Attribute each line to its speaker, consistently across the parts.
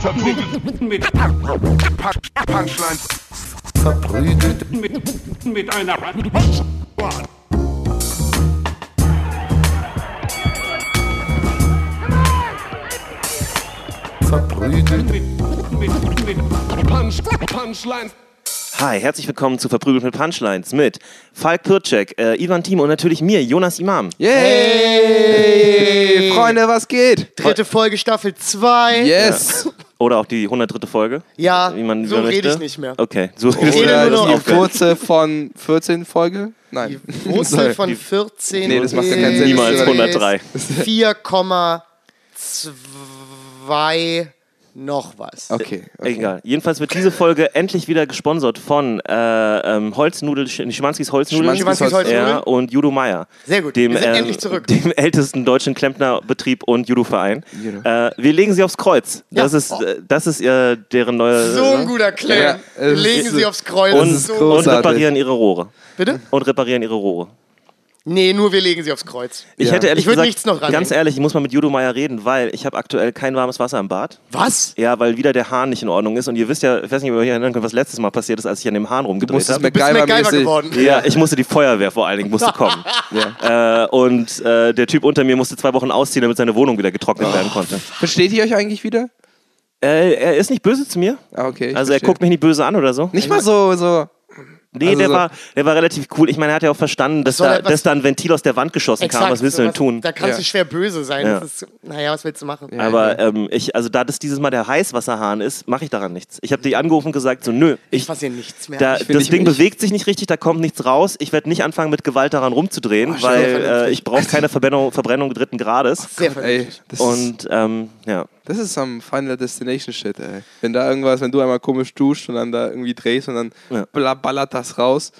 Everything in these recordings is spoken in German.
Speaker 1: Verprügelt mit Punchlines.
Speaker 2: Verprügelt
Speaker 1: Mit, mit einer
Speaker 2: verprügelt
Speaker 1: mit, mit, mit Punch, Punchlines.
Speaker 3: Hi, herzlich willkommen zu Verprügelt mit Punchlines mit Falk Pircek, äh, Ivan Timo und natürlich mir, Jonas Imam.
Speaker 4: Yay! Freunde, was geht?
Speaker 5: Dritte Folge Staffel 2.
Speaker 4: Yes!
Speaker 3: Oder auch die 103. Folge.
Speaker 5: Ja,
Speaker 3: Wie man
Speaker 5: so
Speaker 3: man
Speaker 5: rede ich nicht mehr.
Speaker 3: Okay, so
Speaker 5: rede
Speaker 4: Oder
Speaker 5: nur noch
Speaker 4: die Furze von 14 Folge? Nein.
Speaker 5: Die Wurzel von 14
Speaker 4: Nee, das macht ja keinen
Speaker 5: ist
Speaker 4: Sinn.
Speaker 3: Niemals 103.
Speaker 5: 4,2 noch was.
Speaker 4: Okay. okay.
Speaker 3: Egal. Jedenfalls wird diese Folge endlich wieder gesponsert von äh, ähm, Holznudel, Sch- Schimanskis Holznudel
Speaker 5: Schimanskis Holznudel.
Speaker 3: ja, und Judo Meier.
Speaker 5: Sehr gut.
Speaker 3: Dem,
Speaker 5: Wir sind
Speaker 3: ähm,
Speaker 5: endlich zurück.
Speaker 3: dem ältesten deutschen Klempnerbetrieb und Judo-Verein.
Speaker 4: Judo.
Speaker 3: Äh, wir legen sie aufs Kreuz. Das
Speaker 5: Ja.
Speaker 3: ist, äh, das ist äh, deren neue...
Speaker 5: So ein guter Claim.
Speaker 4: Ja,
Speaker 5: Legen Sie aufs Kreuz.
Speaker 3: und, und reparieren ihre Rohre.
Speaker 5: Bitte?
Speaker 3: Und reparieren ihre Rohre.
Speaker 5: Nee, nur wir legen Sie aufs Kreuz.
Speaker 3: Ich
Speaker 4: Ja.
Speaker 3: hätte ehrlich
Speaker 5: Ich
Speaker 3: gesagt,
Speaker 5: nichts noch ranhängen.
Speaker 3: ganz ehrlich, ich muss mal mit Judo Meier reden, weil ich habe aktuell kein warmes Wasser im Bad.
Speaker 5: Was?
Speaker 3: Ja, weil wieder der Hahn nicht in Ordnung ist. Und ihr wisst ja, ich weiß nicht, ob ihr euch erinnern könnt, was letztes Mal passiert ist, als ich an dem Hahn rumgedreht habe.
Speaker 5: Du bist MacGyver geworden.
Speaker 3: Ja, ich musste die Feuerwehr vor allen Dingen musste kommen.
Speaker 4: Ja.
Speaker 3: äh, und äh, der Typ unter mir musste zwei Wochen ausziehen, damit seine Wohnung wieder getrocknet
Speaker 5: Oh.
Speaker 3: werden konnte.
Speaker 4: Versteht ihr euch eigentlich wieder?
Speaker 3: Äh, er ist nicht böse zu mir.
Speaker 4: Ah, okay.
Speaker 3: Also er
Speaker 4: verstehe.
Speaker 3: guckt mich nicht böse an oder so.
Speaker 4: Nicht mal so, so.
Speaker 3: Nee,
Speaker 4: Also
Speaker 3: der,
Speaker 4: so-
Speaker 3: war, der war relativ cool. Ich meine, er hat ja auch verstanden, dass da, dass da ein Ventil aus der Wand geschossen kam. Was willst du denn tun?
Speaker 5: Da kannst
Speaker 4: Ja.
Speaker 5: du schwer böse sein.
Speaker 3: Ja.
Speaker 5: Das ist, naja, was willst du machen?
Speaker 4: Ja.
Speaker 3: Aber ähm, ich, also da das dieses Mal der Heißwasserhahn ist, mache ich daran nichts. Ich habe die angerufen und gesagt, so nö,
Speaker 5: Ich
Speaker 3: ich,
Speaker 5: fasse hier nichts mehr.
Speaker 3: da, das Ding bewegt sich nicht richtig, da kommt nichts raus. Ich werde nicht anfangen mit Gewalt daran rumzudrehen,
Speaker 5: Oh,
Speaker 3: weil äh, ich brauche keine Verbrennung, Verbrennung dritten Grades.
Speaker 5: Sehr
Speaker 4: Ey,
Speaker 5: vernünftig.
Speaker 3: Und ähm, ja,
Speaker 4: das ist some Final Destination Shit, ey. Wenn da irgendwas, wenn du einmal komisch duscht und dann da irgendwie drehst und dann
Speaker 3: Ja.
Speaker 4: ballert das raus.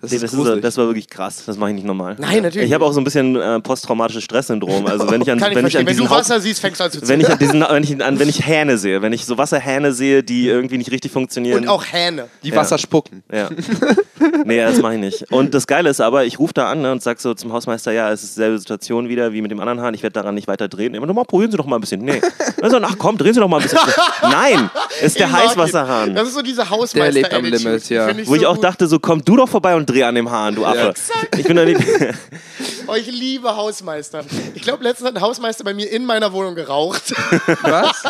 Speaker 4: Das
Speaker 3: Nee,
Speaker 4: ist
Speaker 3: das, ist, das war wirklich krass. Das mache ich nicht normal.
Speaker 5: Nein, natürlich
Speaker 3: Ich habe auch so ein bisschen äh, posttraumatisches Stresssyndrom. Also wenn ich an,
Speaker 5: Kann ich
Speaker 3: wenn ich an.
Speaker 5: Wenn du
Speaker 3: Haupt-
Speaker 5: Wasser siehst, fängst du an zu
Speaker 3: wenn ich an diesen, wenn ich, an, wenn ich Hähne sehe, wenn ich so Wasserhähne sehe, die irgendwie nicht richtig funktionieren.
Speaker 5: Und auch Hähne.
Speaker 4: Die
Speaker 3: Ja.
Speaker 4: Wasser spucken.
Speaker 3: Ja. nee, das mache ich nicht. Und das Geile ist aber, ich rufe da an ne, und sag so zum Hausmeister, ja, es ist dieselbe Situation wieder wie mit dem anderen Hahn, ich werde daran nicht weiter drehen. Immer nochmal, probieren Sie doch mal ein bisschen. Nee. Dann so, ach komm, drehen Sie doch mal ein bisschen. Nein, ist der. Heißwasserhahn.
Speaker 5: Das ist so diese
Speaker 4: Der lebt am. Limit, ja.
Speaker 3: Wo ich
Speaker 5: so
Speaker 3: auch
Speaker 5: gut.
Speaker 3: dachte, so komm du doch vorbei und dreh an dem Hahn, du Affe. Ich bin da nicht.
Speaker 5: Oh, ich liebe Hausmeister. Ich glaube, letztens hat ein Hausmeister bei mir in meiner Wohnung geraucht.
Speaker 4: Was?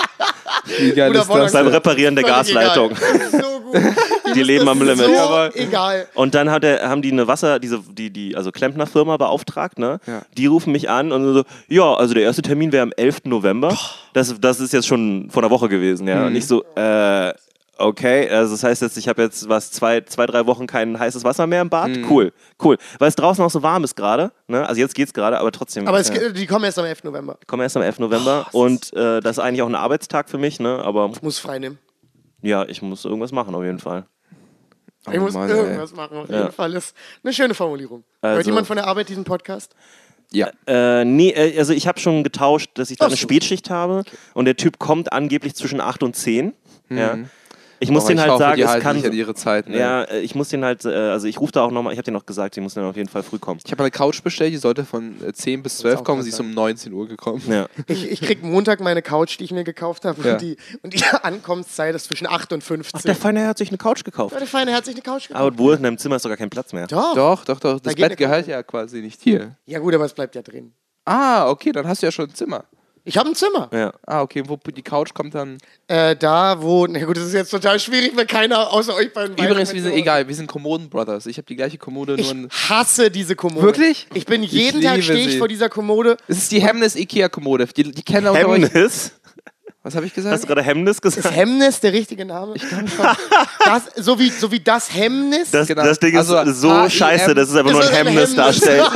Speaker 4: Wie geil
Speaker 5: Oder
Speaker 4: ist das?
Speaker 3: Beim? Reparieren der Gasleitung.
Speaker 5: So gut.
Speaker 3: Die leben am Limit.
Speaker 5: So egal.
Speaker 3: Und dann hat er, haben die eine Wasser, diese, die, die, also Klempnerfirma beauftragt, ne?
Speaker 4: Ja.
Speaker 3: Die rufen mich an und so, ja, also der erste Termin wäre am 11. November. Das, das ist jetzt schon vor einer Woche gewesen, ja. Und ich so, äh, okay, also das heißt jetzt, ich habe jetzt was, zwei, zwei, drei Wochen kein heißes Wasser mehr im Bad. Cool, cool. Weil es draußen auch so warm ist gerade, ne? Also jetzt geht's gerade, aber trotzdem.
Speaker 5: Aber es,
Speaker 3: äh,
Speaker 5: die kommen erst am 11. November.
Speaker 3: kommen erst am 11. November und äh, das ist eigentlich auch ein Arbeitstag für mich, ne? Aber
Speaker 5: Muss frei nehmen.
Speaker 3: ja, ich muss irgendwas machen auf jeden Fall.
Speaker 4: Oh
Speaker 5: ich muss
Speaker 4: Mann, ey.
Speaker 5: irgendwas machen. Auf jeden Fall ist eine schöne Formulierung.
Speaker 3: Also-
Speaker 5: Hört jemand von der Arbeit diesen Podcast?
Speaker 4: Ja.
Speaker 3: Äh, nee, äh, also ich habe schon getauscht, dass ich da
Speaker 5: Ach
Speaker 3: eine. Spätschicht habe und der Typ kommt angeblich zwischen 8 und 10. Ja. Ich muss den halt
Speaker 4: hoffe,
Speaker 3: sagen,
Speaker 4: die
Speaker 3: es kann.
Speaker 4: sich an ihre Zeit. Ne?
Speaker 3: Ja, äh, ich muss den halt, äh, also ich rufe da auch nochmal, ich habe dir noch gesagt, die muss dann auf jeden Fall früh kommen.
Speaker 4: Ich habe eine Couch bestellt, die sollte von äh, 10 bis 12
Speaker 5: auch
Speaker 4: kommen, sie ist um 19 Uhr gekommen.
Speaker 3: Ja.
Speaker 5: Ich, ich krieg Montag meine Couch, die ich mir gekauft habe.
Speaker 4: Ja.
Speaker 5: Und, die, und die Ankunftszeit ist zwischen 8 und 15.
Speaker 3: Der Feine Herr hat sich eine Couch gekauft.
Speaker 5: Ja, der Feine hat sich eine Couch gekauft.
Speaker 3: Aber wo in deinem Zimmer ist sogar kein Platz mehr.
Speaker 5: Doch.
Speaker 4: Doch, doch, doch. Das
Speaker 5: eine
Speaker 4: Bett gehört ja quasi nicht hier.
Speaker 5: Ja gut, aber es bleibt ja drin.
Speaker 4: Ah, okay, dann hast du ja schon ein Zimmer.
Speaker 5: Ich habe ein Zimmer.
Speaker 3: Ja.
Speaker 4: Ah, okay, wo die Couch kommt dann.
Speaker 5: Äh, da, wo. Na gut, das ist jetzt total schwierig, weil keiner außer euch beiden weiß,
Speaker 4: Übrigens, wir sind egal, wir sind Kommoden-Brothers. Ich habe die gleiche Kommode, nur
Speaker 5: Ich
Speaker 4: ein.
Speaker 5: hasse diese Kommode.
Speaker 4: Wirklich?
Speaker 5: Ich bin
Speaker 4: Ich
Speaker 5: jeden Tag
Speaker 4: liebe
Speaker 5: stehe ich vor dieser Kommode.
Speaker 4: Es ist die Hemnes Ikea-Kommode. Die, die kennen unter euch. Was habe ich
Speaker 3: Hast
Speaker 4: gesagt?
Speaker 3: du gerade Hemmnis
Speaker 5: Ist
Speaker 3: gesagt?
Speaker 5: Hemmnis der richtige Name? Ich glaube schon. Das, so, wie, so wie das Hemmnis.
Speaker 3: Das,
Speaker 4: Genau.
Speaker 3: das Ding ist
Speaker 4: Also,
Speaker 3: so
Speaker 4: H-I-M
Speaker 3: scheiße, dass es einfach
Speaker 5: ist
Speaker 3: nur ein Hemmnis
Speaker 5: Hemmnis.
Speaker 3: darstellt.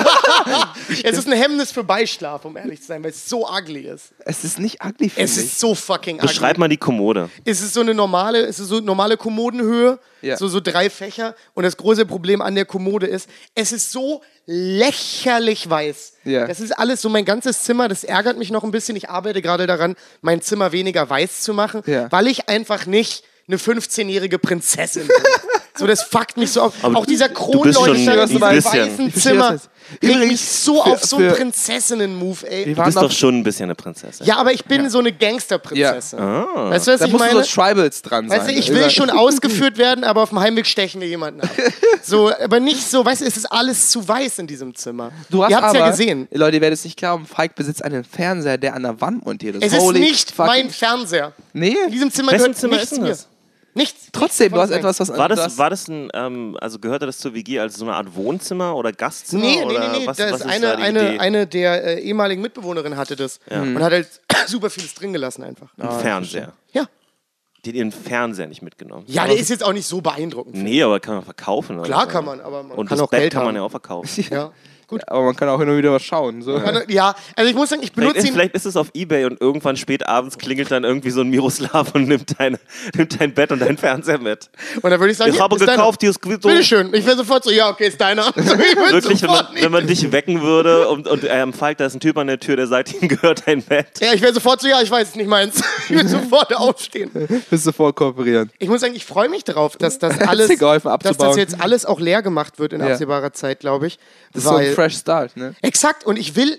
Speaker 5: es ist ein Hemmnis für Beischlaf, um ehrlich zu sein, weil es so ugly ist.
Speaker 4: Es ist nicht ugly,
Speaker 5: Es
Speaker 4: ich.
Speaker 5: ist so fucking ugly.
Speaker 3: Beschreib mal die Kommode.
Speaker 5: Es ist so eine normale, es ist so normale Kommodenhöhe,
Speaker 4: Ja.
Speaker 5: so, so drei Fächer. Und das große Problem an der Kommode ist, es ist so lächerlich weiß.
Speaker 4: Ja.
Speaker 5: Das ist alles so mein ganzes Zimmer, das ärgert mich noch ein bisschen. Ich arbeite gerade daran, mein Zimmer weniger weiß zu machen,
Speaker 4: Ja.
Speaker 5: weil ich einfach nicht eine 15-jährige Prinzessin bin. So, das fuckt mich so auf.
Speaker 3: Aber
Speaker 5: auch dieser
Speaker 3: du bist schon
Speaker 5: Kronleuchter
Speaker 3: ein
Speaker 5: in diesem weißen Zimmer
Speaker 4: das nicht.
Speaker 5: regt mich
Speaker 4: Übrigens,
Speaker 5: so
Speaker 4: für-
Speaker 5: auf so einen Prinzessinnen-Move, ey.
Speaker 3: Du bist doch schon ein bisschen eine Prinzessin.
Speaker 5: Ja, aber ich bin so eine Gangsterprinzessin.
Speaker 3: Ah.
Speaker 5: Weißt du, was
Speaker 4: da
Speaker 5: ich meine?
Speaker 4: so Tribals dran sein.
Speaker 5: Weißt du, ich will schon ausgeführt werden, aber auf dem Heimweg stechen wir jemanden ab. So, aber nicht so, weißt du, es ist alles zu weiß in diesem Zimmer.
Speaker 4: Du hast
Speaker 5: Ihr habt's
Speaker 4: aber,
Speaker 5: ja gesehen.
Speaker 4: Leute, ihr werdet es nicht glauben, Falk besitzt einen Fernseher, der an der Wand montiert ist.
Speaker 5: Es ist
Speaker 4: Holy
Speaker 5: nicht
Speaker 4: fucking-
Speaker 5: mein Fernseher.
Speaker 4: Nee,
Speaker 5: In diesem Zimmer
Speaker 3: Wessen
Speaker 5: gehört
Speaker 3: Zimmer
Speaker 5: nichts
Speaker 3: ist denn
Speaker 5: mir.
Speaker 3: das?
Speaker 5: Nichts.
Speaker 4: trotzdem,
Speaker 5: nichts
Speaker 4: du hast etwas, was
Speaker 3: War das, war das ein, ähm, also gehörte das zur WG als so eine Art Wohnzimmer oder Gastzimmer?
Speaker 5: Nee, nee, nee, nee.
Speaker 3: Was,
Speaker 5: das
Speaker 3: was
Speaker 5: ist eine, eine,
Speaker 3: Idee?
Speaker 5: eine der äh, ehemaligen Mitbewohnerinnen hatte das. Und hat halt super vieles drin gelassen einfach.
Speaker 3: Ein Fernseher.
Speaker 5: Ja.
Speaker 3: Die hat ihren Fernseher nicht mitgenommen.
Speaker 5: Ja, der ist jetzt auch nicht so beeindruckend.
Speaker 3: Nee, aber kann man verkaufen. oder
Speaker 5: Klar kann man, aber man
Speaker 3: Und
Speaker 5: kann
Speaker 3: das
Speaker 5: auch
Speaker 3: Bett
Speaker 5: Geld
Speaker 3: kann man
Speaker 5: haben.
Speaker 3: ja auch verkaufen.
Speaker 5: Ja, gut.
Speaker 4: aber man kann auch und wieder was schauen. So.
Speaker 5: Ja, also ich muss sagen, ich benutze
Speaker 3: Vielleicht,
Speaker 5: ihn.
Speaker 3: vielleicht ist es auf Ebay und irgendwann spät abends klingelt dann irgendwie so ein Miroslav und nimmt dein, nimmt dein Bett und dein Fernseher mit.
Speaker 5: Und dann würde ich sagen,
Speaker 3: Ich habe gekauft, hier ist so
Speaker 5: Bitteschön. Ich wäre sofort so, ja, okay, ist deiner. So, ich würd
Speaker 3: wirklich, wenn
Speaker 5: sofort
Speaker 3: man, wenn man dich wecken würde und, und ähm, Falk, da ist ein Typ an der Tür, der sagt, ihm gehört dein Bett.
Speaker 5: Ja, ich wäre sofort so, ja, ich weiß, ist nicht meins. Ich würde sofort aufstehen.
Speaker 4: Bist du voll kooperieren.
Speaker 5: Ich muss sagen, ich freue mich darauf, dass das alles, dass das jetzt alles auch leer gemacht wird in
Speaker 4: Ja.
Speaker 5: absehbarer Zeit, glaube ich.
Speaker 4: Das ist so
Speaker 5: weil,
Speaker 4: Fresh Start, ne?
Speaker 5: Exakt, und ich will,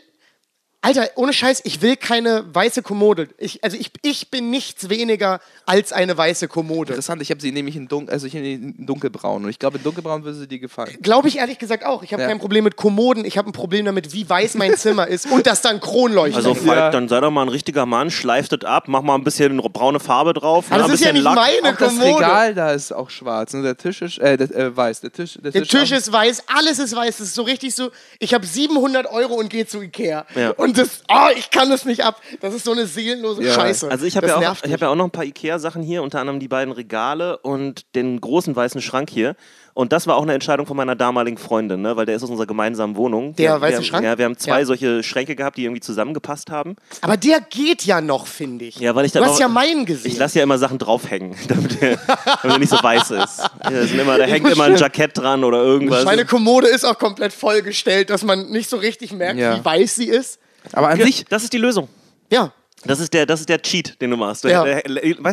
Speaker 5: Alter, ohne Scheiß, ich will keine weiße Kommode. Ich, also ich, ich bin nichts weniger als eine weiße Kommode.
Speaker 4: Interessant, ich habe sie nämlich in, dunkel, also ich in dunkelbraun und ich glaube, in dunkelbraun würde sie dir gefallen.
Speaker 5: Glaube ich ehrlich gesagt auch. Ich habe
Speaker 4: Ja.
Speaker 5: kein Problem mit Kommoden, ich habe ein Problem damit, wie weiß mein Zimmer ist und dass da ein Kronleuchter
Speaker 3: Also. Falk,
Speaker 4: Ja.
Speaker 3: dann sei doch mal ein richtiger Mann, schleift das ab, mach mal ein bisschen braune Farbe drauf.
Speaker 5: Aber das
Speaker 3: ein
Speaker 5: ist ja nicht
Speaker 3: Lack.
Speaker 5: meine
Speaker 4: Auch das
Speaker 5: Kommode.
Speaker 4: Regal da ist auch schwarz. Ne? Der Tisch ist äh, der, äh, weiß. Der Tisch, der
Speaker 5: Der
Speaker 4: Tisch,
Speaker 5: ist weiß, alles ist weiß. Das ist so richtig so, ich habe 700 Euro und gehe zu Ikea.
Speaker 3: Ja.
Speaker 5: Und das, oh, ich kann das nicht ab. Das ist so eine seelenlose
Speaker 4: Ja.
Speaker 5: Scheiße.
Speaker 3: Also ich habe ja, auch- ich hab ja auch noch ein paar Ikea-Sachen hier, unter anderem die beiden Regale und den großen weißen Schrank hier. Und das war auch eine Entscheidung von meiner damaligen Freundin, ne? weil der ist aus unserer gemeinsamen Wohnung.
Speaker 5: Der
Speaker 3: wir,
Speaker 5: weiße
Speaker 3: wir, haben-
Speaker 5: Schrank?
Speaker 3: Ja, wir haben zwei
Speaker 5: Ja.
Speaker 3: solche Schränke gehabt, die irgendwie zusammengepasst haben.
Speaker 5: Aber der geht ja noch, finde ich.
Speaker 3: Ja, weil ich
Speaker 5: du hast
Speaker 3: auch-
Speaker 5: ja meinen gesehen.
Speaker 3: Ich lasse ja immer Sachen draufhängen, damit der, damit der nicht so weiß ist. Ja, immer, da hängt immer ein. Jackett dran oder irgendwas.
Speaker 5: Meine Kommode ist auch komplett vollgestellt, dass man nicht so richtig merkt,
Speaker 4: Ja.
Speaker 5: wie weiß sie ist.
Speaker 4: Aber an
Speaker 3: Ja,
Speaker 4: sich,
Speaker 3: das ist die Lösung.
Speaker 5: Ja.
Speaker 3: Das ist der, das ist der Cheat, den du machst.
Speaker 5: Ja.
Speaker 3: Weißt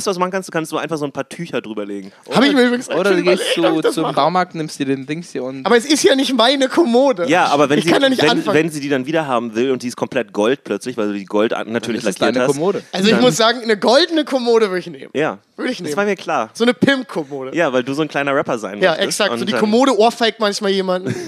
Speaker 3: du, was du machen kannst? Du kannst so einfach so ein paar Tücher drüberlegen.
Speaker 5: Habe ich mir übrigens
Speaker 4: oder du gehst zu,
Speaker 5: das
Speaker 4: zum
Speaker 5: mache.
Speaker 4: Baumarkt, nimmst dir den Dings hier und.
Speaker 5: Aber es ist ja nicht meine Kommode.
Speaker 3: Ja, aber wenn
Speaker 5: ich
Speaker 3: sie,
Speaker 5: ja
Speaker 3: wenn, wenn sie die dann wieder haben will und die ist komplett gold plötzlich, weil du die Gold natürlich
Speaker 4: das ist
Speaker 3: lackiert
Speaker 4: deine
Speaker 3: hast.
Speaker 4: Kommode.
Speaker 5: also ich
Speaker 3: dann-
Speaker 5: muss sagen, eine goldene Kommode würde ich nehmen.
Speaker 3: Ja,
Speaker 5: Würde ich
Speaker 3: das
Speaker 5: nehmen.
Speaker 3: war mir klar.
Speaker 5: So eine Pimp-Kommode.
Speaker 3: Ja, weil du so ein kleiner Rapper sein
Speaker 5: Ja,
Speaker 3: möchtest.
Speaker 5: exakt. So
Speaker 3: Und
Speaker 5: die
Speaker 3: dann-
Speaker 5: Kommode ohrfeigt manchmal jemanden.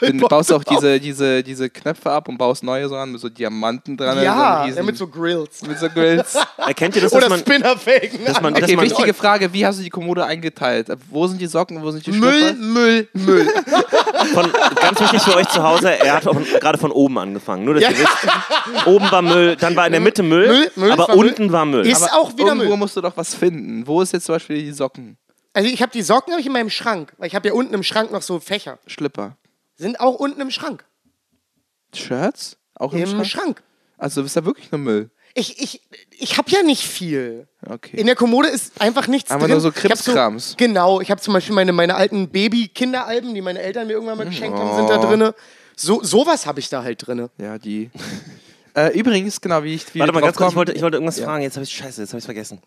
Speaker 4: Dann baust du auch diese, diese, diese Knöpfe ab und baust neue so an mit so Diamanten dran.
Speaker 5: ja,
Speaker 4: so
Speaker 5: ja, mit so Grills.
Speaker 4: mit so Grills.
Speaker 3: Erkennt ihr das, dass
Speaker 5: Oder
Speaker 3: man,
Speaker 5: Spinnerfelgen.
Speaker 3: dass man,
Speaker 4: Okay,
Speaker 3: man
Speaker 4: wichtige Frage, wie hast du die Kommode eingeteilt? Wo sind die Socken, wo sind die
Speaker 5: Müll,
Speaker 4: Schlüpfer?
Speaker 5: Müll, Müll.
Speaker 3: von, ganz wichtig für euch zu Hause, er hat von, gerade von oben angefangen. Nur, dass
Speaker 5: Ja.
Speaker 3: ihr wisst, oben war Müll, dann war in der Mitte Müll,
Speaker 5: Müll, Müll,
Speaker 3: aber
Speaker 5: war Müll.
Speaker 3: unten war Müll.
Speaker 5: Ist auch wieder
Speaker 4: Irgendwo
Speaker 5: Müll.
Speaker 4: musst du doch was finden. Wo ist jetzt zum Beispiel die Socken?
Speaker 5: Also ich habe die Socken hab ich in meinem Schrank, weil ich habe ja unten im Schrank noch so Fächer.
Speaker 4: Schlipper.
Speaker 5: Sind auch unten im Schrank.
Speaker 4: Shirts? Auch im,
Speaker 5: Im
Speaker 4: Schrank?
Speaker 5: Schrank.
Speaker 4: Also ist da wirklich nur Müll?
Speaker 5: Ich, ich, ich habe ja nicht viel.
Speaker 4: Okay.
Speaker 5: In der Kommode ist einfach nichts
Speaker 4: Aber
Speaker 5: drin.
Speaker 4: nur so Krimskrams.
Speaker 5: genau, ich habe zum Beispiel meine, meine alten Baby-Kinderalben, die meine Eltern mir irgendwann mal geschenkt haben, sind da
Speaker 4: Oh.
Speaker 5: drin. So, sowas habe ich da halt drin.
Speaker 4: Ja, die. äh, übrigens, genau, wie ich. Wie
Speaker 3: Warte mal ganz kurz, ich wollte, ich wollte irgendwas
Speaker 4: Ja.
Speaker 3: fragen, jetzt habe ich Scheiße, jetzt habe ich vergessen.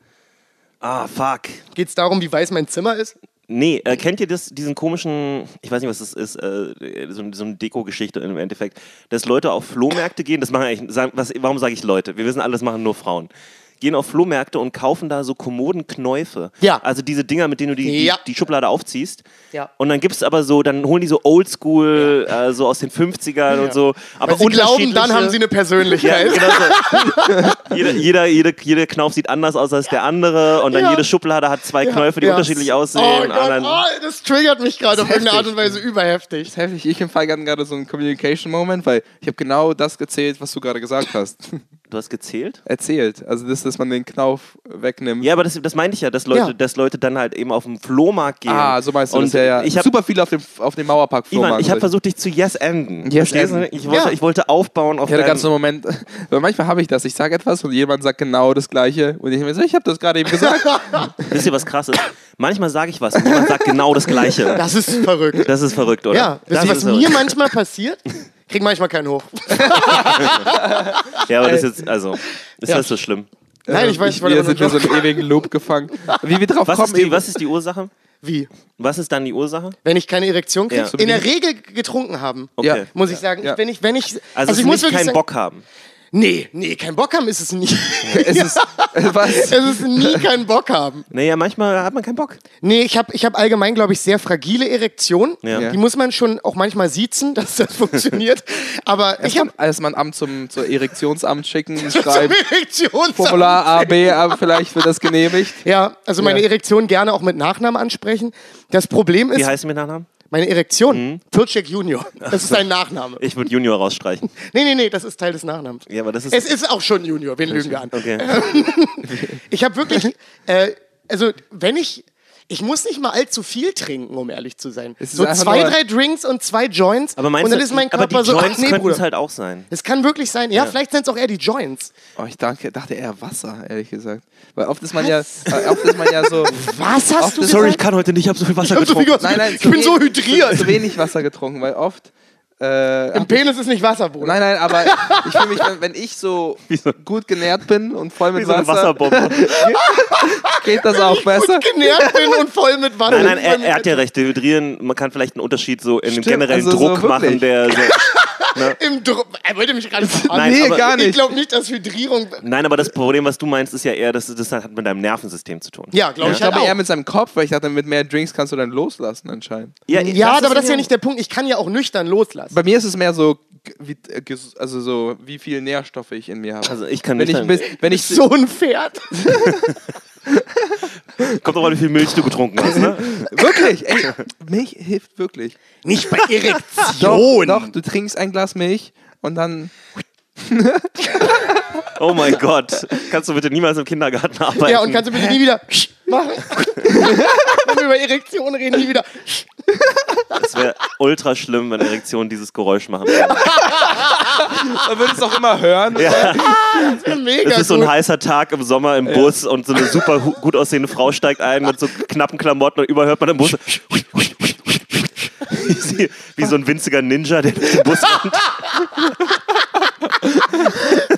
Speaker 3: Ah, fuck.
Speaker 5: Geht es darum, wie weiß mein Zimmer ist?
Speaker 3: Nee, äh, kennt ihr das, diesen komischen, ich weiß nicht, was das ist, äh, so, so eine Deko-Geschichte im Endeffekt, dass Leute auf Flohmärkte gehen, das machen eigentlich, sagen, was, warum sage ich Leute? Wir wissen alle, das machen nur Frauen. Gehen auf Flohmärkte und kaufen da so Kommodenknäufe.
Speaker 5: Ja.
Speaker 3: Also diese Dinger, mit denen du die,
Speaker 5: Ja.
Speaker 3: die, die Schublade aufziehst.
Speaker 5: Ja.
Speaker 3: Und dann gibt es aber so, dann holen die so Oldschool, äh, so aus den 50ern und so. Aber
Speaker 5: Weil sie glauben, dann haben sie eine
Speaker 3: ja,
Speaker 5: Persönlichkeit.
Speaker 3: genau so. jeder, jeder, jede, jeder Knauf sieht anders aus als der andere und dann
Speaker 5: Ja.
Speaker 3: jede Schublade hat zwei Knöpfe, die
Speaker 5: Ja.
Speaker 3: unterschiedlich aussehen.
Speaker 5: Oh Gott, oh, das triggert mich gerade auf irgendeine Art und Weise überheftig.
Speaker 4: Das ist heftig. Ich hatten gerade so einen Communication-Moment, weil ich habe genau das gezählt, was du gerade gesagt hast.
Speaker 3: Du hast gezählt?
Speaker 4: Erzählt. Also, das, dass man den Knauf wegnimmt.
Speaker 3: Ja, aber das, das meinte ich ja, dass Leute,
Speaker 5: Ja.
Speaker 3: dass Leute dann halt eben auf den Flohmarkt gehen.
Speaker 4: Ah, so meinst du
Speaker 3: und
Speaker 4: das ja, ja.
Speaker 3: Ich habe
Speaker 4: Super viel auf dem, auf dem Mauerpark
Speaker 3: Ivan, ich habe versucht, dich zu yes-enden.
Speaker 4: Yes
Speaker 3: Verstehst du?
Speaker 4: enden.
Speaker 3: Ich wollte,
Speaker 5: Ja.
Speaker 3: ich wollte aufbauen auf
Speaker 4: Ich hatte ganz einen Moment, weil manchmal habe ich das. Ich sage etwas und jemand sagt genau das Gleiche. Und ich mir so, ich habe das gerade eben gesagt.
Speaker 3: Wisst ihr, was krass ist? Manchmal sage ich was und jemand sagt genau das Gleiche.
Speaker 5: Das ist verrückt.
Speaker 3: Das ist verrückt, oder?
Speaker 5: Ja, wisst
Speaker 3: das
Speaker 5: ihr, was
Speaker 3: ist
Speaker 5: mir
Speaker 3: verrückt.
Speaker 5: manchmal passiert? Krieg manchmal keinen hoch.
Speaker 3: Ja, aber das ist jetzt, also, ist
Speaker 5: Ja.
Speaker 3: das so schlimm?
Speaker 5: Nein, ich weiß, ich
Speaker 4: ich,
Speaker 5: wollte
Speaker 4: wir sind in so einem ewigen Loop gefangen. Wie wir drauf
Speaker 3: Was
Speaker 4: kommen,
Speaker 3: ist, die, was ist die Ursache?
Speaker 5: Wie?
Speaker 3: Was ist dann die Ursache?
Speaker 5: Wenn ich keine Erektion kriege?
Speaker 3: Ja.
Speaker 5: In der Regel getrunken haben.
Speaker 3: Okay.
Speaker 4: Ja.
Speaker 5: Muss ich sagen.
Speaker 4: Ja.
Speaker 5: Ich, wenn ich, wenn ich,
Speaker 3: Also,
Speaker 5: ich
Speaker 3: es
Speaker 5: muss
Speaker 3: nicht
Speaker 5: wirklich
Speaker 3: keinen
Speaker 5: sagen,
Speaker 3: Bock haben.
Speaker 5: Nee, nee, kein Bock haben ist es nie.
Speaker 4: Es ist, äh, was?
Speaker 5: es ist nie kein Bock haben.
Speaker 3: Naja, manchmal hat man keinen Bock.
Speaker 5: Nee, ich habe ich hab allgemein, glaube ich, sehr fragile Erektion.
Speaker 3: Ja.
Speaker 5: Die muss man schon auch manchmal siezen, dass das funktioniert. Aber ich habe
Speaker 4: Erstmal ein Amt zum, zur Erektionsamt schicken, schreiben.
Speaker 5: Erektion.
Speaker 4: Formular A, B, aber vielleicht wird das genehmigt.
Speaker 5: Ja, also meine
Speaker 4: Ja.
Speaker 5: Erektion gerne auch mit Nachnamen ansprechen. Das Problem
Speaker 3: Wie
Speaker 5: ist,
Speaker 3: heißt du mit Nachnamen?
Speaker 5: Meine Erektion,
Speaker 3: Mhm.
Speaker 5: Pilczek Junior. Das ist ein Nachname.
Speaker 3: Ich würde Junior rausstreichen.
Speaker 5: Nee, nee, nee, das ist Teil des Nachnamens.
Speaker 3: Ja, aber das ist.
Speaker 5: Es ist auch schon Junior, wen lügen wir an?
Speaker 3: okay.
Speaker 5: Ich habe wirklich, äh, also wenn ich, ich muss nicht mal allzu viel trinken, um ehrlich zu sein. So zwei, drei Drinks und zwei Joints
Speaker 3: Aber meinst
Speaker 5: und dann ist mein
Speaker 3: aber
Speaker 5: Körper
Speaker 3: die
Speaker 5: so,
Speaker 3: Joints
Speaker 5: nee,
Speaker 3: könnten es halt auch sein.
Speaker 5: Es kann wirklich sein, ja, vielleicht sind es auch eher die Joints.
Speaker 4: Oh, ich dachte, dachte eher Wasser, ehrlich gesagt. Weil oft ist man ja, weil oft ist man ja so.
Speaker 5: Was hast du
Speaker 3: Sorry, ich
Speaker 5: gesagt?
Speaker 3: kann heute nicht, ich habe so viel Wasser
Speaker 5: Ich hab so viel
Speaker 3: getrunken.
Speaker 5: Wasser-
Speaker 4: Nein, nein,
Speaker 5: ich bin so
Speaker 4: wenig-
Speaker 5: hydriert.
Speaker 4: Zu, zu wenig Wasser getrunken, weil oft. Äh,
Speaker 5: Im Penis ist nicht Wasser, Bruder.
Speaker 4: Nein, nein, aber ich fühle mich, wenn, wenn ich so gut genährt bin und voll
Speaker 3: Wie
Speaker 4: mit
Speaker 3: so eine
Speaker 4: Wasser,
Speaker 3: Wasserbombe.
Speaker 4: geht das auch besser.
Speaker 5: Gut genährt bin und voll mit Wasser.
Speaker 3: Nein, nein, er, er hat ja recht. Dehydrieren, man kann vielleicht einen Unterschied so in dem
Speaker 4: Stimmt,
Speaker 3: generellen
Speaker 4: also so
Speaker 3: Druck
Speaker 4: wirklich.
Speaker 3: machen, der so.
Speaker 5: Im Druck. Er wollte mich gerade verarschen.
Speaker 3: Nein,
Speaker 4: nee,
Speaker 3: aber-
Speaker 4: gar
Speaker 5: Ich
Speaker 4: nicht.
Speaker 5: glaube nicht, dass Hydrierung.
Speaker 3: Nein, aber das Problem, was du meinst, ist ja eher, dass das hat mit deinem Nervensystem zu tun.
Speaker 5: Ja, glaube ich
Speaker 4: Ich
Speaker 5: halt
Speaker 4: glaube eher mit seinem Kopf, weil ich dachte, mit mehr Drinks kannst du dann loslassen anscheinend.
Speaker 3: Ja,
Speaker 5: Ja, aber das ist ja nicht der Punkt. Ich kann ja auch nüchtern loslassen.
Speaker 4: Bei mir ist es mehr so, g- wie, äh, ges- also so, wie viel Nährstoffe ich in mir habe.
Speaker 3: Also ich kann
Speaker 4: wenn
Speaker 3: nicht.
Speaker 4: ich, wenn ich
Speaker 5: So ein Pferd.
Speaker 3: Kommt doch mal, wie viel Milch du getrunken hast, ne?
Speaker 4: wirklich, ey, Milch hilft wirklich.
Speaker 5: Nicht bei
Speaker 4: Doch,
Speaker 5: Erektion.
Speaker 4: doch, du trinkst ein Glas Milch und dann
Speaker 3: Oh mein Gott. Kannst du bitte niemals im Kindergarten arbeiten?
Speaker 5: Ja, und kannst du bitte nie wieder machen? Wenn wir über Erektion reden, nie wieder.
Speaker 3: Es wäre ultra schlimm, wenn Erektionen dieses Geräusch machen würden.
Speaker 4: man würde es auch immer hören.
Speaker 5: Mega
Speaker 3: Es ist so ein
Speaker 5: gut.
Speaker 3: heißer Tag im Sommer im Bus und so eine super gut aussehende Frau steigt ein mit so knappen Klamotten und überhört man im Bus. Wie so ein winziger Ninja, der durch den Bus rennt.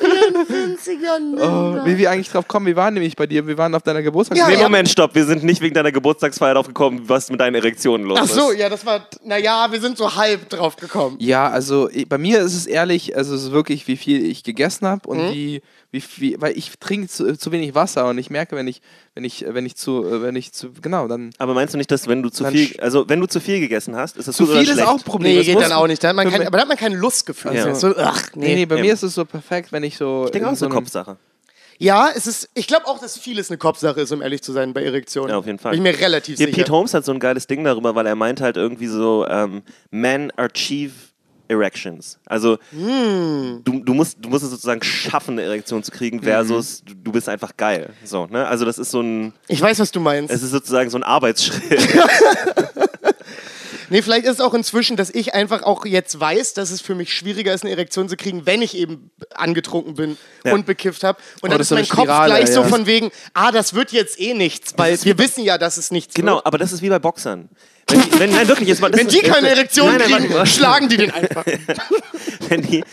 Speaker 4: Oh, wie wir eigentlich drauf kommen, wir waren nämlich bei dir, wir waren auf deiner Geburtstag.
Speaker 5: Ja,
Speaker 3: Nee,
Speaker 5: ja.
Speaker 3: Moment, stopp. Wir sind nicht wegen deiner Geburtstagsfeier drauf gekommen, was mit deinen Erektionen los
Speaker 5: Ach
Speaker 3: ist.
Speaker 5: so, ja, das war. Naja, wir sind so halb drauf gekommen.
Speaker 4: Ja, also bei mir ist es ehrlich, also es ist wirklich, wie viel ich gegessen habe und
Speaker 5: Mhm.
Speaker 4: wie, wie viel, weil ich trinke zu, zu wenig Wasser und ich merke, wenn ich, wenn ich, wenn ich zu, äh, wenn ich zu, genau, dann
Speaker 3: Aber meinst du nicht, dass wenn du zu viel, also wenn du zu viel gegessen hast, ist das
Speaker 4: zu
Speaker 3: oder
Speaker 4: viel ist auch ein Problem.
Speaker 5: Nee, geht dann auch nicht. Da hat man kein, aber da hat man kein Lustgefühl.
Speaker 3: Ja.
Speaker 5: So, ach,
Speaker 4: Nee,
Speaker 5: nee.
Speaker 4: nee, bei
Speaker 3: Ja.
Speaker 4: mir ist es so perfekt, wenn ich so.
Speaker 3: Ich denke auch,
Speaker 4: in
Speaker 3: ist eine Kopfsache.
Speaker 5: Ja, es ist. Ich glaube auch, dass vieles eine Kopfsache ist, um ehrlich zu sein, bei Erektionen.
Speaker 3: Ja, auf jeden Fall.
Speaker 5: Bin ich mir relativ
Speaker 3: Hier,
Speaker 5: sicher.
Speaker 3: Pete Holmes hat so ein geiles Ding darüber, weil er meint halt irgendwie so, ähm, men achieve Erections. Also
Speaker 5: Hm.
Speaker 3: du, du, musst, du musst es sozusagen schaffen, eine Erektion zu kriegen,
Speaker 5: Mhm.
Speaker 3: versus du, du bist einfach geil. So, ne? Also das ist so ein,
Speaker 5: Ich weiß, was du meinst.
Speaker 3: es ist sozusagen so ein Arbeitsschritt.
Speaker 5: Nee, vielleicht ist es auch inzwischen, dass ich einfach auch jetzt weiß, dass es für mich schwieriger ist, eine Erektion zu kriegen, wenn ich eben angetrunken bin
Speaker 3: Ja.
Speaker 5: und bekifft habe. Und dann
Speaker 4: das
Speaker 5: ist
Speaker 4: so
Speaker 5: mein
Speaker 4: eine
Speaker 5: Kopf
Speaker 4: Spirale,
Speaker 5: gleich so
Speaker 4: ja.
Speaker 5: von wegen, ah, das wird jetzt eh nichts, weil wir wissen ja, dass es nichts
Speaker 3: genau,
Speaker 5: wird.
Speaker 3: aber das ist wie bei Boxern. Wenn, die, wenn nein, wirklich, jetzt mal,
Speaker 5: Wenn
Speaker 3: ist-
Speaker 5: die keine Erektion
Speaker 3: Nein, nein,
Speaker 5: kriegen, schlagen die den einfach.
Speaker 3: wenn die,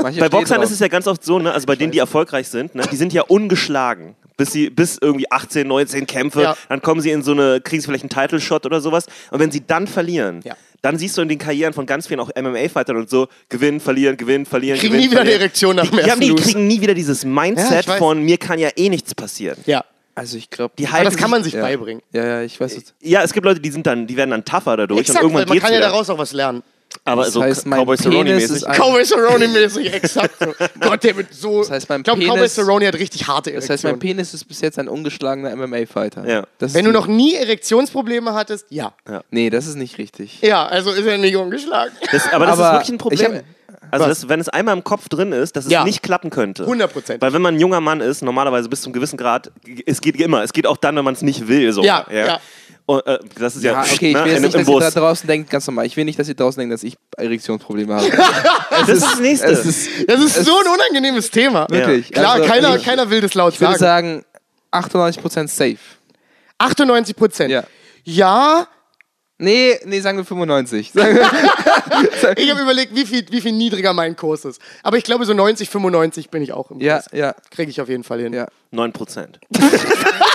Speaker 4: Manche
Speaker 3: Bei Boxern
Speaker 4: drauf.
Speaker 3: ist es ja ganz oft so, ne, also bei denen, die erfolgreich sind, ne, die sind ja ungeschlagen. Bis sie, bis irgendwie 18, 19 Kämpfe,
Speaker 5: Ja.
Speaker 3: dann kommen sie in so eine, kriegen sie vielleicht einen Title-Shot oder sowas. Und wenn sie dann verlieren,
Speaker 5: Ja.
Speaker 3: dann siehst du in den Karrieren von ganz vielen auch MMA-Fightern und so, gewinnen, verlieren, gewinnen, verlieren,
Speaker 5: Kriegen
Speaker 3: gewinnen,
Speaker 5: nie wieder eine
Speaker 3: verlieren.
Speaker 5: Erektion nach dem
Speaker 3: die, ja,
Speaker 5: ersten
Speaker 3: die
Speaker 5: Lose.
Speaker 3: kriegen nie wieder dieses
Speaker 5: Ja,
Speaker 3: Mindset
Speaker 5: weiß.
Speaker 3: von, mir kann ja eh nichts passieren.
Speaker 5: Ja,
Speaker 4: Also ich glaube.
Speaker 3: Die
Speaker 5: aber
Speaker 3: halten
Speaker 5: das kann man sich
Speaker 4: ja.
Speaker 5: beibringen.
Speaker 4: Ja, ja, ich weiß es.
Speaker 3: Ja, es gibt Leute, die sind dann, die werden dann tougher dadurch
Speaker 5: Exakt,
Speaker 3: und irgendwann
Speaker 5: man
Speaker 3: geht's
Speaker 5: kann ja
Speaker 3: wieder.
Speaker 5: daraus auch was lernen.
Speaker 3: Aber
Speaker 4: Das
Speaker 3: so
Speaker 4: heißt, mein
Speaker 3: Cowboy
Speaker 4: Penis
Speaker 3: Cerrone-mäßig.
Speaker 4: ist ein-
Speaker 5: Cowboy Cerrone-mäßig, exakt so. Gott, der wird so.
Speaker 4: Das heißt, mein
Speaker 5: ich glaube, Cowboy Cerrone hat richtig harte
Speaker 4: Das
Speaker 5: Erektionen.
Speaker 4: heißt, mein Penis ist bis jetzt ein ungeschlagener MMA-Fighter.
Speaker 3: Ja.
Speaker 4: Das
Speaker 5: Wenn
Speaker 4: ist
Speaker 5: du noch nie Erektionsprobleme hattest, ja.
Speaker 4: Nee, das ist nicht richtig.
Speaker 5: Ja, also ist er nicht ungeschlagen.
Speaker 3: Das, aber das
Speaker 4: Aber
Speaker 3: ist wirklich ein Problem. also, das, wenn es einmal im Kopf drin ist, dass es
Speaker 5: Ja.
Speaker 3: nicht klappen könnte.
Speaker 5: 100%.
Speaker 3: Weil wenn man ein junger Mann ist, normalerweise bis zum gewissen Grad, es geht immer. Es geht auch dann, wenn man es nicht will. So.
Speaker 5: Ja, ja.
Speaker 3: Und, äh, das ist ja,
Speaker 4: Ja, okay, ich
Speaker 3: ne,
Speaker 4: will jetzt
Speaker 3: im,
Speaker 4: nicht, dass ihr da
Speaker 3: Bus.
Speaker 4: draußen denkt, ganz normal. Ich will nicht, dass ihr draußen denkt, dass ich Erektionsprobleme habe.
Speaker 3: Das ist das Nächste.
Speaker 4: es ist
Speaker 5: Das ist so ein unangenehmes Thema.
Speaker 4: wirklich.
Speaker 5: Klar,
Speaker 4: Also,
Speaker 5: keiner,
Speaker 4: ich,
Speaker 5: keiner will das laut
Speaker 4: ich würde
Speaker 5: sagen.
Speaker 4: sagen, 98% safe.
Speaker 5: 98 Prozent.
Speaker 4: Ja.
Speaker 5: Ja,
Speaker 4: Nee, nee, sagen wir 95. Sagen wir,
Speaker 5: ich habe überlegt, wie viel, wie viel niedriger mein Kurs ist. Aber ich glaube, so 90, 95 bin ich auch im Kurs.
Speaker 4: ja, ja,
Speaker 5: Kriege ich auf jeden Fall hin.
Speaker 4: ja.
Speaker 3: 9 Prozent.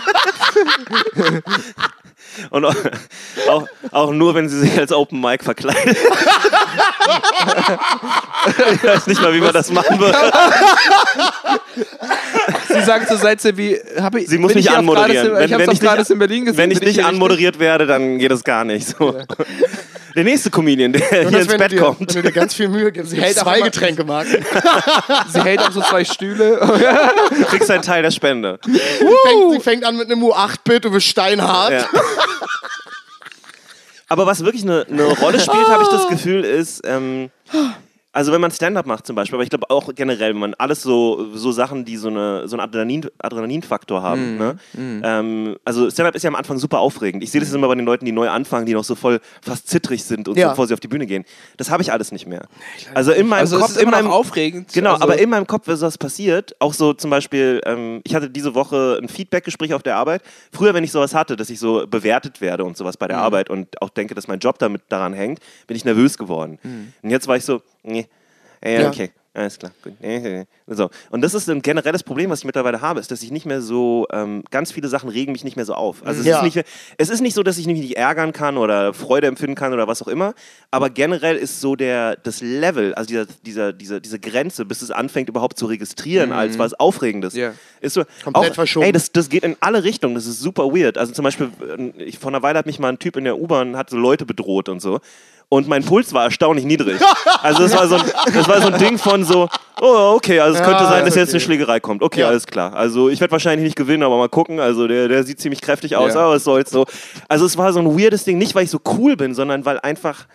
Speaker 3: Und auch, auch, auch nur, wenn sie sich als Open Mic verkleidet. ich weiß nicht mal, wie man das machen würde.
Speaker 4: Sie sagt so Sätze wie, ich,
Speaker 3: Sie muss mich anmoderieren.
Speaker 4: Grades Ich hab's auf Grades in Berlin gesehen.
Speaker 3: wenn ich nicht anmoderiert werde, dann geht es gar nicht. So. Der nächste Comedian, der hier
Speaker 5: Jonas,
Speaker 3: ins
Speaker 5: wenn
Speaker 3: Bett
Speaker 5: du dir,
Speaker 3: kommt.
Speaker 5: Wenn du dir ganz viel Mühe gibst,
Speaker 4: hält
Speaker 5: hält zwei Getränkemarken.
Speaker 4: richtig? Sie hält auch so zwei Stühle.
Speaker 3: kriegst einen Teil der Spende.
Speaker 5: Sie fängt, sie fängt an mit einem U8-Bit, du bist steinhart.
Speaker 3: Ja. Aber was wirklich eine, eine Rolle spielt, habe ich das Gefühl, ist, ähm, also wenn man Stand-up macht zum Beispiel, aber ich glaube auch generell, wenn man alles so, so Sachen, die so, eine, so einen Adrenalin, Adrenalinfaktor haben.
Speaker 4: Mhm.
Speaker 3: Ne? Ähm, also Stand-up ist ja am Anfang super aufregend. Ich sehe das immer bei den Leuten, die neu anfangen, die noch so voll fast zittrig sind und
Speaker 5: Ja.
Speaker 3: so, bevor sie auf die Bühne gehen. Das habe ich alles nicht mehr. Also in meinem
Speaker 4: Also es
Speaker 3: Kopf,
Speaker 4: ist
Speaker 3: in meinem,
Speaker 4: aufregend.
Speaker 3: Genau,
Speaker 4: also,
Speaker 3: aber in meinem Kopf ist was passiert. Auch so zum Beispiel, ähm, ich hatte diese Woche ein Feedbackgespräch auf der Arbeit. Früher, wenn ich sowas hatte, dass ich so bewertet werde und sowas
Speaker 4: Mhm.
Speaker 3: bei der Arbeit und auch denke, dass mein Job damit daran hängt, bin ich nervös geworden.
Speaker 4: Mhm.
Speaker 3: Und jetzt war ich so, nee, ja, okay. Alles klar, gut. So. Und das ist ein generelles Problem, was ich mittlerweile habe, ist, dass ich nicht mehr so, ähm, ganz viele Sachen regen mich nicht mehr so auf. Also es,
Speaker 5: Ja.
Speaker 3: ist nicht, mehr- es ist nicht so, dass ich mich nicht ärgern kann oder Freude empfinden kann oder was auch immer, aber generell ist so der, das Level, also dieser, dieser, dieser, diese Grenze, bis es anfängt überhaupt zu registrieren als was Aufregendes,
Speaker 4: Ja.
Speaker 3: ist so,
Speaker 5: Komplett
Speaker 3: auch,
Speaker 5: verschoben.
Speaker 3: Ey, das, das geht in alle Richtungen, das ist super weird. Also zum Beispiel, äh, ich, vor einer Weile hat mich mal ein Typ in der U-Bahn, hat so Leute bedroht und so. Und mein Puls war erstaunlich niedrig. Also das war so ein, das war so ein Ding von so, oh, okay, also es könnte
Speaker 5: Ja,
Speaker 3: sein, dass
Speaker 5: ist
Speaker 3: jetzt eine
Speaker 5: okay.
Speaker 3: Schlägerei kommt. Okay,
Speaker 5: Ja.
Speaker 3: alles klar. Also ich werde wahrscheinlich nicht gewinnen, aber mal gucken. Also der, der sieht ziemlich kräftig aus,
Speaker 4: Ja.
Speaker 3: aber es soll's so. Also es war so ein weirdes Ding, nicht weil ich so cool bin, sondern weil einfach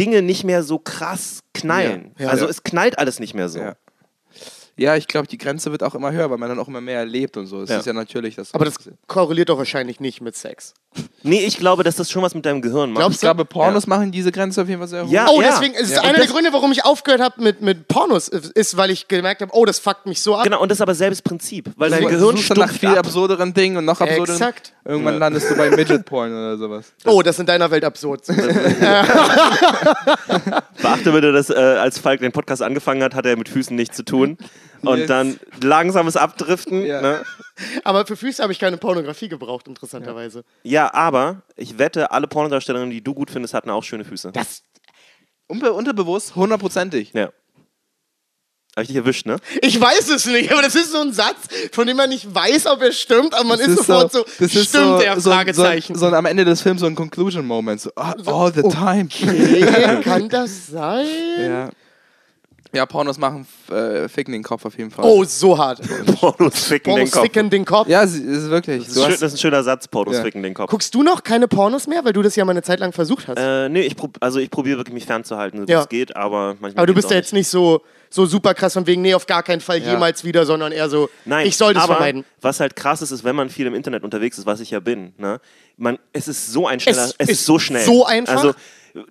Speaker 3: Dinge nicht mehr so krass knallen. Also es knallt alles nicht mehr so.
Speaker 4: Ja. Ja, ich glaube, die Grenze wird auch immer höher, weil man dann auch immer mehr erlebt und so. Es
Speaker 3: Ja.
Speaker 4: ist ja natürlich, dass
Speaker 5: Aber das korreliert doch wahrscheinlich nicht mit Sex.
Speaker 3: Nee, ich glaube, dass das schon was mit deinem Gehirn macht.
Speaker 5: Glaubst
Speaker 4: ich glaube, Pornos machen diese Grenze auf jeden Fall sehr hoch.
Speaker 3: Ja.
Speaker 5: Oh, deswegen ist
Speaker 4: Ja.
Speaker 5: einer
Speaker 3: Und
Speaker 5: der
Speaker 3: das-
Speaker 5: Gründe, warum ich aufgehört habe mit, mit Pornos, ist, weil ich gemerkt habe, oh, das fuckt mich so ab.
Speaker 3: Genau, und das ist aber selbes Prinzip, weil dein Gehirn
Speaker 4: dann nach viel
Speaker 3: ab.
Speaker 4: absurderen Dingen und noch absurderen.
Speaker 5: Exakt.
Speaker 4: Irgendwann
Speaker 3: Ja.
Speaker 4: landest du bei Midget Porn oder sowas.
Speaker 5: Oh, das ist in deiner Welt absurd.
Speaker 3: Beachte bitte, dass äh, als Falk den Podcast angefangen hat, hat er mit Füßen nichts zu tun. Und
Speaker 4: Yes.
Speaker 3: dann langsames Abdriften.
Speaker 4: Ja.
Speaker 3: Ne?
Speaker 5: Aber für Füße habe ich keine Pornografie gebraucht, interessanterweise.
Speaker 3: ja, aber ich wette, alle Pornodarstellerinnen, die du gut findest, hatten auch schöne Füße.
Speaker 5: Das,
Speaker 4: Unbe unterbewusst, hundertprozentig.
Speaker 3: Ja. Hab ich dich erwischt, ne?
Speaker 5: ich weiß es nicht, aber das ist so ein Satz, von dem man nicht weiß, ob er stimmt, aber man
Speaker 4: Das
Speaker 5: ist, sofort so,
Speaker 4: das ist
Speaker 5: stimmt
Speaker 4: so,
Speaker 5: der
Speaker 4: so,
Speaker 5: Fragezeichen.
Speaker 4: So, so am Ende des Films so ein Conclusion-Moment. So, ah, all the time.
Speaker 5: Okay, kann das sein?
Speaker 4: Ja. Ja, Pornos machen äh, ficken den Kopf auf jeden Fall.
Speaker 5: Oh, so hart.
Speaker 3: Pornos ficken
Speaker 5: Pornos
Speaker 3: den Kopf.
Speaker 5: ficken den Kopf.
Speaker 4: Ja, sie- ist wirklich.
Speaker 3: Das ist, schön,
Speaker 4: hast,
Speaker 3: das ist ein schöner Satz, Pornos
Speaker 4: Ja.
Speaker 3: ficken den Kopf.
Speaker 5: Guckst du noch keine Pornos mehr, weil du das ja mal eine Zeit lang versucht hast?
Speaker 3: Äh, nee, ich prob also ich probiere wirklich mich fernzuhalten, so
Speaker 5: Ja.
Speaker 3: wie es geht, aber manchmal.
Speaker 5: aber du bist ja jetzt nicht so, so super krass von wegen, nee, auf gar keinen Fall
Speaker 4: Ja.
Speaker 5: jemals wieder, sondern eher so,
Speaker 3: Nein,
Speaker 5: ich sollte es
Speaker 3: aber
Speaker 5: vermeiden.
Speaker 3: Was halt krass ist, ist, wenn man viel im Internet unterwegs ist, was ich ja bin, ne? Man, es ist so ein schneller,
Speaker 5: Es
Speaker 3: es,
Speaker 5: ist
Speaker 3: ist so schnell.
Speaker 5: so einfach?
Speaker 3: Also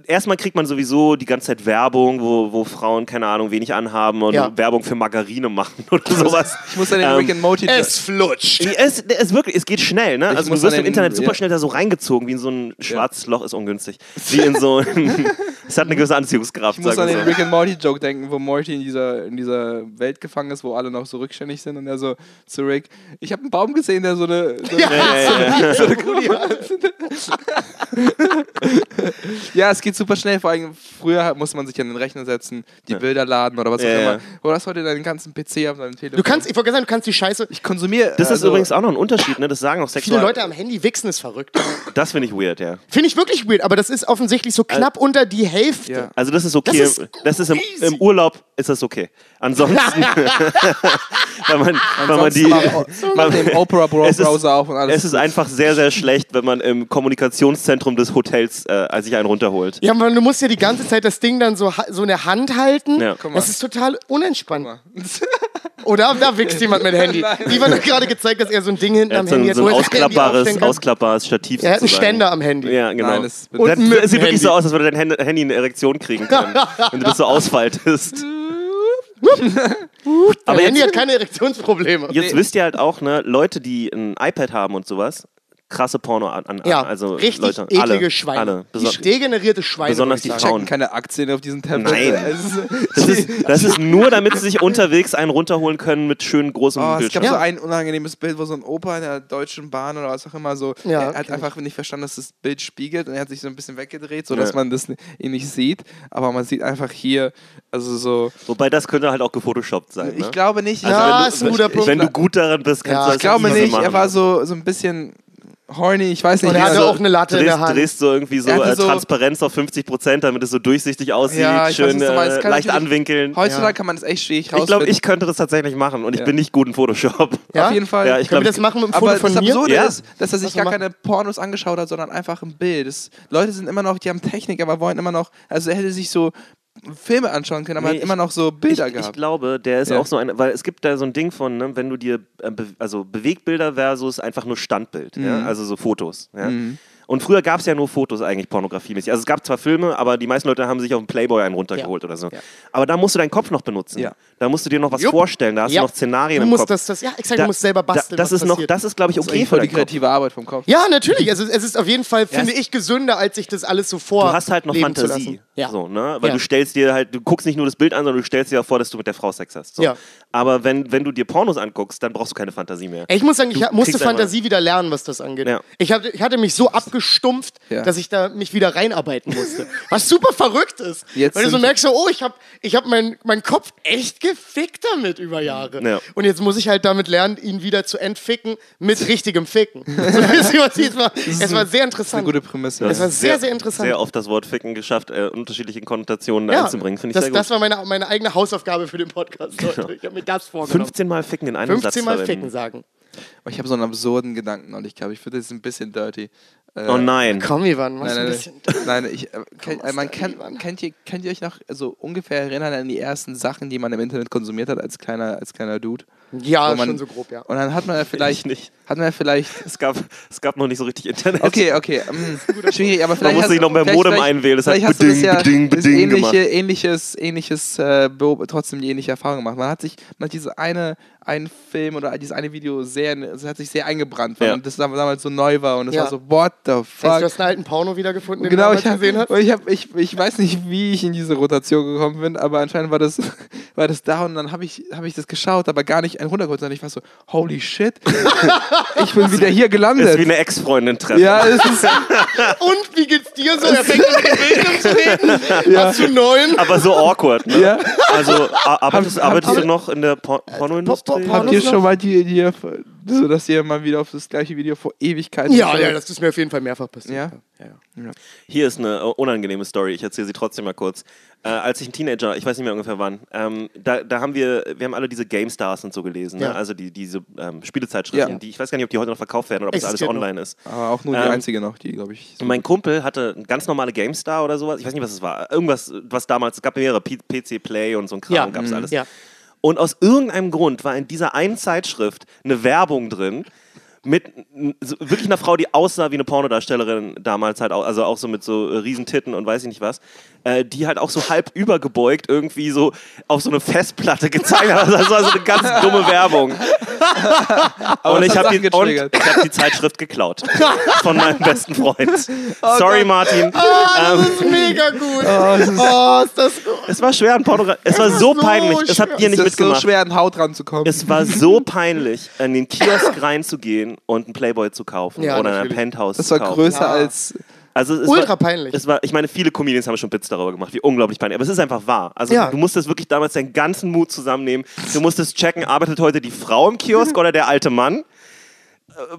Speaker 3: erstmal kriegt man sowieso die ganze Zeit Werbung, wo, wo Frauen, keine Ahnung, wenig anhaben und
Speaker 5: Ja.
Speaker 3: Werbung für Margarine machen oder sowas.
Speaker 4: ich muss an den
Speaker 3: Ähm,
Speaker 4: Rick and Morty.
Speaker 5: Es flutscht.
Speaker 3: es, es wirklich, es geht schnell, ne? Also du wirst im Internet super
Speaker 4: ja.
Speaker 3: schnell da so reingezogen, wie in so ein schwarzes Loch ist ungünstig. Wie in so ein, es hat eine gewisse Anziehungskraft,
Speaker 4: ich muss an den
Speaker 3: so.
Speaker 4: Rick and Morty Joke denken, wo Morty in dieser, in dieser Welt gefangen ist, wo alle noch so rückständig sind und er so zu Rick, ich habe einen Baum gesehen, der so eine, so eine,
Speaker 3: Ja, ja, ja.
Speaker 4: so eine Kugel hat. ja, es geht super schnell. Vor allem früher musste man sich an den Rechner setzen, die Bilder laden oder was
Speaker 3: Ja,
Speaker 4: auch
Speaker 3: ja.
Speaker 4: immer. Oder hast heute deinen ganzen PC auf deinem Telefon.
Speaker 5: Du kannst, ich wollte sagen, du kannst die Scheiße.
Speaker 4: ich konsumiere.
Speaker 3: Das ist
Speaker 4: also,
Speaker 3: übrigens auch noch ein Unterschied, ne? Das sagen auch
Speaker 5: Viele
Speaker 3: Sexual...
Speaker 5: Leute am Handy wichsen ist verrückt.
Speaker 3: Das finde ich weird, ja.
Speaker 5: Finde ich wirklich weird, aber das ist offensichtlich so knapp unter die Hälfte.
Speaker 4: Ja.
Speaker 3: Also das ist okay.
Speaker 5: Das
Speaker 3: Das
Speaker 5: ist
Speaker 3: ist, im, im Urlaub ist das okay. Ansonsten, wenn man, wenn man die,
Speaker 4: mach den Opera
Speaker 3: Es ist-
Speaker 4: Browser auf und alles.
Speaker 3: es ist einfach sehr sehr schlecht, wenn man im Kommunikationszentrum des Hotels äh, sich einen runterholt.
Speaker 5: Ja, man, du musst ja die ganze Zeit das Ding dann so, so in der Hand halten.
Speaker 3: Ja.
Speaker 4: Guck mal.
Speaker 5: Das ist total unentspannt. Oder da wichst jemand mit Handy. Ivan hat gerade gezeigt, dass er so ein Ding hinten
Speaker 3: Er
Speaker 5: am
Speaker 3: hat so
Speaker 5: Handy
Speaker 3: ein, so ein
Speaker 5: er Handy
Speaker 3: ausklappbares, ausklappbares Stativ.
Speaker 5: Er hat einen. Ständer am Handy.
Speaker 3: Ja, genau.
Speaker 4: Nein, das-
Speaker 5: Und
Speaker 3: das, sieht
Speaker 5: dem
Speaker 3: wirklich
Speaker 5: Handy.
Speaker 3: so aus, als würde dein Hand- Handy eine Erektion kriegen können, wenn du das so ausfaltest. Aber
Speaker 5: Handy
Speaker 3: jetzt,
Speaker 5: hat keine Erektionsprobleme.
Speaker 3: jetzt wisst ihr halt auch, ne, Leute, die ein iPad haben und sowas, krasse Porno an. an
Speaker 5: Ja,
Speaker 3: also
Speaker 5: richtig
Speaker 3: Leute,
Speaker 5: eklige
Speaker 3: alle,
Speaker 5: Schweine.
Speaker 3: Alle.
Speaker 5: Die
Speaker 3: Beson
Speaker 5: degenerierte Schweine.
Speaker 3: besonders die. Frauen.
Speaker 4: Keine Aktien auf diesem Tablet.
Speaker 3: Nein.
Speaker 4: Es ist-
Speaker 3: das, ist, das ist nur, damit sie sich unterwegs einen runterholen können mit schön großem
Speaker 4: Oh, es
Speaker 3: Bildschirm.
Speaker 4: gab so ein unangenehmes Bild, wo so ein Opa in der Deutschen Bahn oder was auch immer so,
Speaker 5: Ja,
Speaker 4: er hat einfach nicht verstanden, dass das Bild spiegelt und er hat sich so ein bisschen weggedreht, sodass
Speaker 3: Ja.
Speaker 4: man das ihn nicht sieht. Aber man sieht einfach hier, also so.
Speaker 3: Wobei das könnte halt auch gefotoshoppt sein.
Speaker 4: Ich
Speaker 3: ne?
Speaker 4: glaube nicht.
Speaker 5: Ja,
Speaker 4: ich,
Speaker 3: Also wenn
Speaker 5: ist
Speaker 3: du,
Speaker 5: ein guter
Speaker 3: wenn,
Speaker 5: Punkt.
Speaker 3: wenn du gut daran bist, kannst
Speaker 5: Ja,
Speaker 3: du das
Speaker 4: ich glaube nicht.
Speaker 3: machen.
Speaker 4: Er war so, so ein bisschen horny, ich weiß nicht.
Speaker 5: Und er
Speaker 4: wie
Speaker 5: hatte
Speaker 4: so-
Speaker 5: auch eine Latte in der
Speaker 3: drehst,
Speaker 5: Hand.
Speaker 3: drehst so irgendwie so, äh,
Speaker 4: so-
Speaker 3: Transparenz auf 50 Prozent, damit es so durchsichtig aussieht,
Speaker 4: Ja, weiß,
Speaker 3: schön
Speaker 4: meinst.
Speaker 3: äh, leicht anwinkeln.
Speaker 4: Heutzutage
Speaker 5: Ja.
Speaker 4: kann man das echt schwierig
Speaker 3: Ich glaube,
Speaker 4: rausfinden.
Speaker 3: ich könnte das tatsächlich machen und ich
Speaker 4: Ja.
Speaker 3: bin nicht gut in Photoshop.
Speaker 5: Ja?
Speaker 4: Auf jeden Fall.
Speaker 3: Ja, ich glaube,
Speaker 5: das machen mit einem Foto
Speaker 4: Aber
Speaker 5: von
Speaker 4: das
Speaker 5: mir?
Speaker 4: Absurde
Speaker 3: Ja.
Speaker 4: ist, dass er sich gar keine Pornos angeschaut hat, sondern einfach ein Bild. Das, Leute sind immer noch, die haben Technik, aber wollen immer noch, also er hätte sich so Filme anschauen können, aber
Speaker 3: Nee,
Speaker 4: hat
Speaker 3: ich-
Speaker 4: immer noch so Bilder
Speaker 3: ich, ich
Speaker 4: gehabt.
Speaker 3: glaube, der ist
Speaker 4: Ja.
Speaker 3: auch so ein, weil es gibt da so ein Ding von, ne, wenn du dir, äh, be also Bewegtbilder versus einfach nur Standbild, ja?
Speaker 4: Mhm.
Speaker 3: also so Fotos. Ja? Und früher gab es ja nur Fotos eigentlich pornografiemäßig. Also es gab zwar Filme, aber die meisten Leute haben sich auf dem Playboy einen runtergeholt oder so.
Speaker 4: Ja.
Speaker 3: Aber da musst du deinen Kopf noch benutzen.
Speaker 4: Ja.
Speaker 3: Da musst du dir noch was
Speaker 5: Jupp.
Speaker 3: vorstellen, da hast
Speaker 5: Ja.
Speaker 3: du noch Szenarien
Speaker 5: Du
Speaker 3: im
Speaker 5: musst
Speaker 3: Kopf.
Speaker 5: das, das, ja, exakt,
Speaker 3: Da-
Speaker 5: du musst selber basteln.
Speaker 3: Da, das ist noch, das ist glaube ich okay für
Speaker 4: die
Speaker 3: deinen Kopf.
Speaker 4: kreative Arbeit vom Kopf.
Speaker 5: Ja, natürlich. Also es ist auf jeden Fall, finde ich, gesünder, als sich das alles so vor.
Speaker 3: Du hast halt noch Fantasie.
Speaker 5: Ja.
Speaker 3: So, ne? Weil
Speaker 5: Ja.
Speaker 3: du stellst dir halt, du guckst nicht nur das Bild an, sondern du stellst dir auch vor, dass du mit der Frau Sex hast. So.
Speaker 5: Ja.
Speaker 3: Aber wenn, wenn du dir Pornos anguckst, dann brauchst du keine Fantasie mehr.
Speaker 5: Ich muss sagen, ich
Speaker 3: Du
Speaker 5: ha- musste Fantasie wieder lernen, was das angeht.
Speaker 3: Ja.
Speaker 5: Ich, hatte, ich hatte mich so abgestumpft,
Speaker 4: Ja.
Speaker 5: dass ich da mich wieder reinarbeiten musste. Was super verrückt ist.
Speaker 4: Jetzt
Speaker 5: Weil du so merkst, so, oh, ich habe ich hab meinen mein Kopf echt gefickt damit über Jahre.
Speaker 3: Ja.
Speaker 5: Und jetzt muss ich halt damit lernen, ihn wieder zu entficken mit richtigem Ficken. ich- es war, es war sehr
Speaker 4: Das ist eine
Speaker 5: interessant.
Speaker 4: gute Prämisse.
Speaker 5: Das war sehr, sehr interessant.
Speaker 3: Sehr oft das Wort Ficken geschafft, äh, unterschiedliche Konnotationen
Speaker 5: ja,
Speaker 3: einzubringen. Finde ich
Speaker 5: das,
Speaker 3: sehr gut.
Speaker 5: das war meine, meine eigene Hausaufgabe für den Podcast. Leute. Ich habe mir das vorgenommen.
Speaker 3: 15 Mal Ficken in einem
Speaker 5: 15
Speaker 3: Satz
Speaker 5: Mal
Speaker 3: verwenden.
Speaker 5: Ficken sagen.
Speaker 4: Aber ich habe so einen absurden Gedanken und ich glaube, ich finde das ein bisschen dirty. Äh,
Speaker 3: Oh nein.
Speaker 5: Komm, Ivan, mach's
Speaker 4: Nein,
Speaker 5: ein bisschen.
Speaker 4: nein. nein ich, äh, kennt,
Speaker 5: aus
Speaker 4: äh, man kann, kennt, ihr, kennt ihr euch noch so ungefähr erinnern an die ersten Sachen, die man im Internet konsumiert hat als kleiner, als kleiner Dude?
Speaker 5: Ja,
Speaker 4: man-
Speaker 5: schon so grob, ja.
Speaker 4: Und dann hat man ja vielleicht,
Speaker 3: nicht.
Speaker 4: hat man ja vielleicht,
Speaker 3: Es gab, es gab noch nicht so richtig Internet.
Speaker 4: okay, okay, ähm, schwierig, aber vielleicht
Speaker 3: musste
Speaker 4: hast-
Speaker 3: sich noch beim Modem
Speaker 4: vielleicht-
Speaker 3: einwählen, das hat
Speaker 4: vielleicht
Speaker 3: beding,
Speaker 4: ja
Speaker 3: beding, beding
Speaker 4: ähnliche,
Speaker 3: gemacht.
Speaker 4: ähnliches, ähnliches, äh, trotzdem die ähnliche Erfahrung gemacht. Man hat sich, man hat diese eine, einen Film oder dieses eine Video sehr, es hat sich sehr eingebrannt, weil
Speaker 3: Ja.
Speaker 4: das damals so neu war und es
Speaker 5: Ja.
Speaker 4: war so, what the fuck?
Speaker 5: du hast einen alten Porno wiedergefunden, den
Speaker 4: Genau,
Speaker 5: du
Speaker 4: ich, hab,
Speaker 5: gesehen hast?
Speaker 4: und ich, hab, ich, ich weiß nicht, wie ich in diese Rotation gekommen bin, aber anscheinend war das, war das da und dann habe ich, hab ich das geschaut, aber gar nicht ein runtergeholt, sondern ich war so, holy shit, ich bin wieder hier
Speaker 3: ist
Speaker 4: gelandet.
Speaker 3: wie eine Ex-Freundin treffen.
Speaker 4: ja, es ist,
Speaker 5: Und wie geht's dir so? Er fängt an, mit Bildern zu reden. Hast du neun?
Speaker 3: Aber so awkward, ne?
Speaker 4: ja.
Speaker 3: Also arbeitest, arbeitest
Speaker 4: hab-
Speaker 3: du noch in der Por Pornoindustrie?
Speaker 5: Por- Por-
Speaker 4: Habt ihr schon mal die Idee, so dass ihr mal wieder auf das gleiche Video vor Ewigkeiten
Speaker 5: Ja, ja, das ist mir auf jeden Fall mehrfach passiert.
Speaker 4: Ja?
Speaker 5: ja, ja.
Speaker 3: Hier ist eine unangenehme Story, ich erzähle sie trotzdem mal kurz. Äh, als ich ein Teenager, ich weiß nicht mehr ungefähr wann, ähm, da, da haben wir, wir haben alle diese GameStars und so gelesen,
Speaker 5: Ja.
Speaker 3: ne? also die, diese ähm, Spielezeitschriften,
Speaker 4: Ja.
Speaker 3: die, ich weiß gar nicht, ob die heute noch verkauft werden oder ob das alles
Speaker 5: Existiert noch.
Speaker 3: online ist.
Speaker 4: Aber auch nur die
Speaker 3: Ähm,
Speaker 4: einzige noch, die, glaube ich. so-
Speaker 3: Und mein Kumpel hatte eine ganz normale GameStar oder sowas, ich weiß nicht, was es war, irgendwas, was damals, es gab mehrere, P PC Play und so ein Kram,
Speaker 5: Ja.
Speaker 3: gab es
Speaker 4: Mhm.
Speaker 3: alles.
Speaker 5: Ja.
Speaker 3: Und aus irgendeinem Grund war in dieser einen Zeitschrift eine Werbung drin mit wirklich einer Frau, die aussah wie eine Pornodarstellerin damals halt, also auch so mit so äh, Riesentitten und weiß ich nicht was, äh, die halt auch so halb übergebeugt irgendwie so auf so eine Festplatte gezeigt hat. Das war so eine ganz dumme Werbung. und
Speaker 4: es
Speaker 3: ich habe die, und
Speaker 4: getriggert.
Speaker 3: ich hab die Zeitschrift geklaut von meinem besten Freund.
Speaker 4: Oh
Speaker 3: Sorry, Martin.
Speaker 5: Ah,
Speaker 3: Ähm,
Speaker 5: das ist mega gut. Oh, ist das gut.
Speaker 3: es war schwer an Pornografie. Es war so
Speaker 5: so
Speaker 3: peinlich. Es
Speaker 5: schwer.
Speaker 3: habt ihr
Speaker 4: es
Speaker 3: nicht
Speaker 4: ist
Speaker 3: mitgemacht.
Speaker 4: so schwer, an Haut ranzukommen.
Speaker 3: Es war so peinlich, in den Kiosk reinzugehen und einen Playboy zu kaufen
Speaker 5: Ja,
Speaker 3: oder ein
Speaker 5: natürlich.
Speaker 3: Penthouse
Speaker 4: das
Speaker 3: zu
Speaker 4: war
Speaker 3: kaufen.
Speaker 4: größer
Speaker 5: Ja.
Speaker 4: als.
Speaker 3: Also es
Speaker 5: Ultra
Speaker 3: war,
Speaker 5: peinlich.
Speaker 3: Es war, ich meine, viele Comedians haben schon Bits darüber gemacht, wie unglaublich peinlich. Aber es ist einfach wahr. Also
Speaker 5: Ja.
Speaker 3: du musstest wirklich damals deinen ganzen Mut zusammennehmen. Du musstest checken, arbeitet heute die Frau im Kiosk oder der alte Mann?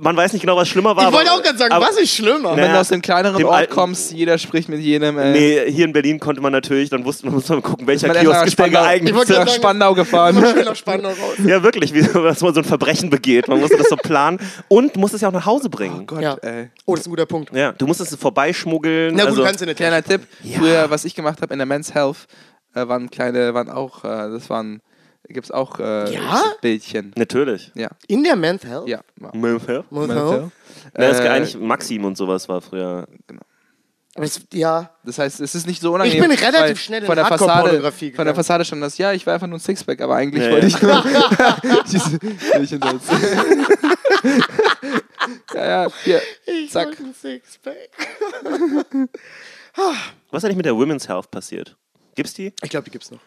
Speaker 3: Man weiß nicht genau, was schlimmer war.
Speaker 5: Ich wollte auch gerade sagen,
Speaker 3: aber-
Speaker 5: was ist schlimmer?
Speaker 3: Nee.
Speaker 4: Wenn du aus dem kleineren
Speaker 3: dem
Speaker 4: Ort
Speaker 3: alten-
Speaker 4: kommst, jeder spricht mit jedem. Äh,
Speaker 3: Nee, hier in Berlin konnte man natürlich, dann wusste man, muss man gucken, welcher Kiosk ist der
Speaker 4: Spandau,
Speaker 3: geeignet.
Speaker 5: Ich wollte
Speaker 4: nach Spandau gefahren.
Speaker 5: Schön nach Spandau raus.
Speaker 3: Ja, wirklich, wie dass man so ein Verbrechen begeht. Man musste das so planen und musste es ja auch nach Hause bringen.
Speaker 4: Gott,
Speaker 5: Ja.
Speaker 4: ey.
Speaker 5: Oh, das ist ein guter Punkt.
Speaker 3: Ja, du musstest es vorbeischmuggeln.
Speaker 5: Na gut,
Speaker 3: also,
Speaker 5: kannst du nicht.
Speaker 4: Kleiner Tipp: Früher, was ich gemacht habe in der Men's Health, äh, waren kleine, waren auch, äh, das waren, gibt's auch äh,
Speaker 5: Ja?
Speaker 4: Bildchen.
Speaker 3: Natürlich.
Speaker 4: Ja,
Speaker 5: In der Men's Health?
Speaker 4: ja.
Speaker 5: Men's
Speaker 4: Men's
Speaker 5: Health?
Speaker 4: Health.
Speaker 3: Ja, es
Speaker 4: Äh,
Speaker 3: eigentlich Maxim und sowas war früher.
Speaker 5: Aber es, ja.
Speaker 4: Das heißt, es ist nicht so unangenehm.
Speaker 5: Ich bin relativ schnell in
Speaker 4: von der Fassade, Von der
Speaker 5: gegangen.
Speaker 4: Fassade stand das, ja, ich war einfach nur ein Sixpack, aber eigentlich
Speaker 3: Ja,
Speaker 4: wollte
Speaker 3: ja.
Speaker 4: ich nur diese Bildchen setzen. ja, ja, hier.
Speaker 5: Ich
Speaker 4: Zack.
Speaker 5: wollte ein Sixpack.
Speaker 3: Was ist eigentlich mit der Women's Health passiert? Gibt's die?
Speaker 5: Ich glaube, die gibt's noch.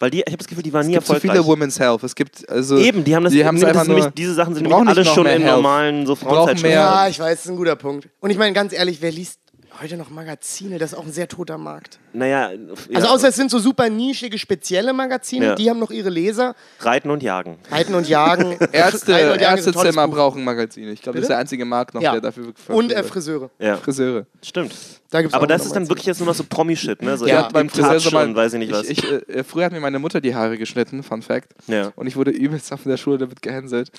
Speaker 3: Weil die, ich habe das Gefühl, die waren nie
Speaker 4: Es gibt zu
Speaker 3: erfolgreich.
Speaker 4: viele Women's Health. Es gibt also
Speaker 3: Eben, die haben das,
Speaker 4: die haben es
Speaker 3: das
Speaker 4: einfach
Speaker 3: nämlich,
Speaker 4: nur.
Speaker 3: diese Sachen sind
Speaker 4: die
Speaker 3: nämlich alle schon in
Speaker 4: Health.
Speaker 3: normalen so
Speaker 4: brauchen
Speaker 3: Frauenzeitschriften.
Speaker 4: mehr-
Speaker 5: Ja, ich weiß, das ist ein guter Punkt. Und ich meine, ganz ehrlich, wer liest heute noch Magazine? Das ist auch ein sehr toter Markt.
Speaker 3: Naja,
Speaker 5: Also
Speaker 3: ja,
Speaker 5: außer es sind so super nischige, spezielle Magazine,
Speaker 3: Ja.
Speaker 5: die haben noch ihre Leser.
Speaker 3: Reiten und Jagen.
Speaker 5: Reiten und Jagen.
Speaker 4: Ärzte,
Speaker 5: Reiten und Jagen
Speaker 4: Ärztezimmer brauchen Magazine. Ich glaube, das ist der einzige Markt noch,
Speaker 5: Ja.
Speaker 4: der dafür wirklich
Speaker 5: Und äh. Friseure.
Speaker 3: Ja,
Speaker 4: Friseure.
Speaker 3: stimmt.
Speaker 5: Da gibt's
Speaker 3: Aber das ist dann wirklich jetzt nur noch so Promi-Shit, ne? So
Speaker 5: Ja,
Speaker 3: ja,
Speaker 4: beim mal,
Speaker 3: und weiß ich nicht was.
Speaker 4: Ich, ich, äh, früher hat mir meine Mutter die Haare geschnitten, Fun Fact.
Speaker 3: Ja.
Speaker 4: Und ich wurde übelst auf der Schule damit gehänselt.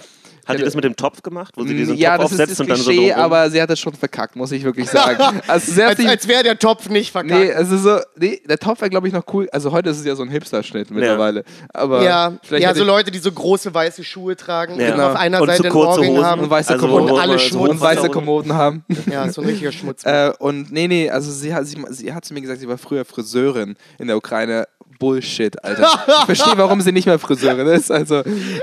Speaker 3: Hat die das mit dem Topf gemacht, wo sie diesen
Speaker 4: ja,
Speaker 3: Topf
Speaker 4: das ist
Speaker 3: aufsetzt
Speaker 4: das
Speaker 3: und dann so
Speaker 4: Klischee,
Speaker 3: drumrum?
Speaker 4: aber sie hat es schon verkackt, muss ich wirklich sagen. Also
Speaker 5: Als, als wäre der Topf nicht verkackt.
Speaker 4: Nee, also so, nee, der Topf wäre, glaube ich, noch cool. Also heute ist es ja so ein Hipster-Schnitt mittlerweile. Aber
Speaker 5: ja,
Speaker 4: vielleicht
Speaker 5: ja
Speaker 4: hätte
Speaker 5: so Leute, die so große weiße Schuhe tragen
Speaker 3: Ja.
Speaker 5: und auf einer
Speaker 3: Und
Speaker 5: Seite
Speaker 3: so
Speaker 5: einen
Speaker 3: kurze
Speaker 5: Ohrring
Speaker 3: Hosen
Speaker 5: haben.
Speaker 4: und weiße
Speaker 3: Also,
Speaker 4: Kommoden.
Speaker 5: alle Schmutz-
Speaker 4: und weiße Kommoden haben.
Speaker 5: Ja, so ein richtiger Schmutz.
Speaker 4: äh, und nee, nee, also sie hat, sie, sie hat zu mir gesagt, sie war früher Friseurin in der Ukraine. Bullshit, Alter. Ich verstehe, warum sie nicht mehr Friseurin ist. Also,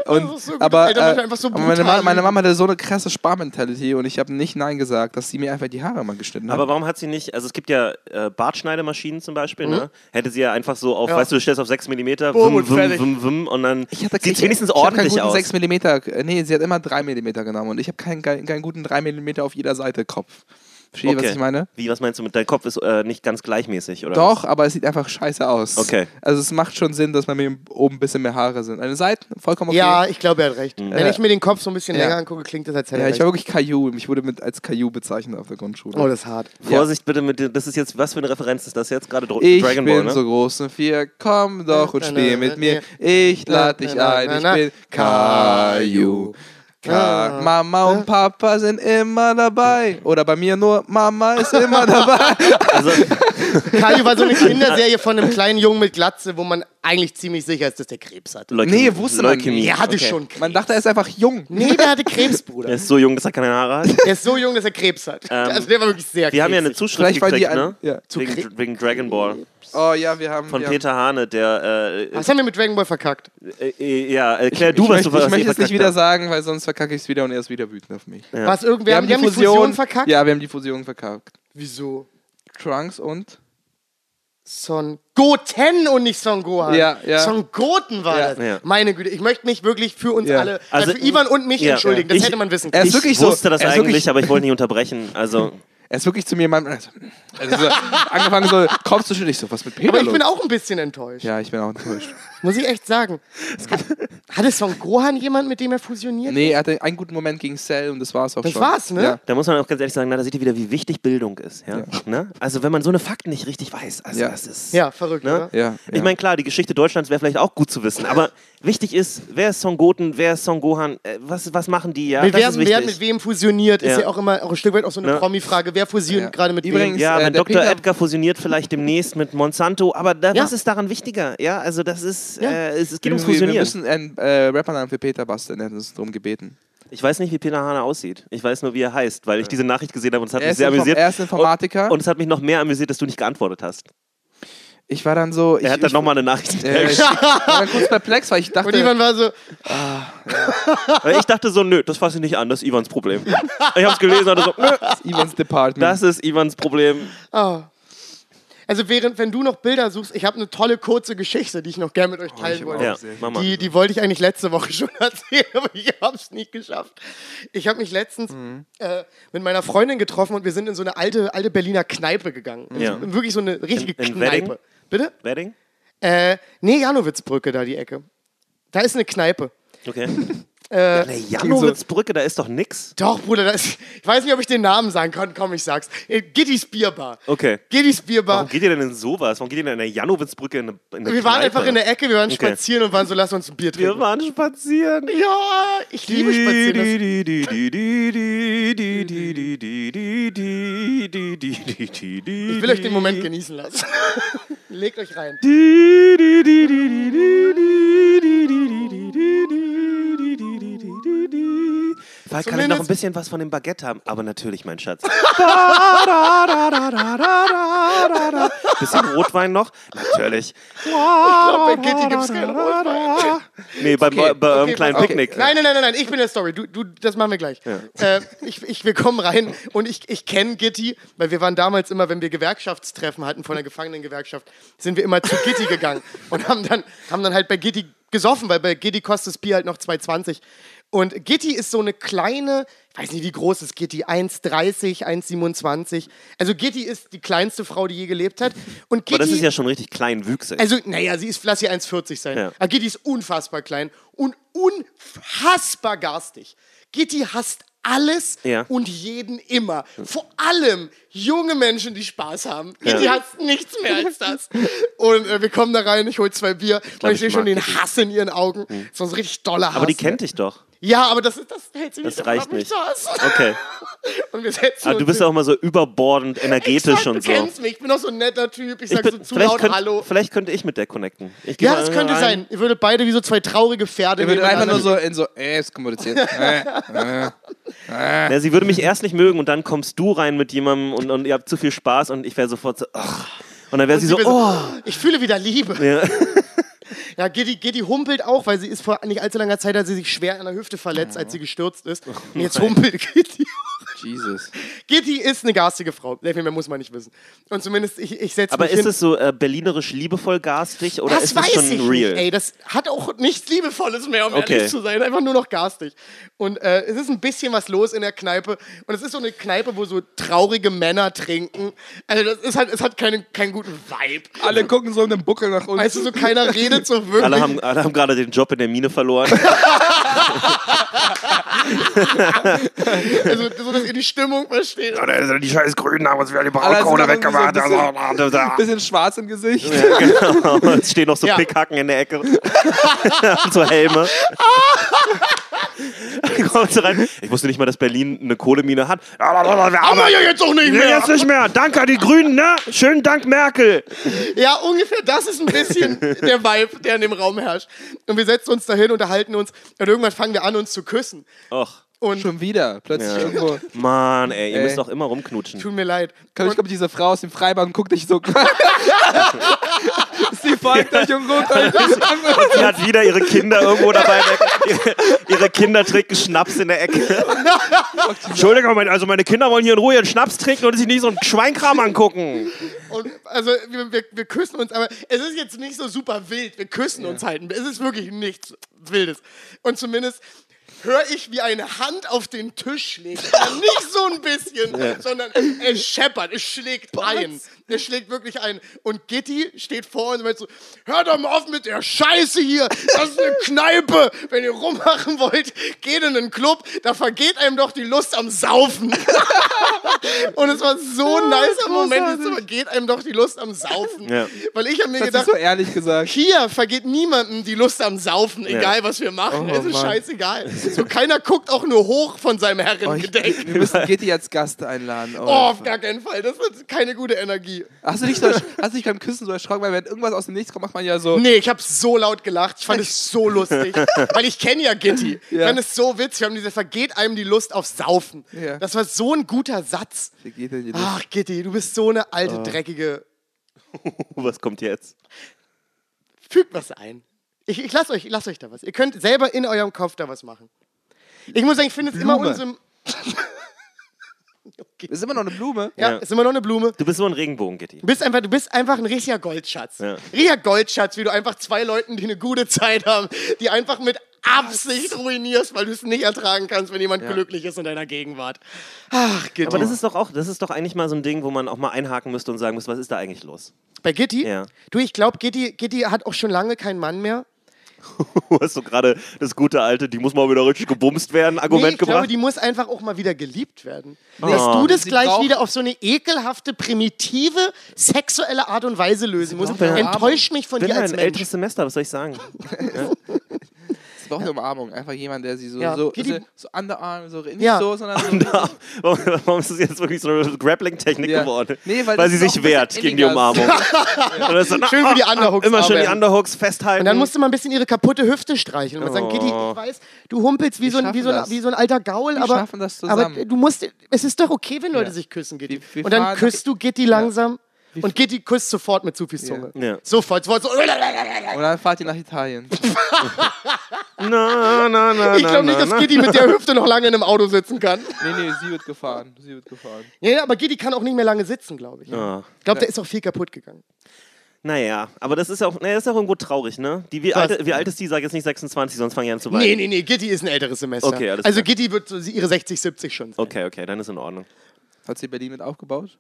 Speaker 4: und,
Speaker 5: ist so gut,
Speaker 4: aber
Speaker 5: Alter,
Speaker 4: äh,
Speaker 5: so
Speaker 4: aber meine, Ma meine. Mama hatte so eine krasse Sparmentality und ich habe nicht Nein gesagt, dass sie mir einfach die Haare mal geschnitten hat.
Speaker 3: Aber warum hat sie nicht, also es gibt ja äh, Bartschneidemaschinen zum Beispiel, ne? Hätte sie ja einfach so auf,
Speaker 5: Ja.
Speaker 3: weißt du, du stellst auf 6 mm, wum,
Speaker 5: und
Speaker 3: wum, wum, und dann
Speaker 4: Ich hatte
Speaker 3: sieht
Speaker 4: ich-
Speaker 3: wenigstens
Speaker 4: ich
Speaker 3: ordentlich
Speaker 4: keinen guten
Speaker 3: aus.
Speaker 4: 6 mm, nee, sie hat immer 3 mm genommen und ich habe keinen, keinen, keinen guten 3 mm auf jeder Seite Kopf. Versteht ihr, was ich meine?
Speaker 3: Wie, was meinst du mit, dein Kopf ist äh, nicht ganz gleichmäßig, oder?
Speaker 4: Doch, aber es sieht einfach scheiße aus.
Speaker 3: Okay.
Speaker 4: Also es macht schon Sinn, dass bei mir oben ein bisschen mehr Haare sind. Eine Seite, vollkommen okay.
Speaker 5: Ja, ich glaube, er hat recht. Wenn
Speaker 4: Ja.
Speaker 5: ich mir den Kopf so ein bisschen
Speaker 4: Ja.
Speaker 5: länger angucke, klingt das, als hätte
Speaker 4: ja ich war wirklich Caillou. Ich wurde mit, als Caillou bezeichnet auf der Grundschule.
Speaker 5: Oh, das ist hart.
Speaker 3: Vorsicht bitte mit, dem- das ist jetzt, was für eine Referenz ist das jetzt gerade? Dro
Speaker 4: ich
Speaker 3: Dragon
Speaker 4: bin
Speaker 3: Ball, ne?
Speaker 4: so groß und vier, komm doch und
Speaker 5: Na,
Speaker 4: steh
Speaker 5: na,
Speaker 4: mit
Speaker 5: na,
Speaker 4: mir.
Speaker 5: na.
Speaker 4: Ich lad dich
Speaker 5: Na, na,
Speaker 4: ein,
Speaker 5: na,
Speaker 4: ich
Speaker 5: na.
Speaker 4: bin Caillou. Ka
Speaker 5: Ah.
Speaker 4: Mama und Papa sind immer dabei. Oder bei mir nur Mama ist immer dabei.
Speaker 3: Also,
Speaker 5: Caillou war so eine Kinderserie von einem kleinen Jungen mit Glatze, wo man eigentlich ziemlich sicher ist, dass der Krebs hat.
Speaker 3: Leukämie.
Speaker 4: Nee, wusste man
Speaker 3: Leukämie.
Speaker 4: nicht.
Speaker 5: Er hatte
Speaker 4: Okay.
Speaker 5: schon Krebs.
Speaker 4: Man dachte, er ist einfach jung.
Speaker 5: Nee, der hatte Krebs, Bruder.
Speaker 3: Er ist so jung, dass er keine Haare hat.
Speaker 5: Er ist so jung, dass er Krebs hat. also der war wirklich sehr
Speaker 3: Wir haben ja eine
Speaker 5: krebsig.
Speaker 3: Zuschrift
Speaker 4: Vielleicht, weil die
Speaker 3: gekriegt,
Speaker 4: ein-
Speaker 3: ne?
Speaker 4: ja.
Speaker 5: Zu
Speaker 3: Wegen,
Speaker 5: Kre-
Speaker 3: wegen Dragon Ball.
Speaker 4: Oh ja, wir haben.
Speaker 3: Von
Speaker 4: wir
Speaker 3: Peter Hane, der,
Speaker 5: Was haben wir mit Dragon Ball verkackt?
Speaker 3: äh, äh, ja, erklär
Speaker 4: haben,
Speaker 3: du,
Speaker 4: ich
Speaker 3: was
Speaker 4: möchte,
Speaker 3: du was
Speaker 4: Ich möchte es nicht
Speaker 3: verkackt
Speaker 4: wieder sagen, weil sonst verkacke ich es wieder und er ist wieder wütend auf mich.
Speaker 5: Was, irgendwer haben, die haben die Fusion verkackt?
Speaker 4: Ja, wir haben die Fusion verkackt.
Speaker 5: Wieso?
Speaker 4: Trunks und?
Speaker 5: Son Goten und nicht Son Gohan.
Speaker 4: Ja, ja.
Speaker 5: Son Goten war
Speaker 4: Ja.
Speaker 5: das.
Speaker 3: Ja.
Speaker 5: Meine Güte, ich möchte mich wirklich für uns
Speaker 4: Ja.
Speaker 5: alle,
Speaker 3: Also-
Speaker 5: also, für Ivan und mich
Speaker 3: Ja.
Speaker 5: entschuldigen. Das
Speaker 3: Ich-
Speaker 5: hätte man wissen
Speaker 4: Er
Speaker 5: können.
Speaker 4: ist wirklich
Speaker 3: ich
Speaker 4: so-
Speaker 3: wusste das
Speaker 4: er
Speaker 3: eigentlich, aber ich wollte nicht unterbrechen. Also,
Speaker 4: Er ist wirklich zu mir, mein, also, also so, angefangen so Kopf zu schütteln. Ich so, was mit Peter
Speaker 5: Aber ich
Speaker 4: los?
Speaker 5: bin auch ein bisschen enttäuscht.
Speaker 4: Ja, ich bin auch enttäuscht.
Speaker 5: Muss ich echt sagen. Hatte Son Gohan jemand, mit dem er fusioniert?
Speaker 4: Nee, er hatte einen guten Moment gegen Cell und das war's auch
Speaker 5: Das
Speaker 4: schon.
Speaker 5: war's, ne?
Speaker 4: Ja.
Speaker 3: da muss man auch ganz ehrlich sagen, na, da seht ihr wieder, wie wichtig Bildung ist. Ja? Ne? Also, wenn man so eine Fakten nicht richtig weiß, also
Speaker 4: Ja.
Speaker 3: das ist.
Speaker 5: Ja, verrückt,
Speaker 3: Ne?
Speaker 4: Ja,
Speaker 3: Ich
Speaker 4: ja.
Speaker 3: meine, klar, die Geschichte Deutschlands wäre vielleicht auch gut zu wissen, aber wichtig ist, wer ist Son Goten, wer ist Son Gohan, äh, was, was machen die? Ja,
Speaker 5: Mit,
Speaker 3: das
Speaker 5: wer,
Speaker 3: ist
Speaker 5: wer mit wem fusioniert, ist
Speaker 3: Ja.
Speaker 5: ja auch immer auch ein Stück weit auch so eine
Speaker 3: Ne?
Speaker 5: Promi-Frage. Wer fusioniert
Speaker 4: Ja.
Speaker 5: gerade mit
Speaker 4: Übrigens,
Speaker 5: wem?
Speaker 3: Ja,
Speaker 4: Äh,
Speaker 3: Dr.
Speaker 4: Peter-
Speaker 3: Edgar fusioniert vielleicht demnächst mit Monsanto, aber da,
Speaker 5: Ja.
Speaker 3: was ist daran wichtiger? Ja, also das ist,
Speaker 5: Ja.
Speaker 3: äh, es, es geht ums
Speaker 4: wir, wir
Speaker 3: Fusionieren.
Speaker 4: müssen einen äh, Rappernamen für Peter basteln, er hat uns darum gebeten.
Speaker 3: Ich weiß nicht, wie Peter Hane aussieht. Ich weiß nur, wie er heißt, weil ich diese Nachricht gesehen habe und es hat
Speaker 4: Er
Speaker 3: mich sehr
Speaker 4: Inform
Speaker 3: amüsiert.
Speaker 4: er ist Informatiker.
Speaker 3: Und, und es hat mich noch mehr amüsiert, dass du nicht geantwortet hast.
Speaker 4: Ich war dann so. Ich,
Speaker 3: Er hat dann nochmal eine Nachricht
Speaker 4: äh, ich war dann kurz perplex, weil ich dachte.
Speaker 5: Und Ivan war so,
Speaker 3: Weil ich dachte so, nö, das fasse ich nicht an, das ist Ivans Problem. Ich habe es gelesen und so, nö,
Speaker 4: das ist Ivans Department.
Speaker 3: das ist Ivans Problem.
Speaker 5: oh. Also während, wenn du noch Bilder suchst, ich habe eine tolle kurze Geschichte, die ich noch gerne mit euch teilen
Speaker 4: hab
Speaker 5: wollte.
Speaker 3: Ja.
Speaker 5: Die, die wollte ich eigentlich letzte Woche schon erzählen, aber ich habe es nicht geschafft. Ich habe mich letztens
Speaker 3: Mhm.
Speaker 5: äh, mit meiner Freundin getroffen und wir sind in so eine alte, alte Berliner Kneipe gegangen.
Speaker 3: Ja.
Speaker 5: So, wirklich so eine richtige
Speaker 3: In- in
Speaker 5: Kneipe.
Speaker 3: Wedding?
Speaker 5: Bitte?
Speaker 3: Wedding?
Speaker 5: Äh, nee, Janowitzbrücke da die Ecke. Da ist eine Kneipe.
Speaker 3: Okay.
Speaker 5: Äh,
Speaker 3: Eine Janowitzbrücke, da ist doch nix.
Speaker 5: Doch, Bruder, das, ich weiß nicht, ob ich den Namen sagen kann. Komm, ich sag's. Äh, Gittys Bierbar.
Speaker 3: Okay.
Speaker 5: Gittys Bierbar.
Speaker 3: Warum geht ihr denn in sowas? Warum geht ihr denn in eine Janowitzbrücke in eine, in eine
Speaker 5: Wir waren
Speaker 3: Kneipe?
Speaker 5: einfach in der Ecke, wir waren
Speaker 3: Okay.
Speaker 5: spazieren und waren so, lass uns ein Bier
Speaker 3: Wir
Speaker 5: trinken.
Speaker 3: waren spazieren.
Speaker 5: Ja, ich liebe spazieren. Ich will euch den Moment genießen lassen. Legt euch rein.
Speaker 3: Vielleicht kann ich noch ein bisschen was von dem Baguette haben, aber natürlich, mein Schatz. bisschen Rotwein noch? Natürlich.
Speaker 5: Ich glaube, bei Gitti gibt es keinen Rotwein.
Speaker 3: Nee, beim,
Speaker 4: Okay,
Speaker 3: bei einem
Speaker 5: okay,
Speaker 3: kleinen
Speaker 5: okay.
Speaker 3: Picknick.
Speaker 5: Nein, nein, nein, nein, ich bin der Story. Du, du, das machen wir gleich. Äh, ich, ich, wir kommen rein und ich, ich kenne Gitti, weil wir waren damals immer, wenn wir Gewerkschaftstreffen hatten von der Gefangenengewerkschaft, sind wir immer zu Gitti gegangen und haben dann, haben dann halt bei Gitti gesoffen, weil bei Gitti kostet das Bier halt noch 2,20. Und Gitti ist so eine kleine, ich weiß nicht, wie groß ist Gitti, 1,30, 1,27. Also Gitti ist die kleinste Frau, die je gelebt hat. Und Gitti,
Speaker 3: Aber das ist ja schon richtig kleinwüchsig.
Speaker 5: also, naja, sie ist, lass sie 1,40 sein.
Speaker 3: Ja.
Speaker 5: Aber Gitti ist unfassbar klein und unfassbar garstig. Gitti hasst alles
Speaker 3: Ja.
Speaker 5: und jeden immer. Vor allem junge Menschen, die Spaß haben.
Speaker 3: Ja.
Speaker 5: hasst nichts mehr als das. Und äh, wir kommen da rein, ich hol zwei Bier und ich
Speaker 3: ich
Speaker 5: sehe schon den
Speaker 3: Gitti.
Speaker 5: Hass in ihren Augen. So ein richtig doller Hass.
Speaker 3: aber die kennt dich doch.
Speaker 5: Ja, aber das, ist, das hält sie
Speaker 3: Das
Speaker 5: nicht davon
Speaker 3: reicht nicht.
Speaker 5: hassen.
Speaker 3: Okay.
Speaker 5: Und wir setzen
Speaker 3: Aber du
Speaker 5: uns
Speaker 3: bist
Speaker 5: hin.
Speaker 3: auch mal so überbordend energetisch
Speaker 5: Exakt,
Speaker 3: und
Speaker 5: du
Speaker 3: so.
Speaker 5: kennst mich, ich bin auch so ein netter Typ. Ich
Speaker 3: Ich
Speaker 5: sag
Speaker 3: bin,
Speaker 5: so zu laut
Speaker 3: könnt,
Speaker 5: Hallo.
Speaker 3: vielleicht könnte ich mit der connecten.
Speaker 5: Ja, das könnte
Speaker 3: rein.
Speaker 5: sein. Ihr würdet beide wie so zwei traurige Pferde
Speaker 4: Wir würden einfach nur so in so, äh, es kommunizieren. Äh, äh.
Speaker 3: Ja, sie würde mich erst nicht mögen und dann kommst du rein mit jemandem und, und ihr habt zu viel Spaß und ich wäre sofort so, ach. Und dann wäre sie so,
Speaker 5: Sie will
Speaker 3: oh.
Speaker 5: Ich fühle wieder Liebe.
Speaker 3: Ja.
Speaker 5: Ja, Gitti, Gitti humpelt auch, weil sie ist vor nicht allzu langer Zeit, hat sie sich schwer an der Hüfte verletzt, als sie gestürzt ist. Und jetzt humpelt Gitti.
Speaker 4: Jesus.
Speaker 5: Gitti ist eine garstige Frau. Sehr viel mehr muss man nicht wissen. Und zumindest, ich, ich setze
Speaker 3: Aber
Speaker 5: mich
Speaker 3: ist
Speaker 5: hin.
Speaker 3: es so äh, berlinerisch liebevoll garstig oder
Speaker 5: das
Speaker 3: ist
Speaker 5: weiß
Speaker 3: es schon
Speaker 5: ich
Speaker 3: real?
Speaker 5: nicht, ey. Das hat auch nichts Liebevolles mehr, um
Speaker 3: Okay.
Speaker 5: ehrlich zu sein. Einfach nur noch garstig. Und äh, es ist ein bisschen was los in der Kneipe. Und es ist so eine Kneipe, wo so traurige Männer trinken. Also das ist halt, es hat keinen, keinen guten Vibe.
Speaker 4: Alle gucken so in den Buckel nach unten.
Speaker 5: Weißt du, so keiner redet so wirklich.
Speaker 3: Alle haben, alle haben gerade den Job in der Mine verloren.
Speaker 5: also, so, dass ihr die Stimmung versteht.
Speaker 2: Die scheiß Grünen haben uns wieder die
Speaker 4: noch irgendwie so ein
Speaker 2: weggemacht.
Speaker 4: bisschen,
Speaker 2: Also,
Speaker 4: bisschen schwarz im Gesicht.
Speaker 3: genau. Es stehen noch so
Speaker 5: Ja.
Speaker 3: Pickhacken in der Ecke. und so Helme. Kommt so rein. Ich wusste nicht mal, dass Berlin eine Kohlemine hat.
Speaker 2: Wir
Speaker 5: Aber
Speaker 2: arbeiten
Speaker 5: ja jetzt auch nicht
Speaker 2: Nee,
Speaker 5: mehr.
Speaker 2: jetzt nicht mehr. Danke an die Grünen, ne? Schönen Dank, Merkel.
Speaker 5: Ja, ungefähr das ist ein bisschen der Vibe, der in dem Raum herrscht. Und wir setzen uns dahin, unterhalten uns und irgendwann fangen wir an, uns zu küssen.
Speaker 3: Och,
Speaker 5: Und
Speaker 4: Schon wieder. Plötzlich
Speaker 3: Ja.
Speaker 4: irgendwo.
Speaker 3: Mann, ey, ihr
Speaker 4: Ey.
Speaker 3: müsst doch immer rumknutschen.
Speaker 5: tut mir leid.
Speaker 4: Ich glaube, diese Frau aus dem Freibad guckt dich so. Sie folgt euch und guckt euch
Speaker 3: Sie hat wieder ihre Kinder irgendwo dabei. Ecke. Ihre, ihre Kinder trinken Schnaps in der Ecke. Entschuldigung, also meine Kinder wollen hier in Ruhe ihren Schnaps trinken und sich nicht so einen Schweinkram angucken.
Speaker 5: Und also wir, wir, wir küssen uns, aber es ist jetzt nicht so super wild. Wir küssen uns halt. Es ist wirklich nichts Wildes. Und zumindest höre ich, wie eine Hand auf den Tisch schlägt. Nicht so ein bisschen, sondern es scheppert, es schlägt ein. Es schlägt wirklich ein. Und Gitti steht vor uns und meint so, hört doch mal auf mit der Scheiße hier. Das ist eine Kneipe. Wenn ihr rummachen wollt, geht in einen Club. Da vergeht einem doch die Lust am Saufen. Und es war so ein nicer Moment. Es vergeht einem doch die Lust am Saufen.
Speaker 3: Ja.
Speaker 5: Weil ich habe mir
Speaker 4: Das
Speaker 5: gedacht,
Speaker 4: so ehrlich gesagt.
Speaker 5: hier vergeht niemandem die Lust am Saufen, egal was wir machen.
Speaker 4: Oh,
Speaker 5: es ist
Speaker 4: Mann.
Speaker 5: scheißegal. So keiner guckt auch nur hoch von seinem
Speaker 4: Oh, ich,
Speaker 5: Herrengedeck.
Speaker 4: wir müssen Gitti als Gast einladen. Oh,
Speaker 5: Oh, auf gar keinen Fall. Das wird keine gute Energie.
Speaker 4: Hast du dich, so, hast du dich beim Küssen so erschrocken? Weil wenn irgendwas aus dem Nichts kommt, macht man ja so.
Speaker 5: Nee, ich habe so laut gelacht. Ich fand es so lustig. Weil ich kenne ja Gitti. Ich
Speaker 4: Ja.
Speaker 5: fand es so witzig. Wir haben diese vergeht einem die Lust auf Saufen.
Speaker 4: Ja.
Speaker 5: Das war so ein guter Satz.
Speaker 4: Wie geht denn die Lust?
Speaker 5: Ach, Gitti, du bist so eine
Speaker 4: Oh.
Speaker 5: alte, dreckige.
Speaker 3: Was kommt jetzt?
Speaker 5: Fügt was ein. Ich, ich lasse euch, ich lass euch da was. Ihr könnt selber in eurem Kopf da was machen. Ich muss sagen, ich finde es immer unserem.
Speaker 4: Das ist immer noch eine Blume.
Speaker 5: Ja,
Speaker 3: Ja.
Speaker 5: ist immer noch eine Blume.
Speaker 3: Du bist so ein Regenbogen-Gitti.
Speaker 5: Du bist einfach, du bist einfach ein richtiger Goldschatz.
Speaker 3: Ja.
Speaker 5: Richtiger Goldschatz, wie du einfach zwei Leuten, die eine gute Zeit haben, die einfach mit Absicht ruinierst, weil du es nicht ertragen kannst, wenn jemand glücklich ist in deiner Gegenwart. Ach, Gitti.
Speaker 3: Aber das ist doch auch, das ist doch eigentlich mal so ein Ding, wo man auch mal einhaken müsste und sagen müsste, was ist da eigentlich los?
Speaker 5: Bei Gitti?
Speaker 3: Ja.
Speaker 5: Du, ich glaube, Gitti, Gitti hat auch schon lange keinen Mann mehr.
Speaker 3: Du hast so gerade das gute alte, die muss mal wieder richtig gebumst werden,
Speaker 5: Nee,
Speaker 3: Argument
Speaker 5: ich glaube,
Speaker 3: gebracht.
Speaker 5: die muss einfach auch mal wieder geliebt werden.
Speaker 3: Oh.
Speaker 5: Dass du das
Speaker 4: Sie
Speaker 5: gleich wieder auf so eine ekelhafte, primitive, sexuelle Art und Weise lösen musst, enttäuscht mich von
Speaker 3: ich bin
Speaker 5: dir als
Speaker 3: ein
Speaker 5: Mensch.
Speaker 3: älteres Semester, was soll ich sagen?
Speaker 4: Sie braucht eine Umarmung. Einfach jemand, der sie so,
Speaker 5: Ja,
Speaker 4: so,
Speaker 5: die-
Speaker 4: so, so Underarm, so nicht
Speaker 5: Ja.
Speaker 4: so, sondern so.
Speaker 3: Warum, warum ist das jetzt wirklich so eine Grappling-Technik
Speaker 4: Ja.
Speaker 3: geworden?
Speaker 4: Nee, weil
Speaker 3: weil sie sich wehrt gegen die. Umarmung. So, na,
Speaker 5: Schön für die
Speaker 3: ah, ah,
Speaker 5: Underhooks
Speaker 3: Immer schön die. Underhooks festhalten.
Speaker 5: Und dann musst du mal ein bisschen ihre kaputte Hüfte streicheln und mal sagen, Gitti,
Speaker 3: Oh.
Speaker 5: ich weiß, du humpelst wie, so ein, wie, so ein, wie so ein alter Gaul,
Speaker 4: Wir
Speaker 5: aber, aber du musst, es ist doch okay, wenn Leute
Speaker 4: Ja.
Speaker 5: sich küssen, Gitti.
Speaker 4: Wir- wir
Speaker 5: und dann küsst du Gitti langsam und Gitti küsst sofort mit zu viel Zunge.
Speaker 3: Ja.
Speaker 5: Sofort, sofort so.
Speaker 4: Und dann fahrt ihr nach Italien.
Speaker 3: Na, na, na,
Speaker 5: Ich glaube nicht, dass. Gitti mit der Hüfte noch lange in einem Auto sitzen kann.
Speaker 4: Nee, nee, sie wird gefahren. Sie wird gefahren.
Speaker 5: Ja, ja, aber Gitti kann auch nicht mehr lange sitzen, glaube ich.
Speaker 3: Ah.
Speaker 5: Ich glaube, da ist auch viel kaputt gegangen.
Speaker 3: Naja, aber das ist ja auch, naja, das ist ja auch irgendwo traurig, ne? Die, wie,
Speaker 5: Was?
Speaker 3: alt, wie alt ist die? Sag jetzt nicht 26, sonst fange ich an zu weinen.
Speaker 5: Nee, nee, nee, Gitti ist ein älteres Semester.
Speaker 3: Okay, alles
Speaker 5: also
Speaker 3: klar.
Speaker 5: Gitti wird so ihre 60, 70 schon sein.
Speaker 3: Okay, okay, dann ist in Ordnung.
Speaker 4: Hat sie Berlin mit aufgebaut?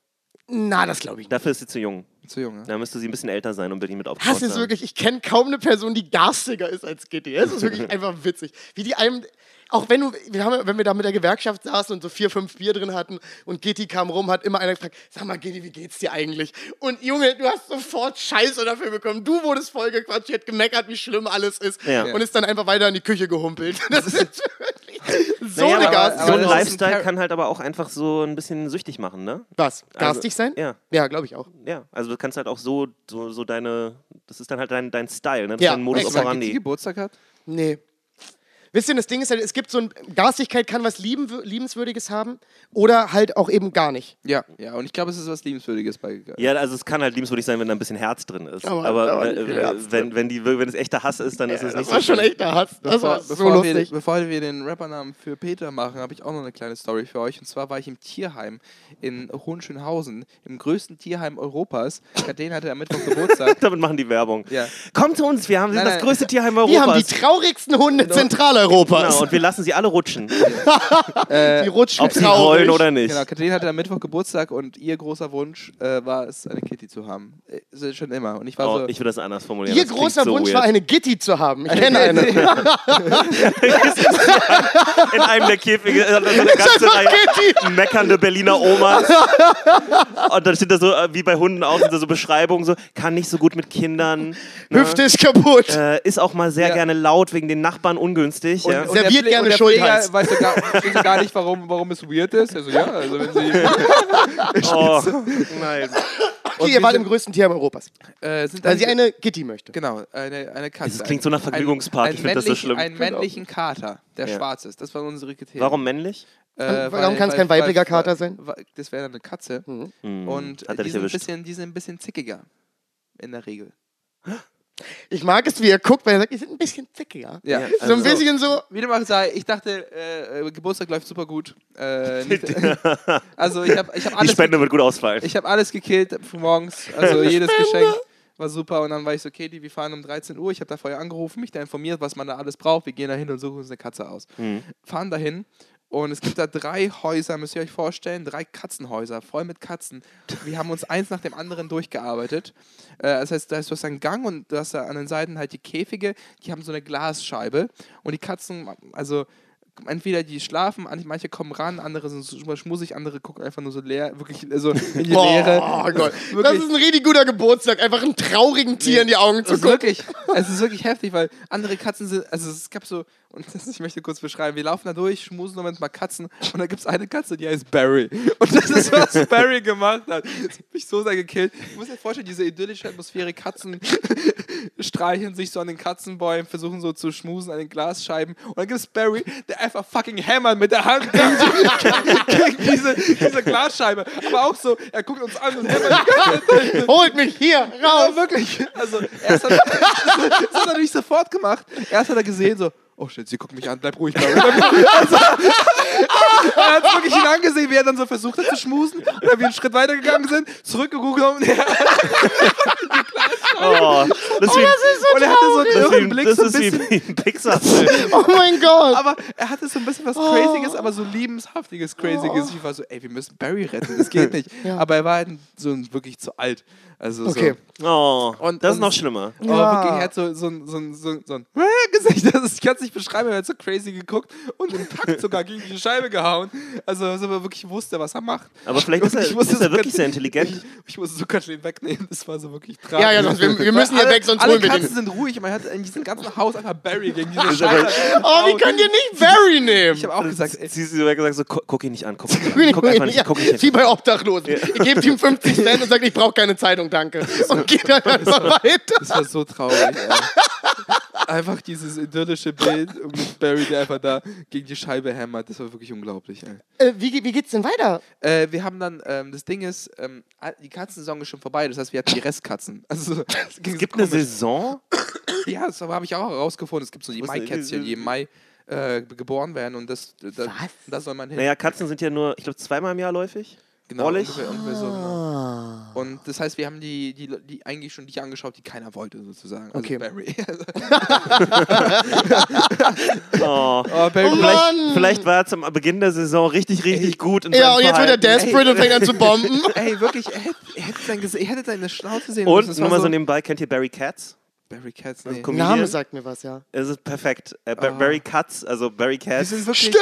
Speaker 5: Na, das glaube ich nicht.
Speaker 3: Dafür ist sie zu jung.
Speaker 4: Zu jung, ne?
Speaker 3: Da müsste sie ein bisschen älter sein, um Berlin mit aufzubauen.
Speaker 5: Das ist wirklich, ich kenne kaum eine Person, die garstiger ist als Gitti. Das ist wirklich einfach witzig. Wie die einem, auch wenn du, wir haben, wenn wir da mit der Gewerkschaft saßen und so vier, fünf Bier drin hatten und Gitti kam rum, hat immer einer gefragt, sag mal Gitti, wie geht's dir eigentlich? Und Junge, du hast sofort Scheiße dafür bekommen. Du wurdest vollgequatscht, hat gemeckert, wie schlimm alles ist
Speaker 3: Ja.
Speaker 5: und ist dann einfach weiter in die Küche gehumpelt. Das ist wirklich so
Speaker 3: Naja,
Speaker 5: eine
Speaker 3: aber-
Speaker 5: garstige
Speaker 3: So ein Lifestyle kann halt aber auch einfach so ein bisschen süchtig machen, ne?
Speaker 5: Was? Garstig sein?
Speaker 3: Ja.
Speaker 5: Ja, glaube ich auch.
Speaker 3: Ja, also du kannst halt auch so, so, so deine, das ist dann halt dein, dein Style, ne? Das
Speaker 5: Ja,
Speaker 3: ist dein Modus operandi.
Speaker 4: Geburtstag hat?
Speaker 5: Nee. Wisst ihr, das Ding ist halt, es gibt so ein, Garstigkeit kann was Lieben, Liebenswürdiges haben oder halt auch eben gar nicht.
Speaker 4: Ja, ja. Und ich glaube, es ist was Liebenswürdiges bei.
Speaker 3: Ja, also es kann halt liebenswürdig sein, wenn da ein bisschen Herz drin ist.
Speaker 5: Aber-
Speaker 3: Aber,
Speaker 5: aber
Speaker 3: äh,
Speaker 5: Herz
Speaker 3: wenn, wenn, die, wenn es echter Hass ist, dann ist es
Speaker 5: Das
Speaker 3: nicht
Speaker 5: war
Speaker 3: so
Speaker 5: schon
Speaker 3: schlimm.
Speaker 5: echter Hass. Das war so
Speaker 4: bevor, wir,
Speaker 5: lustig.
Speaker 4: bevor wir den Rappernamen für Peter machen, habe ich auch noch eine kleine Story für euch. Und zwar war ich im Tierheim in Hohenschönhausen, im größten Tierheim Europas. Kathleen hatte am Mittwoch Geburtstag.
Speaker 3: Damit machen die Werbung.
Speaker 4: Ja.
Speaker 3: Kommt zu uns, wir haben wir sind
Speaker 4: Nein,
Speaker 3: das
Speaker 4: nein.
Speaker 3: größte Tierheim
Speaker 5: Wir
Speaker 3: Europas.
Speaker 5: haben die traurigsten Hunde Zentraleuropas.
Speaker 3: genau, und wir lassen sie alle rutschen,
Speaker 5: die rutschen
Speaker 3: ob sie
Speaker 5: traurig.
Speaker 3: wollen oder nicht.
Speaker 4: Genau, Kathleen hatte am Mittwoch Geburtstag und ihr großer Wunsch äh, war es, eine Kitty zu haben. Äh, schon immer. Und ich war
Speaker 3: Oh,
Speaker 4: so.
Speaker 3: ich würde das anders formulieren.
Speaker 5: Ihr
Speaker 3: das
Speaker 5: großer
Speaker 3: so
Speaker 5: Wunsch
Speaker 3: weird.
Speaker 5: war, eine Gitti zu haben. Ich kenne eine.
Speaker 3: in einem der Käfige äh, so eine ganze Reihe meckernde Berliner Omas. Und dann steht da so, äh, wie bei Hunden auch, sind da so Beschreibungen, so, kann nicht so gut mit Kindern. Ne?
Speaker 5: Hüfte ist kaputt.
Speaker 3: Äh, ist auch mal sehr
Speaker 4: Ja.
Speaker 3: gerne laut wegen den Nachbarn ungünstig. Ja.
Speaker 4: und der
Speaker 5: Serviert
Speaker 4: Pfle-
Speaker 5: gerne
Speaker 4: und der. Pfleger weiß ja gar, ja gar nicht, warum, warum es weird ist. Also ja, also wenn sie
Speaker 3: oh, nein.
Speaker 5: Okay, ihr wart im größten Tierheim Europas.
Speaker 4: äh,
Speaker 5: Weil sie eine Gitti möchte.
Speaker 4: Genau, eine, eine Katze.
Speaker 3: Das klingt so nach Vergnügungspark,
Speaker 4: Ein,
Speaker 3: ich find das so schlimm.
Speaker 4: Einen männlichen Kater, der
Speaker 3: Ja.
Speaker 4: schwarz ist. Das waren unsere Kriterien.
Speaker 3: Warum männlich?
Speaker 4: Äh,
Speaker 5: Warum kann es kein weiblicher Kater sein?
Speaker 4: Das wäre dann eine Katze.
Speaker 3: Hm,
Speaker 4: Und
Speaker 3: hat er
Speaker 4: die sind, bisschen, die sind ein bisschen zickiger. In der Regel.
Speaker 5: Ich mag es, wie er guckt, weil er sagt, die sind ein bisschen zickiger.
Speaker 4: Ja.
Speaker 3: Ja,
Speaker 5: So ein
Speaker 3: Also-
Speaker 5: bisschen so.
Speaker 4: Wie du mal gesagt ich dachte, äh, äh, Geburtstag läuft super gut. Äh, nicht, also ich habe ich hab
Speaker 3: Die
Speaker 4: alles,
Speaker 3: Spende wird gut ausfallen.
Speaker 4: ich hab alles gekillt für morgens. Also jedes Geschenk war super. Und dann war ich so, Katie, wir fahren um 13 Uhr. Ich habe da vorher angerufen, mich da informiert, was man da alles braucht. Wir gehen da hin und suchen uns eine Katze aus.
Speaker 3: Mhm.
Speaker 4: Fahren dahin. Und es gibt da drei Häuser, müsst ihr euch vorstellen, drei Katzenhäuser, voll mit Katzen. Wir haben uns eins nach dem anderen durchgearbeitet. Äh, das heißt, da ist, du einen Gang und du hast da an den Seiten halt die Käfige, die haben so eine Glasscheibe. Und die Katzen, also entweder die schlafen, an- manche kommen ran, andere sind super schmusig, andere gucken einfach nur so leer, wirklich so in die Leere.
Speaker 5: Oh Gott. Das
Speaker 4: Wirklich.
Speaker 5: ist ein richtig guter Geburtstag, einfach einem traurigen Tier in die Augen zu
Speaker 4: ist
Speaker 5: gucken.
Speaker 4: wirklich, es ist wirklich heftig, weil andere Katzen sind, also es gab so, und das, ich möchte kurz beschreiben, wir laufen da durch, schmusen Moment mal Katzen und da gibt es eine Katze, die heißt Barry. Und das ist, was Barry gemacht hat. Das hat mich so sehr gekillt. Ich muss mir vorstellen, diese idyllische Atmosphäre, Katzen streicheln sich so an den Katzenbäumen, versuchen so zu schmusen an den Glasscheiben und dann gibt es Barry, der einfach fucking hämmert mit der Hand gegen, die, gegen diese, diese Glasscheibe. Aber auch so, er guckt uns an und hämmert.
Speaker 5: Holt mich hier raus.
Speaker 4: Ja, wirklich. Also, erst hat, das hat er natürlich sofort gemacht. Erst hat er gesehen, so, oh shit, sie gucken mich an, bleib ruhig. Bleib ruhig. Also, er hat wirklich ihn angesehen, wie er dann so versucht hat zu schmusen. Und dann wir einen Schritt weiter gegangen sind, zurückgeguckt und er,
Speaker 3: Oh, das ist wie,
Speaker 4: und er hatte so einen irren Blick,
Speaker 3: das
Speaker 4: so ein
Speaker 3: ist wie,
Speaker 4: bisschen.
Speaker 3: wie ein Pixar-Film.
Speaker 5: Oh mein Gott.
Speaker 4: Aber er hatte so ein bisschen was Crazyes, aber so liebenshaftiges Crazyes. Ich war so, ey, wir müssen Barry retten, das geht nicht. Aber er war halt so wirklich zu alt. Also
Speaker 5: Okay.
Speaker 4: so.
Speaker 3: Oh,
Speaker 4: Und-
Speaker 3: das ist
Speaker 4: und-
Speaker 3: noch schlimmer.
Speaker 4: Oh, wirklich, er hat so, so, ein- so, so, so ein Gesicht, das ist, ich kann es nicht beschreiben, er hat so crazy geguckt und im Takt sogar gegen die Scheibe gehauen. Also, dass er wirklich wusste, was er macht.
Speaker 3: Aber vielleicht ist er, ist er
Speaker 4: so
Speaker 3: wirklich sehr intelligent.
Speaker 4: Ich, ich musste so Kathleen wegnehmen, das war so wirklich tragisch.
Speaker 5: Ja, ja, sonst wir, wir müssen hier weg, sonst
Speaker 4: alle
Speaker 5: holen wir
Speaker 4: Katzen
Speaker 5: den.
Speaker 4: sind ruhig, man hat in diesem ganzen Haus einfach Barry gegen diese Scheiße.
Speaker 5: Oh, wie könnt ihr nicht Barry nehmen?
Speaker 4: Ich habe auch gesagt, ey,
Speaker 3: Sie sie hat gesagt, so, guck, guck ihn nicht an, guck, ihn nicht an. guck einfach nicht,
Speaker 5: Ja,
Speaker 3: guck ihn nicht
Speaker 5: wie
Speaker 3: an.
Speaker 5: bei Obdachlosen. Ihr gebt ihm 50 Cent und sagt, ich brauche keine Zeitung, danke. Und geht dann einfach weiter.
Speaker 4: das war so traurig. Ey. Einfach dieses idyllische Bild mit Barry, der einfach da gegen die Scheibe hämmert. Das war wirklich unglaublich. Ey.
Speaker 5: Äh, wie, wie geht's denn weiter?
Speaker 4: Äh, wir haben dann, ähm, das Ding ist, ähm, die Katzensaison ist schon vorbei. Das heißt, wir hatten die Restkatzen. Also, so- es
Speaker 3: Es
Speaker 4: so
Speaker 3: gibt eine
Speaker 4: komisch.
Speaker 3: Saison?
Speaker 4: Ja, das habe ich auch herausgefunden. Es gibt so die Maikätzchen, die im Mai äh, geboren werden und das, da, da soll man hin.
Speaker 3: Naja, Katzen sind ja nur, ich glaube, zweimal im Jahr läufig.
Speaker 4: Genau,
Speaker 3: Rollig?
Speaker 4: ungefähr, ungefähr so, genau.
Speaker 5: Ah.
Speaker 4: Und das heißt, wir haben die, die, die eigentlich schon die angeschaut, die keiner wollte, sozusagen. Also
Speaker 5: Okay.
Speaker 4: Barry.
Speaker 3: Oh.
Speaker 4: oh, Barry
Speaker 5: Oh
Speaker 3: Vielleicht,
Speaker 5: Mann!
Speaker 3: vielleicht war er zum Beginn der Saison richtig, richtig gut. In
Speaker 5: Ja, und jetzt wird er desperate und fängt an zu bomben.
Speaker 4: Ey, wirklich, er hätte, er hätte, sein er hätte seine Schnauze sehen
Speaker 3: Und nur mal so nebenbei, kennt ihr Barry Katz?
Speaker 4: Barry Katz, nee.
Speaker 3: Comedian?
Speaker 5: Name sagt mir was, ja.
Speaker 3: Es ist perfekt. Äh, Ba- Barry Katz, also Barry Katz.
Speaker 4: sind wirklich,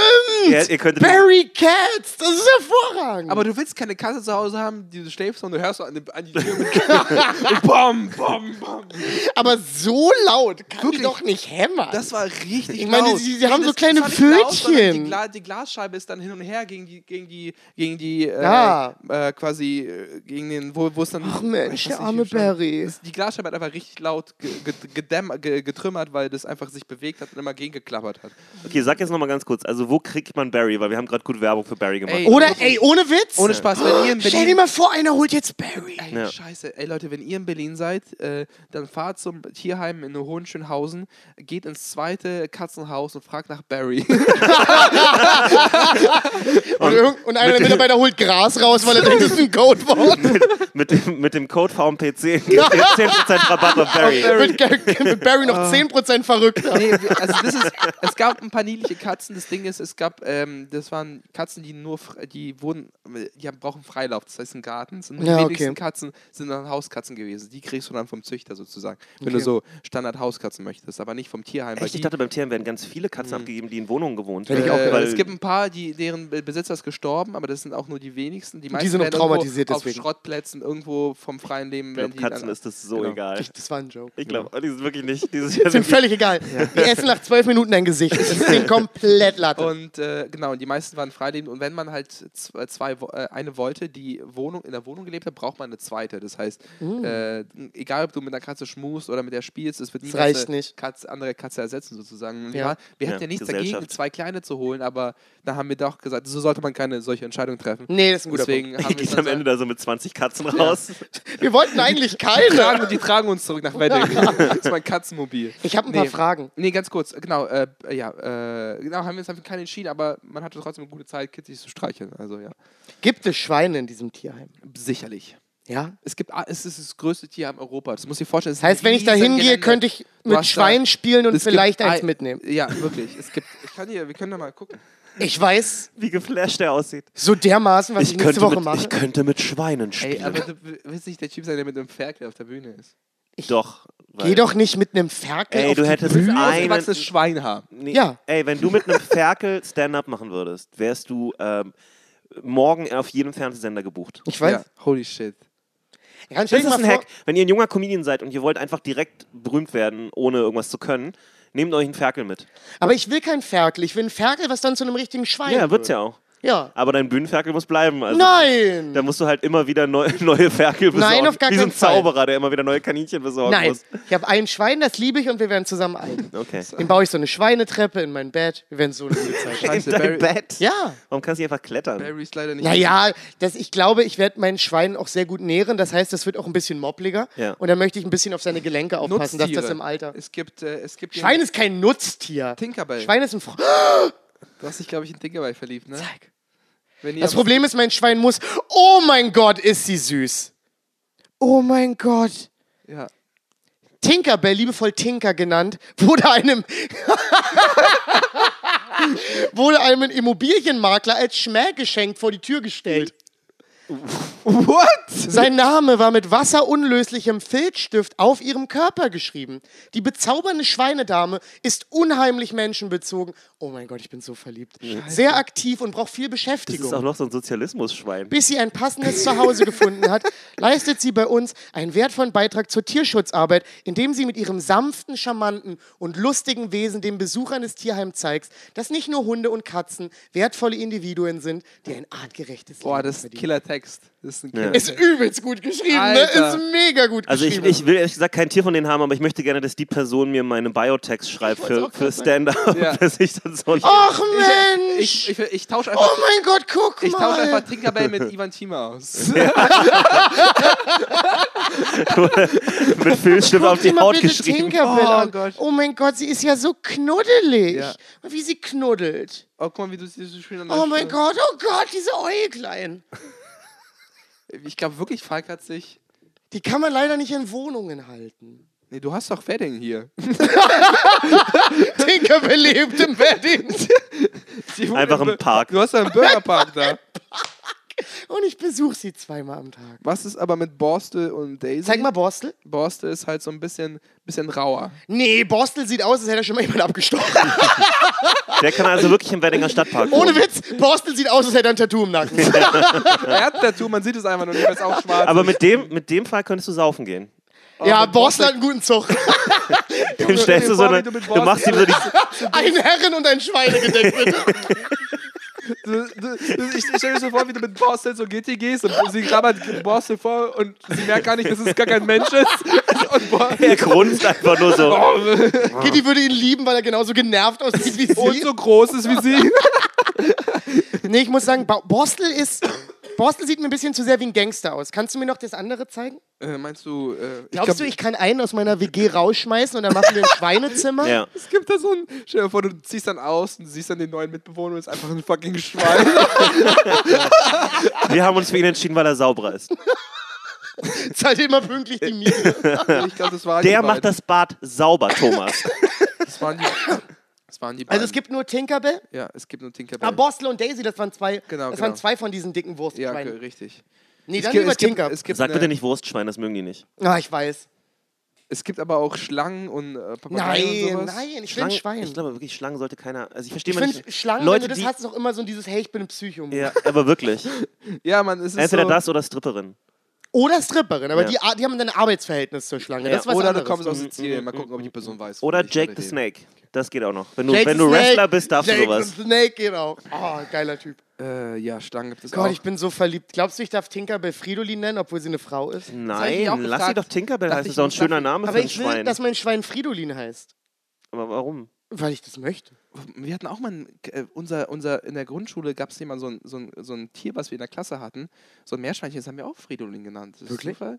Speaker 3: Ja, ihr könntet
Speaker 5: Barry Cats, das ist hervorragend.
Speaker 4: aber du willst keine Katze zu Hause haben, die du schläfst und du hörst so an die, an die Tür mit und bam, bam, bam.
Speaker 5: Aber so laut kann
Speaker 4: Wirklich?
Speaker 5: die doch nicht hämmern.
Speaker 4: Das war richtig
Speaker 5: Ich meine, sie- sie haben so kleine
Speaker 4: nicht laut,
Speaker 5: Pfötchen.
Speaker 4: Die, die Glasscheibe ist dann hin und her gegen die, gegen die, gegen die, äh,
Speaker 5: Ja.
Speaker 4: äh, quasi äh, gegen den, wo, wo es dann.
Speaker 5: Ach Mensch, der arme. Barry.
Speaker 4: Die Glasscheibe hat einfach richtig laut ge gedämm- ge getrümmert, weil das einfach sich bewegt hat und immer gegengeklappert hat.
Speaker 3: Okay, sag jetzt nochmal ganz kurz. Also, wo kriegt man Barry? Weil wir haben gerade gut Werbung für Barry gemacht.
Speaker 4: Ey,
Speaker 5: Oder, ey, ohne Witz?
Speaker 4: Ohne Spaß, wenn ihr in
Speaker 5: Stell dir
Speaker 4: Berlin.
Speaker 5: mal vor, einer holt jetzt Barry.
Speaker 4: Ey,
Speaker 3: Ja.
Speaker 4: scheiße. Ey, Leute, wenn ihr in Berlin seid, äh, dann fahrt zum Tierheim in Hohenschönhausen, geht ins zweite Katzenhaus und fragt nach Barry.
Speaker 5: Und, irgend- und einer der Mitarbeiter holt Gras raus, weil er denkt, das ist ein Codewort.
Speaker 3: mit, dem, mit dem Code VMP10 gibt ihr 10% Rabatt auf Barry.
Speaker 5: Mit, mit Barry noch 10% verrückter.
Speaker 4: nee, also das ist, es gab ein paar niedliche Katzen. Das Ding ist, es gab, ähm, das waren Katzen, die nur, die wurden, die haben, brauchen Freilauf, das heißt einen Garten. Sind die
Speaker 5: Ja,
Speaker 4: wenigsten
Speaker 5: okay.
Speaker 4: Katzen sind dann Hauskatzen gewesen. Die kriegst du dann vom Züchter sozusagen, wenn
Speaker 5: Okay.
Speaker 4: du so Standard-Hauskatzen möchtest, aber nicht vom Tierheim.
Speaker 3: Echt? Ich
Speaker 4: die-
Speaker 3: dachte, beim Tierheim werden ganz viele Katzen abgegeben, die in Wohnungen gewohnt haben.
Speaker 4: äh, es gibt ein paar, die, deren Be- Besitzer ist gestorben, aber das sind auch nur die wenigsten. Die, meisten
Speaker 5: sind noch traumatisiert
Speaker 4: auf
Speaker 5: deswegen.
Speaker 4: Schrottplätzen irgendwo vom freien Leben.
Speaker 3: ich
Speaker 4: die
Speaker 3: Katzen
Speaker 4: dann,
Speaker 3: ist das so
Speaker 4: Genau.
Speaker 3: egal.
Speaker 5: Ich, das war ein Joke.
Speaker 3: Ich glaube, die sind wirklich nicht. Die sind,
Speaker 5: Die sind völlig egal. Die essen nach zwölf Minuten dein Gesicht. Das ist denen komplett Latte.
Speaker 4: Und äh, genau, und die meisten waren freilebend. Und wenn man halt äh, zwei, wo- äh, eine wollte, die Wohnung, in der Wohnung gelebt hat, braucht man eine zweite. Das heißt, äh, egal ob du mit einer Katze schmust oder mit der spielst, es wird nie eine
Speaker 5: nicht.
Speaker 4: Katze, andere Katze ersetzen sozusagen.
Speaker 5: Ja.
Speaker 4: ja. wir
Speaker 3: Ja,
Speaker 4: hatten ja nichts dagegen, zwei kleine zu holen, aber da haben wir doch gesagt, so sollte man keine solche Entscheidung treffen.
Speaker 5: nee, das ist ein guter
Speaker 4: Deswegen
Speaker 5: Punkt.
Speaker 4: haben wir
Speaker 3: Geht
Speaker 4: es
Speaker 3: am Ende da so mit 20 Katzen raus.
Speaker 5: Wir wollten eigentlich
Speaker 4: tragen,
Speaker 5: keine.
Speaker 4: und die tragen uns zurück nach Wedding. das ist mein Katzenmobil.
Speaker 5: Ich habe ein paar
Speaker 4: Nee.
Speaker 5: Fragen.
Speaker 4: Nee, ganz kurz, genau, äh, ja, äh, genau, haben wir uns einfach keine entschieden, aber man hatte trotzdem eine gute Zeit, Kitties zu streicheln. Also ja,
Speaker 5: Gibt es Schweine in diesem Tierheim?
Speaker 4: sicherlich.
Speaker 5: Ja.
Speaker 4: Es gibt, ah, es ist das größte Tierheim Europas. Das muss ich dir vorstellen.
Speaker 5: Das heißt, wenn ich da hingehe, könnte ich mit Schweinen spielen und vielleicht eins
Speaker 4: ein-
Speaker 5: mitnehmen.
Speaker 4: Ja, wirklich. Es gibt, ich kann hier, wir können da mal gucken.
Speaker 5: Ich weiß
Speaker 3: Wie geflasht der aussieht.
Speaker 5: so dermaßen, was ich,
Speaker 3: Ich
Speaker 5: nächste Woche
Speaker 3: mit,
Speaker 5: mache.
Speaker 3: ich könnte mit Schweinen
Speaker 4: Ey,
Speaker 3: spielen.
Speaker 4: aber du willst nicht der Typ sein, der mit einem Ferkel auf der Bühne ist.
Speaker 3: Doch. Weil-
Speaker 5: Geh doch nicht mit einem Ferkel
Speaker 3: Ey,
Speaker 5: auf
Speaker 3: du
Speaker 5: die
Speaker 3: hättest
Speaker 5: Bühne.
Speaker 3: einen-
Speaker 4: Schweinhaar.
Speaker 3: Nee,
Speaker 5: Ja.
Speaker 3: Ey, wenn du mit einem Ferkel Stand-up machen würdest, wärst du ähm, morgen auf jedem Fernsehsender gebucht.
Speaker 5: Ich weiß.
Speaker 4: Ja, holy shit.
Speaker 5: Ja,
Speaker 3: Das ist ein Hack. Wenn ihr ein junger Comedian seid und ihr wollt einfach direkt berühmt werden, ohne irgendwas zu können, nehmt euch einen Ferkel mit.
Speaker 5: aber ich will kein Ferkel. Ich will ein Ferkel, was dann zu einem richtigen Schwein
Speaker 3: Ja,
Speaker 5: wird.
Speaker 3: wird's ja auch.
Speaker 5: Ja.
Speaker 3: Aber dein Bühnenferkel muss bleiben. Also,
Speaker 5: Nein!
Speaker 3: Da musst du halt immer wieder neu, neue Ferkel besorgen.
Speaker 5: Nein, auf gar
Speaker 3: Wie so ein
Speaker 5: keinen Fall.
Speaker 3: Zauberer, der immer wieder neue Kaninchen besorgen
Speaker 5: Nein.
Speaker 3: muss.
Speaker 5: Ich habe ein Schwein, das liebe ich und wir werden zusammen alt.
Speaker 3: Okay.
Speaker 5: Dem baue ich so eine Schweinetreppe in mein Bett. Wir werden so eine gute Zeit haben.
Speaker 3: In
Speaker 4: Barry,
Speaker 3: dein Bett?
Speaker 5: Ja.
Speaker 3: Warum kannst du nicht einfach klettern?
Speaker 4: Barry ist leider nicht.
Speaker 5: Naja, das, ich glaube, ich werde mein Schwein auch sehr gut nähren. Das heißt, das wird auch ein bisschen moppliger.
Speaker 3: Ja.
Speaker 5: Und dann möchte ich ein bisschen auf seine Gelenke aufpassen, dass das
Speaker 4: Nutztiere.
Speaker 5: im Alter.
Speaker 4: Es gibt, äh, es gibt
Speaker 5: Schwein ist kein Nutztier.
Speaker 4: Tinkerbell.
Speaker 5: Schwein ist ein Fro
Speaker 4: Du hast dich, glaube ich, in Tinkerbell verliebt, ne?
Speaker 5: Zeig. Das Problem ist, mein Schwein muss. Oh mein Gott, ist sie süß. Oh mein Gott.
Speaker 4: Ja.
Speaker 5: Tinkerbell, liebevoll Tinker genannt, wurde einem wurde einem Immobilienmakler als Schmähgeschenk vor die Tür gestellt.
Speaker 4: What?
Speaker 5: Sein Name war mit wasserunlöslichem Filzstift auf ihrem Körper geschrieben. Die bezaubernde Schweinedame ist unheimlich menschenbezogen. Oh mein Gott, ich bin so verliebt. Sehr aktiv und braucht viel
Speaker 3: Das
Speaker 5: Beschäftigung.
Speaker 3: ist auch noch so ein Sozialismus-Schwein.
Speaker 5: Bis sie ein passendes Zuhause gefunden hat, leistet sie bei uns einen wertvollen Beitrag zur Tierschutzarbeit, indem sie mit ihrem sanften, charmanten und lustigen Wesen den Besuchern des Tierheims zeigt, dass nicht nur Hunde und Katzen wertvolle Individuen sind, die ein artgerechtes
Speaker 4: Boah,
Speaker 5: Leben
Speaker 4: das ist ein
Speaker 5: verdienen.
Speaker 4: Killer-Text. Das ist ein Killer
Speaker 5: Ist übelst gut geschrieben,
Speaker 4: Alter.
Speaker 5: ne? Ist mega gut
Speaker 3: Also ich,
Speaker 5: geschrieben.
Speaker 3: ich will ehrlich gesagt kein Tier von denen haben, aber ich möchte gerne, dass die Person mir meine Biotext schreibt für, für. Stand-up,
Speaker 4: Ja.
Speaker 3: dass ich dann so ein
Speaker 5: Ach Mensch!
Speaker 4: Ich, ich, ich tausche
Speaker 5: oh
Speaker 4: einfach,
Speaker 5: mein Gott, guck
Speaker 4: ich tausche
Speaker 5: mal!
Speaker 4: einfach Tinkerbell mit Ivan Thiemer aus.
Speaker 3: mit Filzstift auf die
Speaker 5: mal
Speaker 3: Haut geschrieben.
Speaker 5: Tinkerbell
Speaker 4: Oh
Speaker 5: an.
Speaker 4: Gott.
Speaker 5: Oh mein Gott, sie ist ja so knuddelig.
Speaker 4: Ja.
Speaker 5: Wie sie knuddelt.
Speaker 4: Oh, guck mal, wie du sie so schön an
Speaker 5: Oh mein Gott, oh Gott, diese Äuglein.
Speaker 4: Ich glaube wirklich, Falk hat sich.
Speaker 5: Die kann man leider nicht in Wohnungen halten.
Speaker 4: Nee, du hast doch Wedding hier.
Speaker 5: Tinkerbell lebt im Wedding.
Speaker 3: Einfach im Park.
Speaker 4: Du hast ja einen Bürgerpark da.
Speaker 5: Und ich besuche sie zweimal am Tag.
Speaker 4: Was ist aber mit Borstel und Daisy?
Speaker 5: Zeig mal Borstel.
Speaker 4: Borstel ist halt so ein bisschen, bisschen rauer.
Speaker 5: Nee, Borstel sieht aus, als hätte er schon mal jemand abgestochen.
Speaker 3: Der kann also wirklich im Weddinger Stadtpark
Speaker 5: Ohne. Witz, Borstel sieht aus, als hätte er ein Tattoo im Nacken.
Speaker 4: Er hat ein Tattoo, man sieht es einfach nur nicht, weil es auch schwarz
Speaker 3: Aber mit dem, mit dem Fall könntest du saufen gehen.
Speaker 5: ja,
Speaker 4: mit
Speaker 5: Borstel hat einen guten Zug.
Speaker 3: Dem stellst du so eine,
Speaker 4: du
Speaker 3: du machst ihm so die,
Speaker 5: Ein Herren- und ein Schweinegedeck, bitte.
Speaker 4: Du, du, du, ich ich stelle mir so vor, wie du mit Borstel so GT gehst und sie grabbert Borstel vor und sie merkt gar nicht, dass es gar kein Mensch ist. Und
Speaker 3: er grunzt einfach nur so.
Speaker 5: Kitty würde ihn lieben, weil er genauso genervt aussieht wie
Speaker 4: und
Speaker 5: sie.
Speaker 4: so groß ist wie sie.
Speaker 5: Nee, ich muss sagen, Borstel ist. Borstel sieht mir ein bisschen zu sehr wie ein Gangster aus. Kannst du mir noch das andere zeigen?
Speaker 4: Äh, meinst du, äh, ich
Speaker 5: Glaubst
Speaker 4: glaub,
Speaker 5: du, ich kann einen aus meiner WG rausschmeißen und dann machen wir ein Schweinezimmer?
Speaker 3: Ja.
Speaker 4: es gibt da so ein. Stell dir vor, du ziehst dann aus und siehst dann den neuen Mitbewohner und ist einfach ein fucking Schwein.
Speaker 3: Wir haben uns für ihn entschieden, weil er sauberer ist.
Speaker 5: Zahlt immer pünktlich die Miete.
Speaker 4: ich glaube, das waren
Speaker 3: Der macht das Bad sauber, Thomas.
Speaker 4: Das waren die, das waren die beiden.
Speaker 5: Also es gibt nur Tinkerbell.
Speaker 4: ja, es gibt nur Tinkerbell.
Speaker 5: Ah, Borstel und Daisy, das waren zwei,
Speaker 4: Genau,
Speaker 5: das
Speaker 4: genau.
Speaker 5: waren zwei von diesen dicken
Speaker 4: ja,
Speaker 5: Wurstschweinen.
Speaker 4: ge- richtig.
Speaker 5: Nee,
Speaker 4: Es
Speaker 5: dann
Speaker 4: gibt-
Speaker 5: lieber
Speaker 4: es gibt-
Speaker 5: Tinker.
Speaker 4: Es gibt,
Speaker 3: Sag
Speaker 4: eine-
Speaker 3: bitte nicht Wurstschwein, das mögen die nicht.
Speaker 5: Ah, ich weiß.
Speaker 4: Es gibt aber auch Schlangen und äh, Papageien und
Speaker 5: Nein,
Speaker 4: sowas.
Speaker 5: nein, ich will
Speaker 3: Schlangen,
Speaker 5: ein Schwein.
Speaker 3: ich glaube wirklich, Schlangen sollte keiner. Also ich verstehe
Speaker 5: Ich
Speaker 3: mal
Speaker 5: finde
Speaker 3: nicht.
Speaker 5: Schlangen,
Speaker 3: Leute,
Speaker 5: wenn du das
Speaker 3: die,
Speaker 5: hast, ist auch immer so dieses, hey, ich bin ein Psycho.
Speaker 3: Ja, aber wirklich.
Speaker 4: Ja, man, es ist
Speaker 3: Entweder
Speaker 4: so,
Speaker 3: das oder Stripperin.
Speaker 5: Oder Stripperin, aber
Speaker 3: Ja.
Speaker 5: die, die haben dann ein Arbeitsverhältnis zur Schlange.
Speaker 3: Ja.
Speaker 5: Das ist was
Speaker 4: Oder du
Speaker 5: anderes.
Speaker 4: kommst aus Sizilien. Mal gucken, ob die Person weiß.
Speaker 3: Oder
Speaker 4: ich
Speaker 3: Jake the. Snake. Das geht auch noch. Wenn du,
Speaker 5: Jake
Speaker 3: wenn
Speaker 5: the
Speaker 3: du
Speaker 5: Snake.
Speaker 3: Wrestler bist, darfst
Speaker 5: Jake
Speaker 3: du sowas.
Speaker 5: the Snake geht auch. Oh, geiler Typ.
Speaker 4: Äh, ja, Schlangen gibt es
Speaker 5: Gott,
Speaker 4: auch.
Speaker 5: ich bin so verliebt. Glaubst du, ich darf Tinkerbell Fridolin nennen, obwohl sie eine Frau ist?
Speaker 3: Nein,
Speaker 4: auch
Speaker 3: lass sie doch Tinkerbell heißen. Das ist doch ein schöner Name
Speaker 5: Aber
Speaker 3: für ein
Speaker 5: ich will,
Speaker 3: Schwein.
Speaker 5: dass mein Schwein Fridolin heißt.
Speaker 3: Aber warum?
Speaker 5: Weil ich das möchte.
Speaker 4: Wir hatten auch mal, ein, äh, unser, unser, in der Grundschule gab es jemand so ein, so, ein, so ein Tier, was wir in der Klasse hatten. So ein Meerschweinchen, das haben wir auch Fridolin genannt. Ist das
Speaker 5: Wirklich?
Speaker 4: Zufall?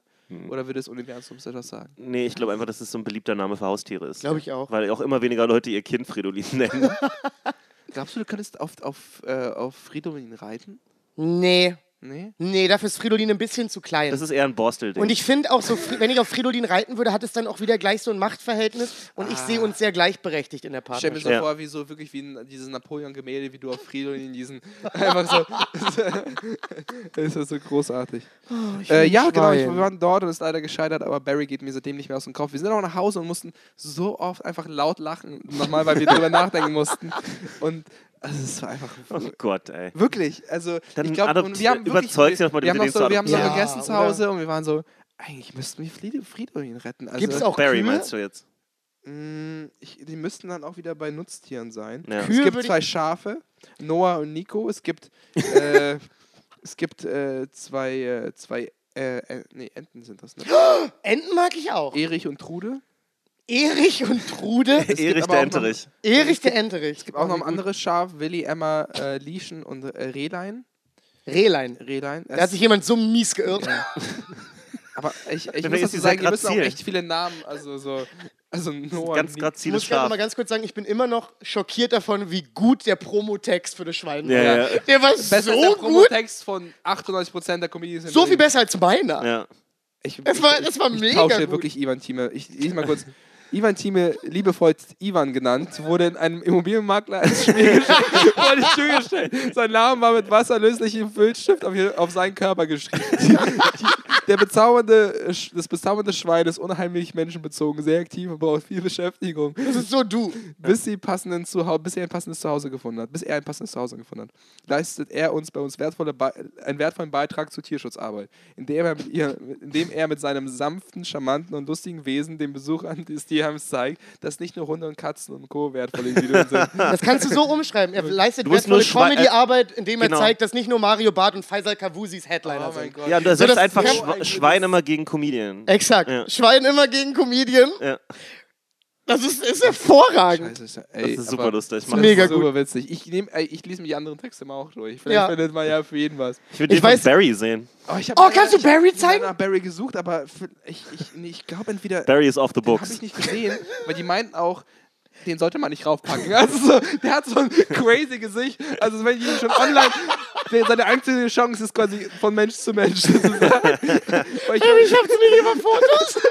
Speaker 4: Oder würde das Universum etwas sagen?
Speaker 3: Nee, ich glaube einfach, dass es so ein beliebter Name für Haustiere ist.
Speaker 5: Glaube ich auch.
Speaker 3: Weil auch immer weniger Leute ihr Kind Fridolin nennen.
Speaker 4: Glaubst du, du könntest auf, auf, äh, auf Fridolin reiten?
Speaker 5: Nee.
Speaker 4: Nee?
Speaker 5: Nee, dafür ist Fridolin ein bisschen zu klein.
Speaker 3: Das ist eher ein Borstel-Ding.
Speaker 5: und ich finde auch so, wenn ich auf Fridolin reiten würde, hat es dann auch wieder gleich so ein Machtverhältnis und ich sehe uns sehr gleichberechtigt in der
Speaker 4: Ich stell mir
Speaker 5: Partnerschaft.
Speaker 4: so
Speaker 3: Ja.
Speaker 4: vor, wie so wirklich wie ein, dieses Napoleon-Gemälde, wie du auf Fridolin diesen einfach so. das ist so großartig. äh, ja, genau, ich, wir waren dort und ist leider gescheitert, aber Barry geht mir seitdem nicht mehr aus dem Kopf. Wir sind auch nach Hause und mussten so oft einfach laut lachen, nochmal, weil wir drüber nachdenken mussten. Und also es war einfach
Speaker 3: oh Gott, ey.
Speaker 4: wirklich, also
Speaker 3: Dann
Speaker 4: ich glaube, wir haben wirklich,
Speaker 3: überzeug sie doch mal,
Speaker 4: wir haben, noch so, wir haben so
Speaker 5: adoptieren.
Speaker 4: gegessen
Speaker 5: Ja,
Speaker 4: zu Hause und wir waren so, eigentlich müssten wir Fridolin retten. Also,
Speaker 5: Gibt es auch
Speaker 3: Barry
Speaker 5: Kühe?
Speaker 3: meinst du jetzt?
Speaker 4: mh, ich, die müssten dann auch wieder bei Nutztieren sein.
Speaker 3: Ja.
Speaker 5: Kühe
Speaker 4: Es gibt zwei Schafe, Noah und Nico. Es gibt, äh, es gibt äh, zwei, äh, zwei äh, äh, nee, Enten sind das, ne?
Speaker 5: Enten mag ich auch.
Speaker 4: Erich und Trude.
Speaker 5: Erich und Trude.
Speaker 3: Erich der Enterich.
Speaker 5: Erich der Enterich.
Speaker 4: Es gibt auch noch ein anderes Schaf, Willi, Emma, äh, Lieschen und äh, Rehlein.
Speaker 5: Rehlein.
Speaker 4: Rehlein.
Speaker 5: Da hat sich jemand so mies geirrt.
Speaker 4: aber ich, ich muss dazu sagen, die müssen auch echt viele Namen, also so, also Noah
Speaker 3: Ganz
Speaker 4: und
Speaker 5: Ich
Speaker 3: graziles
Speaker 5: muss gerade mal ganz kurz sagen, ich bin immer noch schockiert davon, wie gut der Promotext für das Schwein war.
Speaker 3: Ja, ja.
Speaker 5: Der war
Speaker 4: Besser als
Speaker 5: so
Speaker 4: der
Speaker 5: gut.
Speaker 4: Promotext von 98% der Comedians.
Speaker 5: So viel besser als meiner.
Speaker 3: Ja.
Speaker 4: Ich,
Speaker 5: Es war, es war
Speaker 4: ich
Speaker 5: mega
Speaker 4: tausche
Speaker 5: gut.
Speaker 4: wirklich Ivan Thieme. Ich, ich mal kurz. Ivan Thieme, liebevoll Ivan genannt, wurde in einem Immobilienmakler als Spiel gestellt. Sein Name war mit wasserlöslichem Filzstift auf, auf seinen Körper geschrieben. Der bezaubernde, das bezaubernde Schwein ist unheimlich menschenbezogen, sehr aktiv und braucht viel Beschäftigung,
Speaker 5: Das ist so du.
Speaker 4: bis, sie passenden Zuhause, bis er ein passendes Zuhause gefunden hat. Bis er ein passendes Zuhause gefunden hat, leistet er uns bei uns wertvolle Be einen wertvollen Beitrag zur Tierschutzarbeit, indem er, mit ihr, indem er mit seinem sanften, charmanten und lustigen Wesen den Besuchern des Tierheims zeigt, dass nicht nur Hunde und Katzen und Co. wertvolle Individuen sind.
Speaker 5: Das kannst du so umschreiben. Er leistet wertvolle Comedy-Arbeit, indem er
Speaker 3: genau.
Speaker 5: zeigt, dass nicht nur Mario Barth und Faisal Kawusis Headliner
Speaker 4: Oh mein
Speaker 5: sind.
Speaker 4: Gott.
Speaker 3: Ja, und da
Speaker 5: So,
Speaker 3: setzt einfach Schwein immer gegen Comedian.
Speaker 5: Exakt.
Speaker 3: Ja.
Speaker 5: Schwein immer gegen Comedian.
Speaker 3: Ja.
Speaker 5: Das ist, ist hervorragend.
Speaker 4: Scheiße, ist ja-
Speaker 3: Das
Speaker 4: ey,
Speaker 3: ist super lustig. Ich,
Speaker 5: ist mega
Speaker 3: das.
Speaker 5: gut.
Speaker 4: Super witzig. Ich, nehm, ey, ich lese mir die anderen Texte mal auch durch. Vielleicht
Speaker 5: Ja.
Speaker 4: findet man ja für jeden was.
Speaker 3: ich will den
Speaker 5: Ich
Speaker 3: von
Speaker 5: weiß-
Speaker 3: Barry sehen.
Speaker 4: Oh, ich
Speaker 5: Oh,
Speaker 4: leider-
Speaker 5: kannst du
Speaker 4: ich
Speaker 5: Barry
Speaker 4: hab
Speaker 5: zeigen?
Speaker 4: nach Barry gesucht, aber für, ich, ich, nee, ich glaube entweder.
Speaker 3: Barry is off the
Speaker 4: Den habe
Speaker 3: books.
Speaker 4: ich nicht gesehen, weil die meinten auch, den sollte man nicht raufpacken. Also so, der hat so ein crazy Gesicht. Also wenn ich ihn schon online, seine einzige Chance ist quasi von Mensch zu Mensch. Das ist, weil ich,
Speaker 5: Ich hab's nicht über Fotos.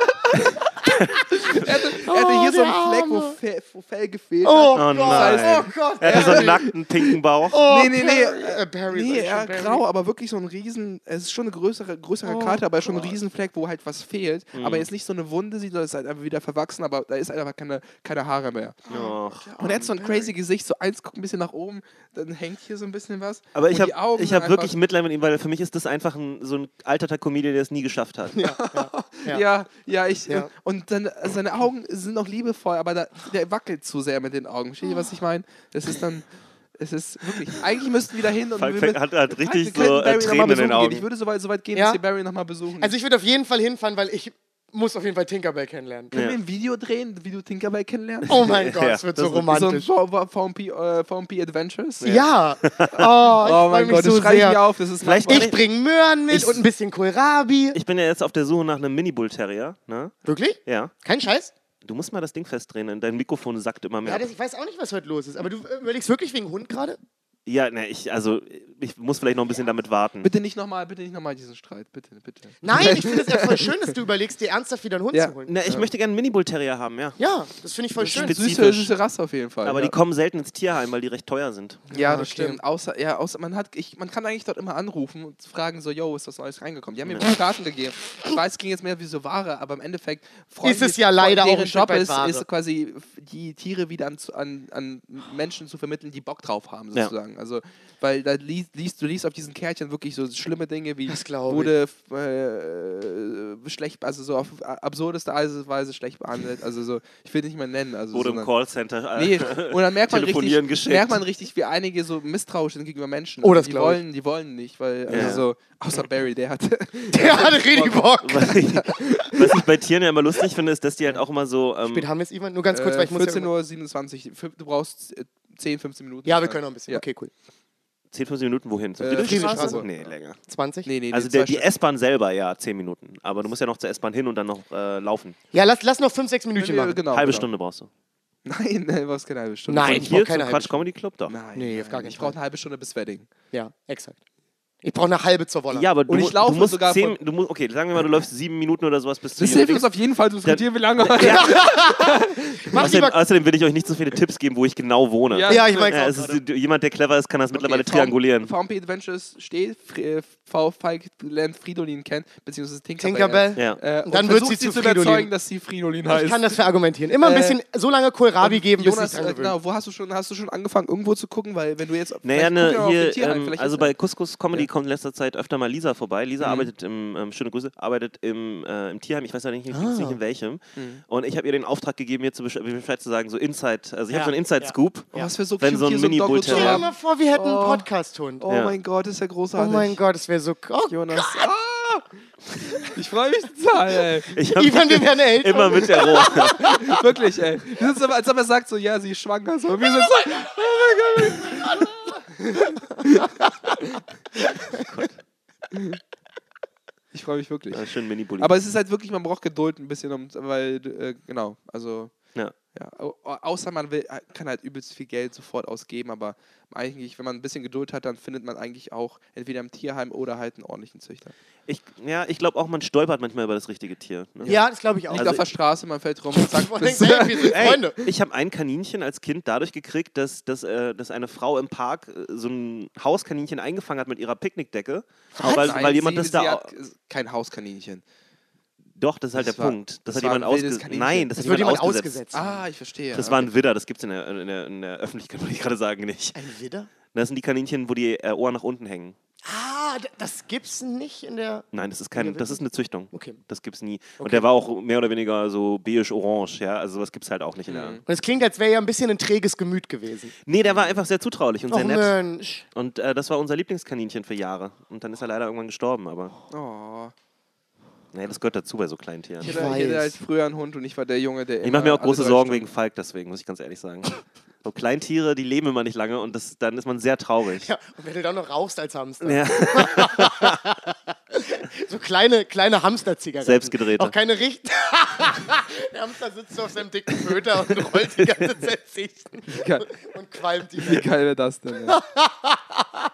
Speaker 4: er hatte, er hatte hier
Speaker 5: Oh,
Speaker 4: so einen Fleck, wo. Fe, wo Fell gefehlt
Speaker 5: Oh,
Speaker 4: hat.
Speaker 5: Gott.
Speaker 3: nein.
Speaker 5: Oh Gott.
Speaker 3: Er hatte so einen nackten, pinken Bauch.
Speaker 5: Oh,
Speaker 4: Nee, nee, nee.
Speaker 5: Barry, äh, Barry
Speaker 4: Nee, er
Speaker 5: Barry.
Speaker 4: grau, aber wirklich so ein riesen, es ist schon eine größere, größere
Speaker 5: Oh
Speaker 4: Karte, aber schon ein. Riesenfleck, wo halt was fehlt. Aber jetzt nicht so eine Wunde sieht, sondern es ist halt einfach wieder verwachsen, aber da ist einfach keine, keine Haare mehr.
Speaker 3: Och.
Speaker 4: Und er hat so ein crazy Gesicht, so eins guckt ein bisschen nach oben, dann hängt hier so ein bisschen was.
Speaker 3: Aber ich
Speaker 4: Und die
Speaker 3: habe
Speaker 4: Augen
Speaker 3: ich
Speaker 4: sind
Speaker 3: hab wirklich Mitleid mit ihm, weil für mich ist das einfach ein, so ein alterter Comedian, der es nie geschafft hat.
Speaker 5: Ja.
Speaker 4: Ja, ja, ich.
Speaker 5: Ja.
Speaker 4: äh, Und dann, seine Augen sind noch liebevoll, aber da, der wackelt zu sehr mit den Augen. Versteht ihr, was ich meine? Das ist dann. Es ist wirklich. Eigentlich müssten wir da hin und
Speaker 3: Falk
Speaker 4: wir mit-
Speaker 3: hat, hat richtig
Speaker 4: wir könnten
Speaker 3: so äh,
Speaker 4: Barry
Speaker 3: Tränen in
Speaker 4: besuchen
Speaker 3: den
Speaker 4: gehen.
Speaker 3: Augen.
Speaker 4: Ich würde so weit, so weit gehen,
Speaker 5: Ja.
Speaker 4: dass wir Barry nochmal besuchen.
Speaker 5: Also ich würde auf jeden Fall hinfahren, weil ich muss auf jeden Fall Tinkerbell kennenlernen.
Speaker 4: Können
Speaker 3: Ja.
Speaker 4: wir ein Video drehen, wie du Tinkerbell kennenlernst?
Speaker 5: Oh mein Gott,
Speaker 3: Ja,
Speaker 5: das wird so
Speaker 3: das wird-
Speaker 5: romantisch.
Speaker 4: So ein VMP, äh, VMP Adventures?
Speaker 5: Ja. Oh, ich
Speaker 4: Oh
Speaker 5: freue
Speaker 4: mein
Speaker 5: mich
Speaker 4: Gott,
Speaker 5: so
Speaker 4: das schreibe ich
Speaker 5: sehr.
Speaker 4: mir auf. Das ist
Speaker 3: Vielleicht.
Speaker 5: Ich bringe Möhren mit
Speaker 3: Ich-
Speaker 5: und ein bisschen Kohlrabi.
Speaker 3: Ich bin ja jetzt auf der Suche nach einem Mini-Bull Terrier. Ne?
Speaker 5: Wirklich?
Speaker 3: Ja.
Speaker 5: Kein Scheiß?
Speaker 3: Du musst mal das Ding festdrehen. Dein Mikrofon sackt immer mehr.
Speaker 5: Ja, das, ich weiß auch nicht, was heute los ist. Aber du überlegst wirklich wegen Hund gerade?
Speaker 3: Ja, ne, ich, also, ich muss vielleicht noch ein bisschen damit warten.
Speaker 4: Bitte nicht nochmal, bitte nicht nochmal diesen Streit. Bitte, bitte.
Speaker 5: Nein, ich finde es ja voll schön, dass du überlegst, dir ernsthaft wieder einen Hund
Speaker 4: Ja.
Speaker 5: zu holen.
Speaker 3: Ne, ich möchte gerne einen Mini-Bull Terrier haben, ja.
Speaker 5: Ja, das finde ich voll schön.
Speaker 3: spezifisch.
Speaker 4: Süße, süße Rasse auf jeden Fall.
Speaker 3: Aber
Speaker 4: ja.
Speaker 3: die kommen selten ins Tierheim, weil die recht teuer sind.
Speaker 4: Ja,
Speaker 5: Ja,
Speaker 4: das
Speaker 5: stimmt.
Speaker 4: stimmt. Außer, ja, außer man hat, ich, man kann eigentlich dort immer anrufen und fragen so, yo, ist was Neues reingekommen? Die haben mir ja. Karten gegeben. Ich weiß, es ging jetzt mehr wie so Ware, aber im Endeffekt freuen
Speaker 5: Ist es ja leider auch
Speaker 4: deren
Speaker 5: ein Stück
Speaker 4: Job
Speaker 5: weit
Speaker 4: ist,
Speaker 5: Ware.
Speaker 4: ist quasi die Tiere wieder an, zu- an, an Menschen zu vermitteln, die Bock drauf haben
Speaker 3: Ja.
Speaker 4: sozusagen. Also, weil da liest, liest du liest auf diesen Kärtchen wirklich so schlimme Dinge wie wurde äh, schlecht, also so auf absurdeste Weise schlecht behandelt. Also so, ich will nicht mehr nennen. Also
Speaker 3: Wurde im
Speaker 4: sondern-
Speaker 3: Callcenter. äh,
Speaker 4: Nee, und dann merkt man,
Speaker 3: Telefonieren
Speaker 4: richtig,
Speaker 3: geschickt.
Speaker 4: merkt man richtig, wie einige so misstrauisch sind gegenüber Menschen.
Speaker 5: Oh, das
Speaker 4: die
Speaker 5: glaub ich.
Speaker 4: wollen, die wollen nicht, weil also
Speaker 3: Ja.
Speaker 4: so, außer Barry, der hat.
Speaker 5: Der hatte richtig Bock.
Speaker 3: Was ich, was ich bei Tieren ja immer lustig finde, ist, dass die halt auch immer so. Ähm,
Speaker 5: Spät haben wir es, Ivan? Nur ganz kurz,
Speaker 4: äh,
Speaker 5: weil ich muss
Speaker 4: 14
Speaker 5: ja...
Speaker 4: Uhr 27. Fü- Du brauchst äh, 10, 15 Minuten.
Speaker 5: Ja, wir können noch ein bisschen.
Speaker 4: Ja.
Speaker 5: Okay, cool.
Speaker 3: 10, 15 Minuten wohin? Zur
Speaker 4: Äh,
Speaker 3: Friedrichstraße?
Speaker 5: Friedrichstraße.
Speaker 3: Nee, länger.
Speaker 5: 20?
Speaker 4: Nee, nee,
Speaker 3: Also
Speaker 4: nee,
Speaker 3: der, die. S-Bahn selber, ja, 10 Minuten. Aber du musst ja noch zur S-Bahn hin und dann noch äh, laufen.
Speaker 5: Ja, lass, lass noch 5, 6 Minütchen
Speaker 4: Nee,
Speaker 5: machen.
Speaker 4: Genau,
Speaker 3: Halbe
Speaker 4: genau.
Speaker 3: Stunde brauchst du.
Speaker 4: Nein, nein, was keine halbe Stunde.
Speaker 5: Nein, ich
Speaker 3: hier
Speaker 5: keine
Speaker 3: zum
Speaker 5: halbe
Speaker 3: Quatsch Comedy Club doch.
Speaker 4: Nein,
Speaker 5: Nee, auf
Speaker 4: nein,
Speaker 5: gar keinen
Speaker 4: Ich brauche eine halbe Stunde bis Wedding.
Speaker 5: Ja, exakt. Ich brauche eine halbe zur Wolle.
Speaker 3: Ja, aber du,
Speaker 4: Und ich laufe
Speaker 3: du musst
Speaker 4: sogar
Speaker 3: zehn, du musst, okay, sagen wir mal, du läufst sieben Minuten oder sowas bis zu
Speaker 4: Das hilft uns auf jeden Fall zu diskutieren, wie lange.
Speaker 5: Mach
Speaker 3: Außerdem, außerdem will ich euch nicht so viele Tipps geben, wo ich genau wohne.
Speaker 4: Ja,
Speaker 5: Ja, ich meine
Speaker 3: Ja, es ist, jemand, der clever ist, kann das mittlerweile triangulieren.
Speaker 4: VMP Adventures steht, äh, V. Falk lernt Fridolin kennen, beziehungsweise Tinkerbell.
Speaker 5: Tinkerbell.
Speaker 3: Ja.
Speaker 4: Äh,
Speaker 5: Und dann wird sie zu
Speaker 4: zu
Speaker 5: Fridolin.
Speaker 4: überzeugen, dass sie Fridolin heißt.
Speaker 5: Ich kann das verargumentieren. Immer ein
Speaker 4: Äh,
Speaker 5: bisschen so lange Kohlrabi geben, bis
Speaker 4: Jonas,
Speaker 5: dran
Speaker 4: äh, genau, wo hast du schon, hast du schon angefangen, irgendwo zu gucken? Weil wenn du jetzt.
Speaker 3: Naja, ne,
Speaker 4: ja
Speaker 3: hier, ähm,
Speaker 4: vielleicht
Speaker 3: also bei Couscous Comedy
Speaker 4: Ja.
Speaker 3: Kommt in letzter Zeit öfter mal Lisa vorbei. Lisa
Speaker 4: Mhm.
Speaker 3: arbeitet im, ähm, schöne Grüße, arbeitet im, äh, im Tierheim, ich weiß ja nicht,
Speaker 5: Ah.
Speaker 3: nicht in welchem.
Speaker 4: Mhm.
Speaker 3: Und ich habe ihr den Auftrag gegeben, mir zu besch- Bescheid zu sagen, so Inside, also ich
Speaker 5: Ja,
Speaker 3: habe so einen Inside-Scoop.
Speaker 4: Oh, was für so
Speaker 3: Wenn
Speaker 4: cute,
Speaker 3: so ein
Speaker 4: hier so
Speaker 5: Stell dir mal vor, wir hätten
Speaker 4: Oh.
Speaker 5: einen Podcast-Hund.
Speaker 4: Oh
Speaker 3: Ja.
Speaker 4: mein Gott, ist ja
Speaker 5: Oh
Speaker 4: großartig.
Speaker 5: mein Gott, das wäre so... Oh,
Speaker 4: Jonas. Ah! Ich freue mich total, ey.
Speaker 3: Ich
Speaker 5: Ivan, wir werden Eltern.
Speaker 3: immer mit der Rohr.
Speaker 4: Wirklich, ey. Ist aber, als ob er sagt so, ja, sie ist schwanger. So. Wir sind so, oh mein Gott. Ich freue mich wirklich.
Speaker 3: Ja, schön Mini-Bully.
Speaker 4: Aber es ist halt wirklich, man braucht Geduld ein bisschen, um, weil, äh, genau, also
Speaker 3: Ja.
Speaker 4: Ja, au- au- außer man will, äh, kann halt übelst viel Geld sofort ausgeben, aber eigentlich, wenn man ein bisschen Geduld hat, dann findet man eigentlich auch entweder im Tierheim oder halt einen ordentlichen Züchter.
Speaker 3: Ich, ja, ich glaube auch, man stolpert manchmal über das richtige Tier. Ne?
Speaker 5: Ja, das glaube ich auch.
Speaker 4: Liegt
Speaker 3: Also
Speaker 4: auf der Straße, man fällt rum und sagt, das,
Speaker 5: ey,
Speaker 3: ich habe ein Kaninchen als Kind dadurch gekriegt, dass, dass, äh, dass eine Frau im Park äh, so ein Hauskaninchen eingefangen hat mit ihrer Picknickdecke. Weil,
Speaker 4: Nein,
Speaker 3: weil jemand
Speaker 4: sie,
Speaker 3: das
Speaker 4: sie
Speaker 3: da.
Speaker 4: hat äh, kein Hauskaninchen.
Speaker 3: Doch, das ist halt
Speaker 4: Das
Speaker 3: der
Speaker 4: war-
Speaker 3: Punkt. Das,
Speaker 4: das
Speaker 3: hat jemand ausgesetzt. Nein, das,
Speaker 5: Das
Speaker 3: hat jemand
Speaker 5: jemand
Speaker 3: ausgesetzt.
Speaker 5: ausgesetzt.
Speaker 4: Ah, ich verstehe.
Speaker 3: Das
Speaker 4: okay.
Speaker 3: war ein Widder, das gibt es in der, in, in der Öffentlichkeit, wollte ich gerade sagen, nicht.
Speaker 5: Ein Widder?
Speaker 3: Das sind die Kaninchen, wo die äh, Ohren nach unten hängen.
Speaker 5: Ah, das gibt's nicht in der.
Speaker 3: Nein, das ist kein, das ist eine Züchtung.
Speaker 5: Okay.
Speaker 3: Das gibt's nie. Und der war auch mehr oder weniger so beige-orange, ja. Also sowas gibt's halt auch nicht in
Speaker 4: Mhm.
Speaker 3: der.
Speaker 5: Und es klingt, als wäre ja ein bisschen ein träges Gemüt gewesen.
Speaker 3: Nee, der war einfach sehr zutraulich und
Speaker 5: Oh
Speaker 3: sehr nett.
Speaker 5: Mensch.
Speaker 3: Und äh, das war unser Lieblingskaninchen für Jahre. Und dann ist er leider irgendwann gestorben, aber
Speaker 4: Oh.
Speaker 3: Nee, das gehört dazu bei so kleinen Tieren.
Speaker 4: Ich ich hatte
Speaker 5: weiß.
Speaker 4: halt früher einen Hund und ich war der Junge, der
Speaker 3: Ich mache mir auch große Sorgen
Speaker 4: Stunden-
Speaker 3: wegen Falk deswegen, muss ich ganz ehrlich sagen. So Kleintiere, die leben immer nicht lange und das, dann ist man sehr traurig.
Speaker 5: Ja, und wenn du dann noch rauchst als Hamster.
Speaker 3: Ja.
Speaker 5: So kleine, kleine Hamsterzigaretten.
Speaker 3: Selbstgedrehte.
Speaker 5: Auch keine Richt. Der Hamster sitzt auf seinem dicken Föter und rollt die ganze Zeit Sichten
Speaker 4: geil.
Speaker 5: und qualmt die.
Speaker 4: Wie geil wäre das denn? Ja.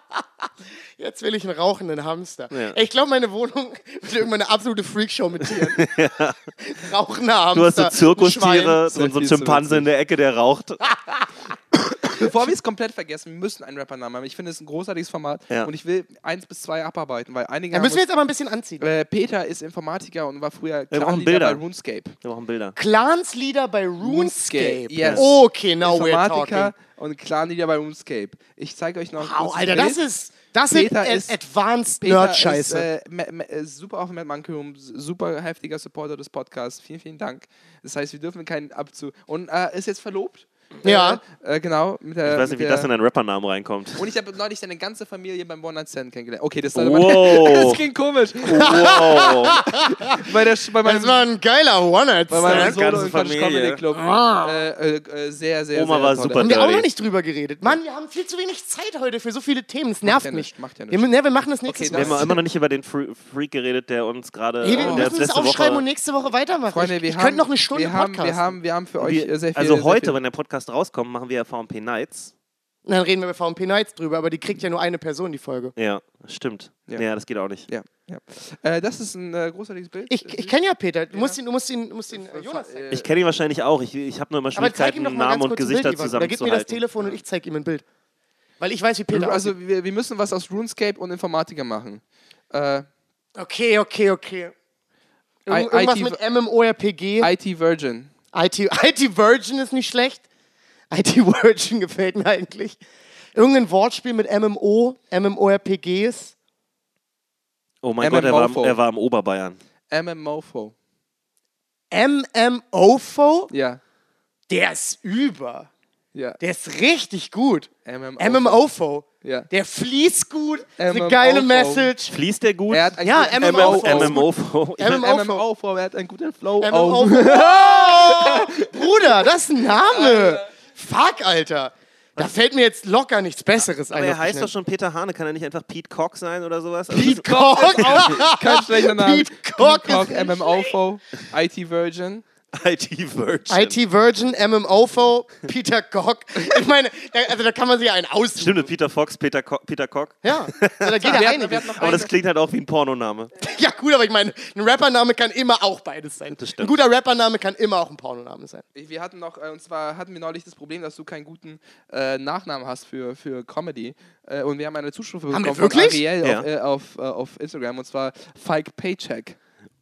Speaker 5: Jetzt will ich einen rauchenden Hamster.
Speaker 3: Ja.
Speaker 5: Ey, Ich glaube, meine Wohnung wird irgendwann eine absolute Freakshow mit Tieren. Rauchender Hamster.
Speaker 3: Du hast so Zirkustiere,
Speaker 4: Schwein.
Speaker 3: so, so ein
Speaker 4: Viel zu
Speaker 3: Schimpanse in der Ecke, der raucht.
Speaker 4: Bevor wir es komplett vergessen, wir müssen einen Rappernamen haben. Ich finde es ist ein großartiges Format
Speaker 3: Ja.
Speaker 4: und ich will eins bis zwei abarbeiten, weil einige
Speaker 5: Da müssen wir jetzt aber ein bisschen anziehen.
Speaker 4: äh, Peter ist Informatiker und war früher
Speaker 3: brauchen
Speaker 4: Clanleader bei. RuneScape.
Speaker 3: Wir machen Bilder.
Speaker 5: Clanslieder bei RuneScape.
Speaker 4: Yes.
Speaker 5: Okay, now we're
Speaker 4: Informatiker
Speaker 5: talking.
Speaker 4: und Clanleader bei RuneScape. Ich zeige euch noch
Speaker 5: Wow, Alter,
Speaker 4: Bild.
Speaker 5: das ist, das
Speaker 4: Peter
Speaker 5: ist,
Speaker 4: ist-
Speaker 5: Advanced Nerd-Scheiße.
Speaker 4: Äh, äh, super auf dem s- super heftiger Supporter des Podcasts. Vielen, vielen Dank. Das heißt, wir dürfen keinen Abzug. Und äh, ist jetzt verlobt.
Speaker 5: Ja.
Speaker 4: Äh, äh, genau. Mit der,
Speaker 3: Ich weiß nicht, wie
Speaker 4: der,
Speaker 3: das in einen Rappernamen reinkommt.
Speaker 4: Und ich habe neulich seine ganze Familie beim One Night Stand kennengelernt. Okay, das,
Speaker 3: Wow.
Speaker 4: das klingt komisch.
Speaker 3: Wow.
Speaker 4: bei, der, bei meinem,
Speaker 5: das war ein geiler
Speaker 4: bei meinem
Speaker 3: Deine
Speaker 5: One-Night-Stand.
Speaker 4: Solo
Speaker 3: ganze
Speaker 4: im. Comedy Club.
Speaker 5: Ah.
Speaker 4: Äh, äh, äh, sehr, sehr,
Speaker 3: Oma
Speaker 4: sehr
Speaker 3: war
Speaker 4: tolle-
Speaker 3: super
Speaker 5: Haben wir auch noch nicht drüber geredet. Mann, wir haben viel zu wenig Zeit heute für so viele Themen. Es nervt
Speaker 4: ja
Speaker 5: mich.
Speaker 4: macht ja
Speaker 5: wir,
Speaker 4: nicht.
Speaker 5: mü- ne, wir machen das nächstes
Speaker 4: Okay,
Speaker 3: Wir haben
Speaker 5: Mal.
Speaker 3: immer noch nicht über den Fre- Freak geredet, der uns gerade.
Speaker 5: Hey, wir
Speaker 3: äh,
Speaker 5: müssen
Speaker 3: letzte
Speaker 5: aufschreiben und
Speaker 3: Woche.
Speaker 5: nächste Woche weitermachen.
Speaker 4: Freunde, wir
Speaker 5: ich
Speaker 4: haben,
Speaker 5: könnte noch eine Stunde
Speaker 4: wir haben,
Speaker 5: Podcast.
Speaker 4: wir haben, wir haben für euch
Speaker 3: Wir,
Speaker 4: sehr viel.
Speaker 3: also heute, wenn der Podcast rauskommt, machen wir ja VMP Nights.
Speaker 5: Dann reden wir bei VMP Nights drüber, aber die kriegt ja nur eine Person die Folge.
Speaker 3: Ja, stimmt.
Speaker 4: Ja.
Speaker 3: Ja, das geht auch nicht.
Speaker 4: Ja, ja. Äh, das ist ein äh, großartiges Bild.
Speaker 5: Ich, ich kenne ja Peter. Du musst ihn, du musst ihn, du musst ihn äh, Jonas zeigen.
Speaker 3: Ich kenne ihn wahrscheinlich auch. Ich, ich habe nur immer Schwierigkeiten, Namen und Gesichter
Speaker 5: Ivan. Oder gib mir das
Speaker 3: zusammenzuhalten.
Speaker 5: Telefon und ich zeig ihm ein Bild. Weil ich weiß, wie Peter
Speaker 4: also wir, wir müssen was aus RuneScape und Informatiker machen. Äh,
Speaker 5: Okay, okay, okay. Irgendwas
Speaker 4: IT
Speaker 5: mit MMORPG.
Speaker 4: IT Virgin.
Speaker 5: IT, IT Virgin ist nicht schlecht. IT Virgin gefällt mir eigentlich. Irgendein Wortspiel mit MMO, MMORPGs.
Speaker 3: Oh mein Gott, er war,
Speaker 4: MMOfo.
Speaker 3: er war im Oberbayern.
Speaker 4: MMOFO.
Speaker 5: MMOFO,
Speaker 4: Ja.
Speaker 5: der ist über.
Speaker 4: Ja.
Speaker 5: Der ist richtig gut.
Speaker 4: MMOFO.
Speaker 5: MMOFO.
Speaker 4: Ja.
Speaker 5: Der fließt gut. Ist eine
Speaker 4: MMOFO.
Speaker 5: geile Message.
Speaker 3: Fließt der gut?
Speaker 4: Er hat einen
Speaker 5: Ja,
Speaker 4: guten
Speaker 5: MMOFO.
Speaker 3: MMOFO. Ich
Speaker 5: MMO.
Speaker 3: mein,
Speaker 4: MMOFO. Er hat einen guten Flow.
Speaker 5: MMO.
Speaker 4: Oh.
Speaker 5: Oh, Bruder, das ist ein Name. Fuck, Alter. Da fällt mir jetzt locker nichts Besseres ein.
Speaker 3: aber er heißt doch schon Peter Hane. Kann er nicht einfach Pete Cock sein oder sowas? Also
Speaker 5: Pete Cock.
Speaker 4: Kein schlechter Name.
Speaker 5: Pete Cock
Speaker 4: Pete Cock MMOFO. IT Virgin.
Speaker 3: IT Virgin.
Speaker 5: IT Virgin, MMOFO, Peter Cock. Ich meine, da, also da kann man sich ja einen aussuchen.
Speaker 3: Stimmt, Peter Fox, Peter, Co Peter Cock.
Speaker 5: Ja, also da geht ja
Speaker 4: noch
Speaker 3: Aber das klingt halt auch wie ein Pornoname.
Speaker 5: Ja gut, aber ich meine, ein Rappername kann immer auch beides sein.
Speaker 3: Das
Speaker 5: Ein
Speaker 3: stimmt.
Speaker 5: guter Rappername kann immer auch ein Pornoname sein.
Speaker 4: Wir hatten noch, äh, und zwar hatten wir neulich das Problem, dass du keinen guten äh, Nachnamen hast für, für Comedy. Äh, und wir haben eine Zuschrift
Speaker 5: Haben wir
Speaker 4: bekommen von
Speaker 5: wirklich?
Speaker 4: Ariel
Speaker 3: Ja.
Speaker 4: auf, äh, auf, äh, auf Instagram und zwar Falk Paycheck.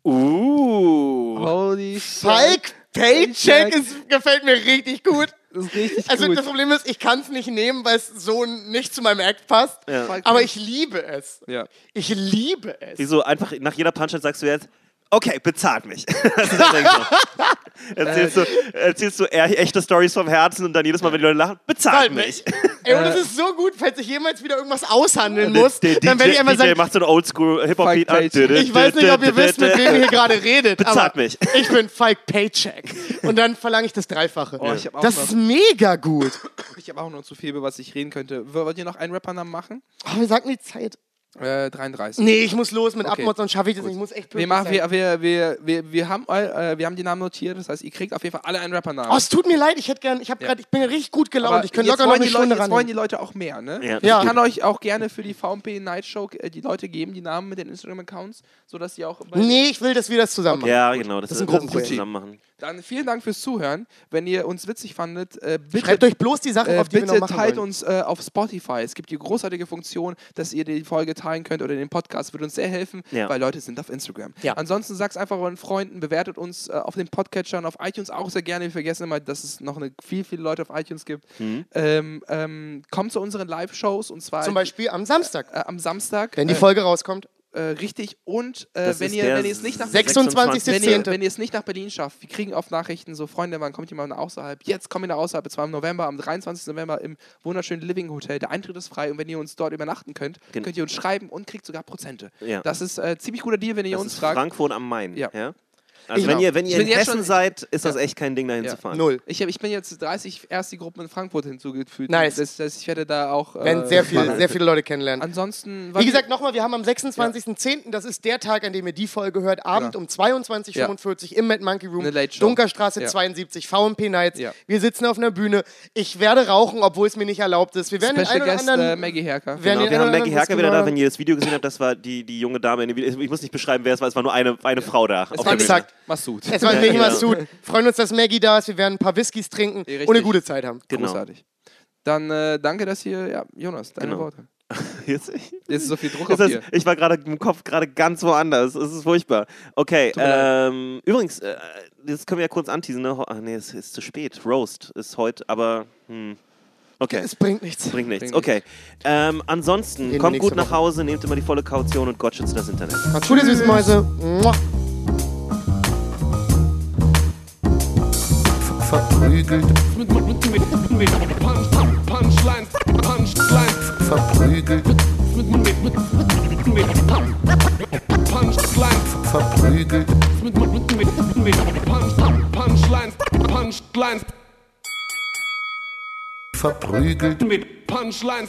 Speaker 3: Uh.
Speaker 4: Holy shit.
Speaker 5: Falk Paycheck ist, gefällt mir richtig gut.
Speaker 4: Das ist richtig
Speaker 5: Also
Speaker 4: gut.
Speaker 5: das Problem ist, ich kann es nicht nehmen, weil es so nicht zu meinem Act passt.
Speaker 3: Ja.
Speaker 5: Aber ich liebe es.
Speaker 4: ja.
Speaker 5: Ich liebe es.
Speaker 3: Wieso einfach nach jeder Punchline sagst du jetzt, okay, bezahlt mich. Das ist so. erzählst, du, erzählst du echte Stories vom Herzen und dann jedes Mal, wenn die Leute lachen, bezahlt mich.
Speaker 5: Ey, und das ist so gut, falls ich jemals wieder irgendwas aushandeln
Speaker 3: Der,
Speaker 5: muss,
Speaker 3: der
Speaker 5: dann werde ich
Speaker 3: DJ
Speaker 5: sagen,
Speaker 3: macht so einen Oldschool-Hip-Hop-Beat an.
Speaker 5: Ich weiß nicht, ob ihr wisst, mit wem ihr hier gerade redet,
Speaker 3: Bezahlt
Speaker 5: aber
Speaker 3: mich.
Speaker 5: ich bin Falk Paycheck. Und dann verlange ich das Dreifache.
Speaker 4: Oh, ich
Speaker 5: das
Speaker 4: noch-
Speaker 5: ist mega gut.
Speaker 4: Ich habe auch noch zu viel, über was ich reden könnte. Wollt ihr noch einen Rappernamen machen?
Speaker 5: Oh, wir sagen die Zeit.
Speaker 4: Äh, 33.
Speaker 5: Nee, ich muss los mit
Speaker 4: Okay.
Speaker 5: Abmod, sonst schaffe ich das nicht. Ich muss echt
Speaker 4: machen,
Speaker 5: sein.
Speaker 4: wir, wir, wir, wir, wir, haben, äh, wir haben die Namen notiert, das heißt, ihr kriegt auf jeden Fall alle einen Rappernamen.
Speaker 5: Oh, es tut mir leid, ich hätte gern, ich habe gerade, ich bin richtig gut gelaunt.
Speaker 4: Aber
Speaker 5: ich könnte locker noch eine
Speaker 4: die Leute,
Speaker 5: Stunde
Speaker 4: Jetzt
Speaker 5: ran.
Speaker 4: wollen die Leute auch mehr, ne?
Speaker 3: Ja,
Speaker 5: Ja.
Speaker 4: Ich kann euch auch gerne für die VMP Night Show äh, die Leute geben, die Namen mit den Instagram-Accounts, sodass sie auch. bei-
Speaker 5: Nee, ich will, dass wir das zusammen machen.
Speaker 3: Ja, genau. Das,
Speaker 5: Das ist ein Gruppenprojekt.
Speaker 3: zusammen machen.
Speaker 4: Dann vielen Dank fürs Zuhören. Wenn ihr uns witzig fandet, äh, bitte.
Speaker 5: Schreibt euch bloß die Sachen
Speaker 4: Äh,
Speaker 5: auf, die wir
Speaker 4: bitte
Speaker 5: noch machen
Speaker 4: teilt
Speaker 5: wollen.
Speaker 4: uns äh, auf Spotify. Es gibt die großartige Funktion, dass ihr die Folge teilen könnt oder den Podcast. Würde uns sehr helfen,
Speaker 3: Ja.
Speaker 4: weil Leute sind auf Instagram.
Speaker 5: Ja.
Speaker 4: Ansonsten sagt einfach euren Freunden, bewertet uns äh, auf den Podcatchern, auf iTunes auch sehr gerne. Wir vergessen immer, dass es noch eine, viel, viele Leute auf iTunes gibt.
Speaker 3: Mhm.
Speaker 4: Ähm, ähm, kommt zu unseren Live-Shows und zwar
Speaker 5: Zum Beispiel am Samstag,
Speaker 4: äh, am Samstag.
Speaker 5: wenn die
Speaker 4: äh,
Speaker 5: Folge rauskommt.
Speaker 4: Äh, richtig. Und äh, wenn, ihr, wenn ihr es nicht nach
Speaker 5: 26.
Speaker 4: wenn ihr,
Speaker 5: 10..
Speaker 4: wenn ihr es nicht nach Berlin schafft, wir kriegen oft Nachrichten, so Freunde, wann kommt ihr mal nach außerhalb? Jetzt kommen wir nach außerhalb, es war im November, am 23. November im wunderschönen Living Hotel. Der Eintritt ist frei und wenn ihr uns dort übernachten könnt,
Speaker 3: Gen-
Speaker 4: könnt ihr uns schreiben und kriegt sogar Prozente.
Speaker 3: Ja.
Speaker 4: Das ist äh, ziemlich guter Deal, wenn ihr
Speaker 3: Das
Speaker 4: uns
Speaker 3: ist
Speaker 4: fragt.
Speaker 3: Frankfurt am Main.
Speaker 4: Ja.
Speaker 3: Also
Speaker 5: Ich
Speaker 3: wenn ihr, wenn ihr in Hessen
Speaker 4: schon-
Speaker 3: seid, ist das
Speaker 4: Ja.
Speaker 3: echt kein Ding, dahin
Speaker 4: Ja.
Speaker 3: zu fahren.
Speaker 5: Null.
Speaker 4: Ich, hab, ich bin jetzt 30 erste Gruppen in Frankfurt hinzugefügt.
Speaker 5: Nice.
Speaker 4: Das, das, ich werde da auch. Äh,
Speaker 5: sehr viele,
Speaker 4: fahren.
Speaker 5: sehr viele Leute kennenlernen.
Speaker 4: Ansonsten.
Speaker 5: Wie gesagt, nochmal, wir haben am 26.10., das ist der Tag, an dem ihr die Folge hört, Abend
Speaker 4: Genau.
Speaker 5: um 22.45 Uhr im Mad Monkey Room. Dunkerstraße
Speaker 4: Ja.
Speaker 5: 72, VMP Nights.
Speaker 4: Ja.
Speaker 5: Wir sitzen auf einer Bühne. Ich werde rauchen, obwohl es mir nicht erlaubt ist. Wir werden den
Speaker 4: Special
Speaker 5: einen oder
Speaker 4: Guest
Speaker 5: anderen...
Speaker 4: äh, Maggie Herker.
Speaker 3: Genau,
Speaker 5: den
Speaker 3: wir haben
Speaker 5: einen
Speaker 3: Maggie Herker wieder da. Wenn ihr das Video gesehen habt, das war die, die junge Dame in dem Video. Ich muss nicht beschreiben, wer es war. Es war nur eine, eine Frau da. auf
Speaker 4: Es
Speaker 3: der
Speaker 4: war
Speaker 3: Bühne.
Speaker 5: Exakt.
Speaker 4: Massoud.
Speaker 5: Es war nicht
Speaker 3: Ja.
Speaker 5: mal Sud. Freuen uns, dass Maggie da ist. Wir werden ein paar Whiskys trinken
Speaker 4: Ja,
Speaker 5: und eine gute Zeit haben.
Speaker 3: Genau.
Speaker 4: Großartig. Dann äh, danke, dass hier, ja, Jonas, deine
Speaker 3: Genau.
Speaker 4: Worte.
Speaker 3: Jetzt,
Speaker 4: Jetzt ist so viel Druck auf
Speaker 3: das,
Speaker 4: dir.
Speaker 3: ich war gerade im Kopf gerade ganz woanders. Es ist furchtbar. Okay, ähm, übrigens, äh, das können wir ja kurz anteasen. Ne? Ach nee, es ist zu spät. Roast ist heute, aber hm. okay.
Speaker 5: Es bringt nichts.
Speaker 3: Bringt nichts.
Speaker 4: Bringt
Speaker 3: Okay. Ähm, ansonsten, kommt gut nach. Hause, nehmt immer die volle Kaution und Gott schützt das Internet.
Speaker 5: Macht's gut, ihr süßen
Speaker 6: verprügelt,
Speaker 1: Punchline, Punchline.
Speaker 6: verprügelt,
Speaker 1: Punchline.
Speaker 6: verprügelt,
Speaker 1: Punchline, Punchline.
Speaker 6: verprügelt.
Speaker 1: Mit Punchline.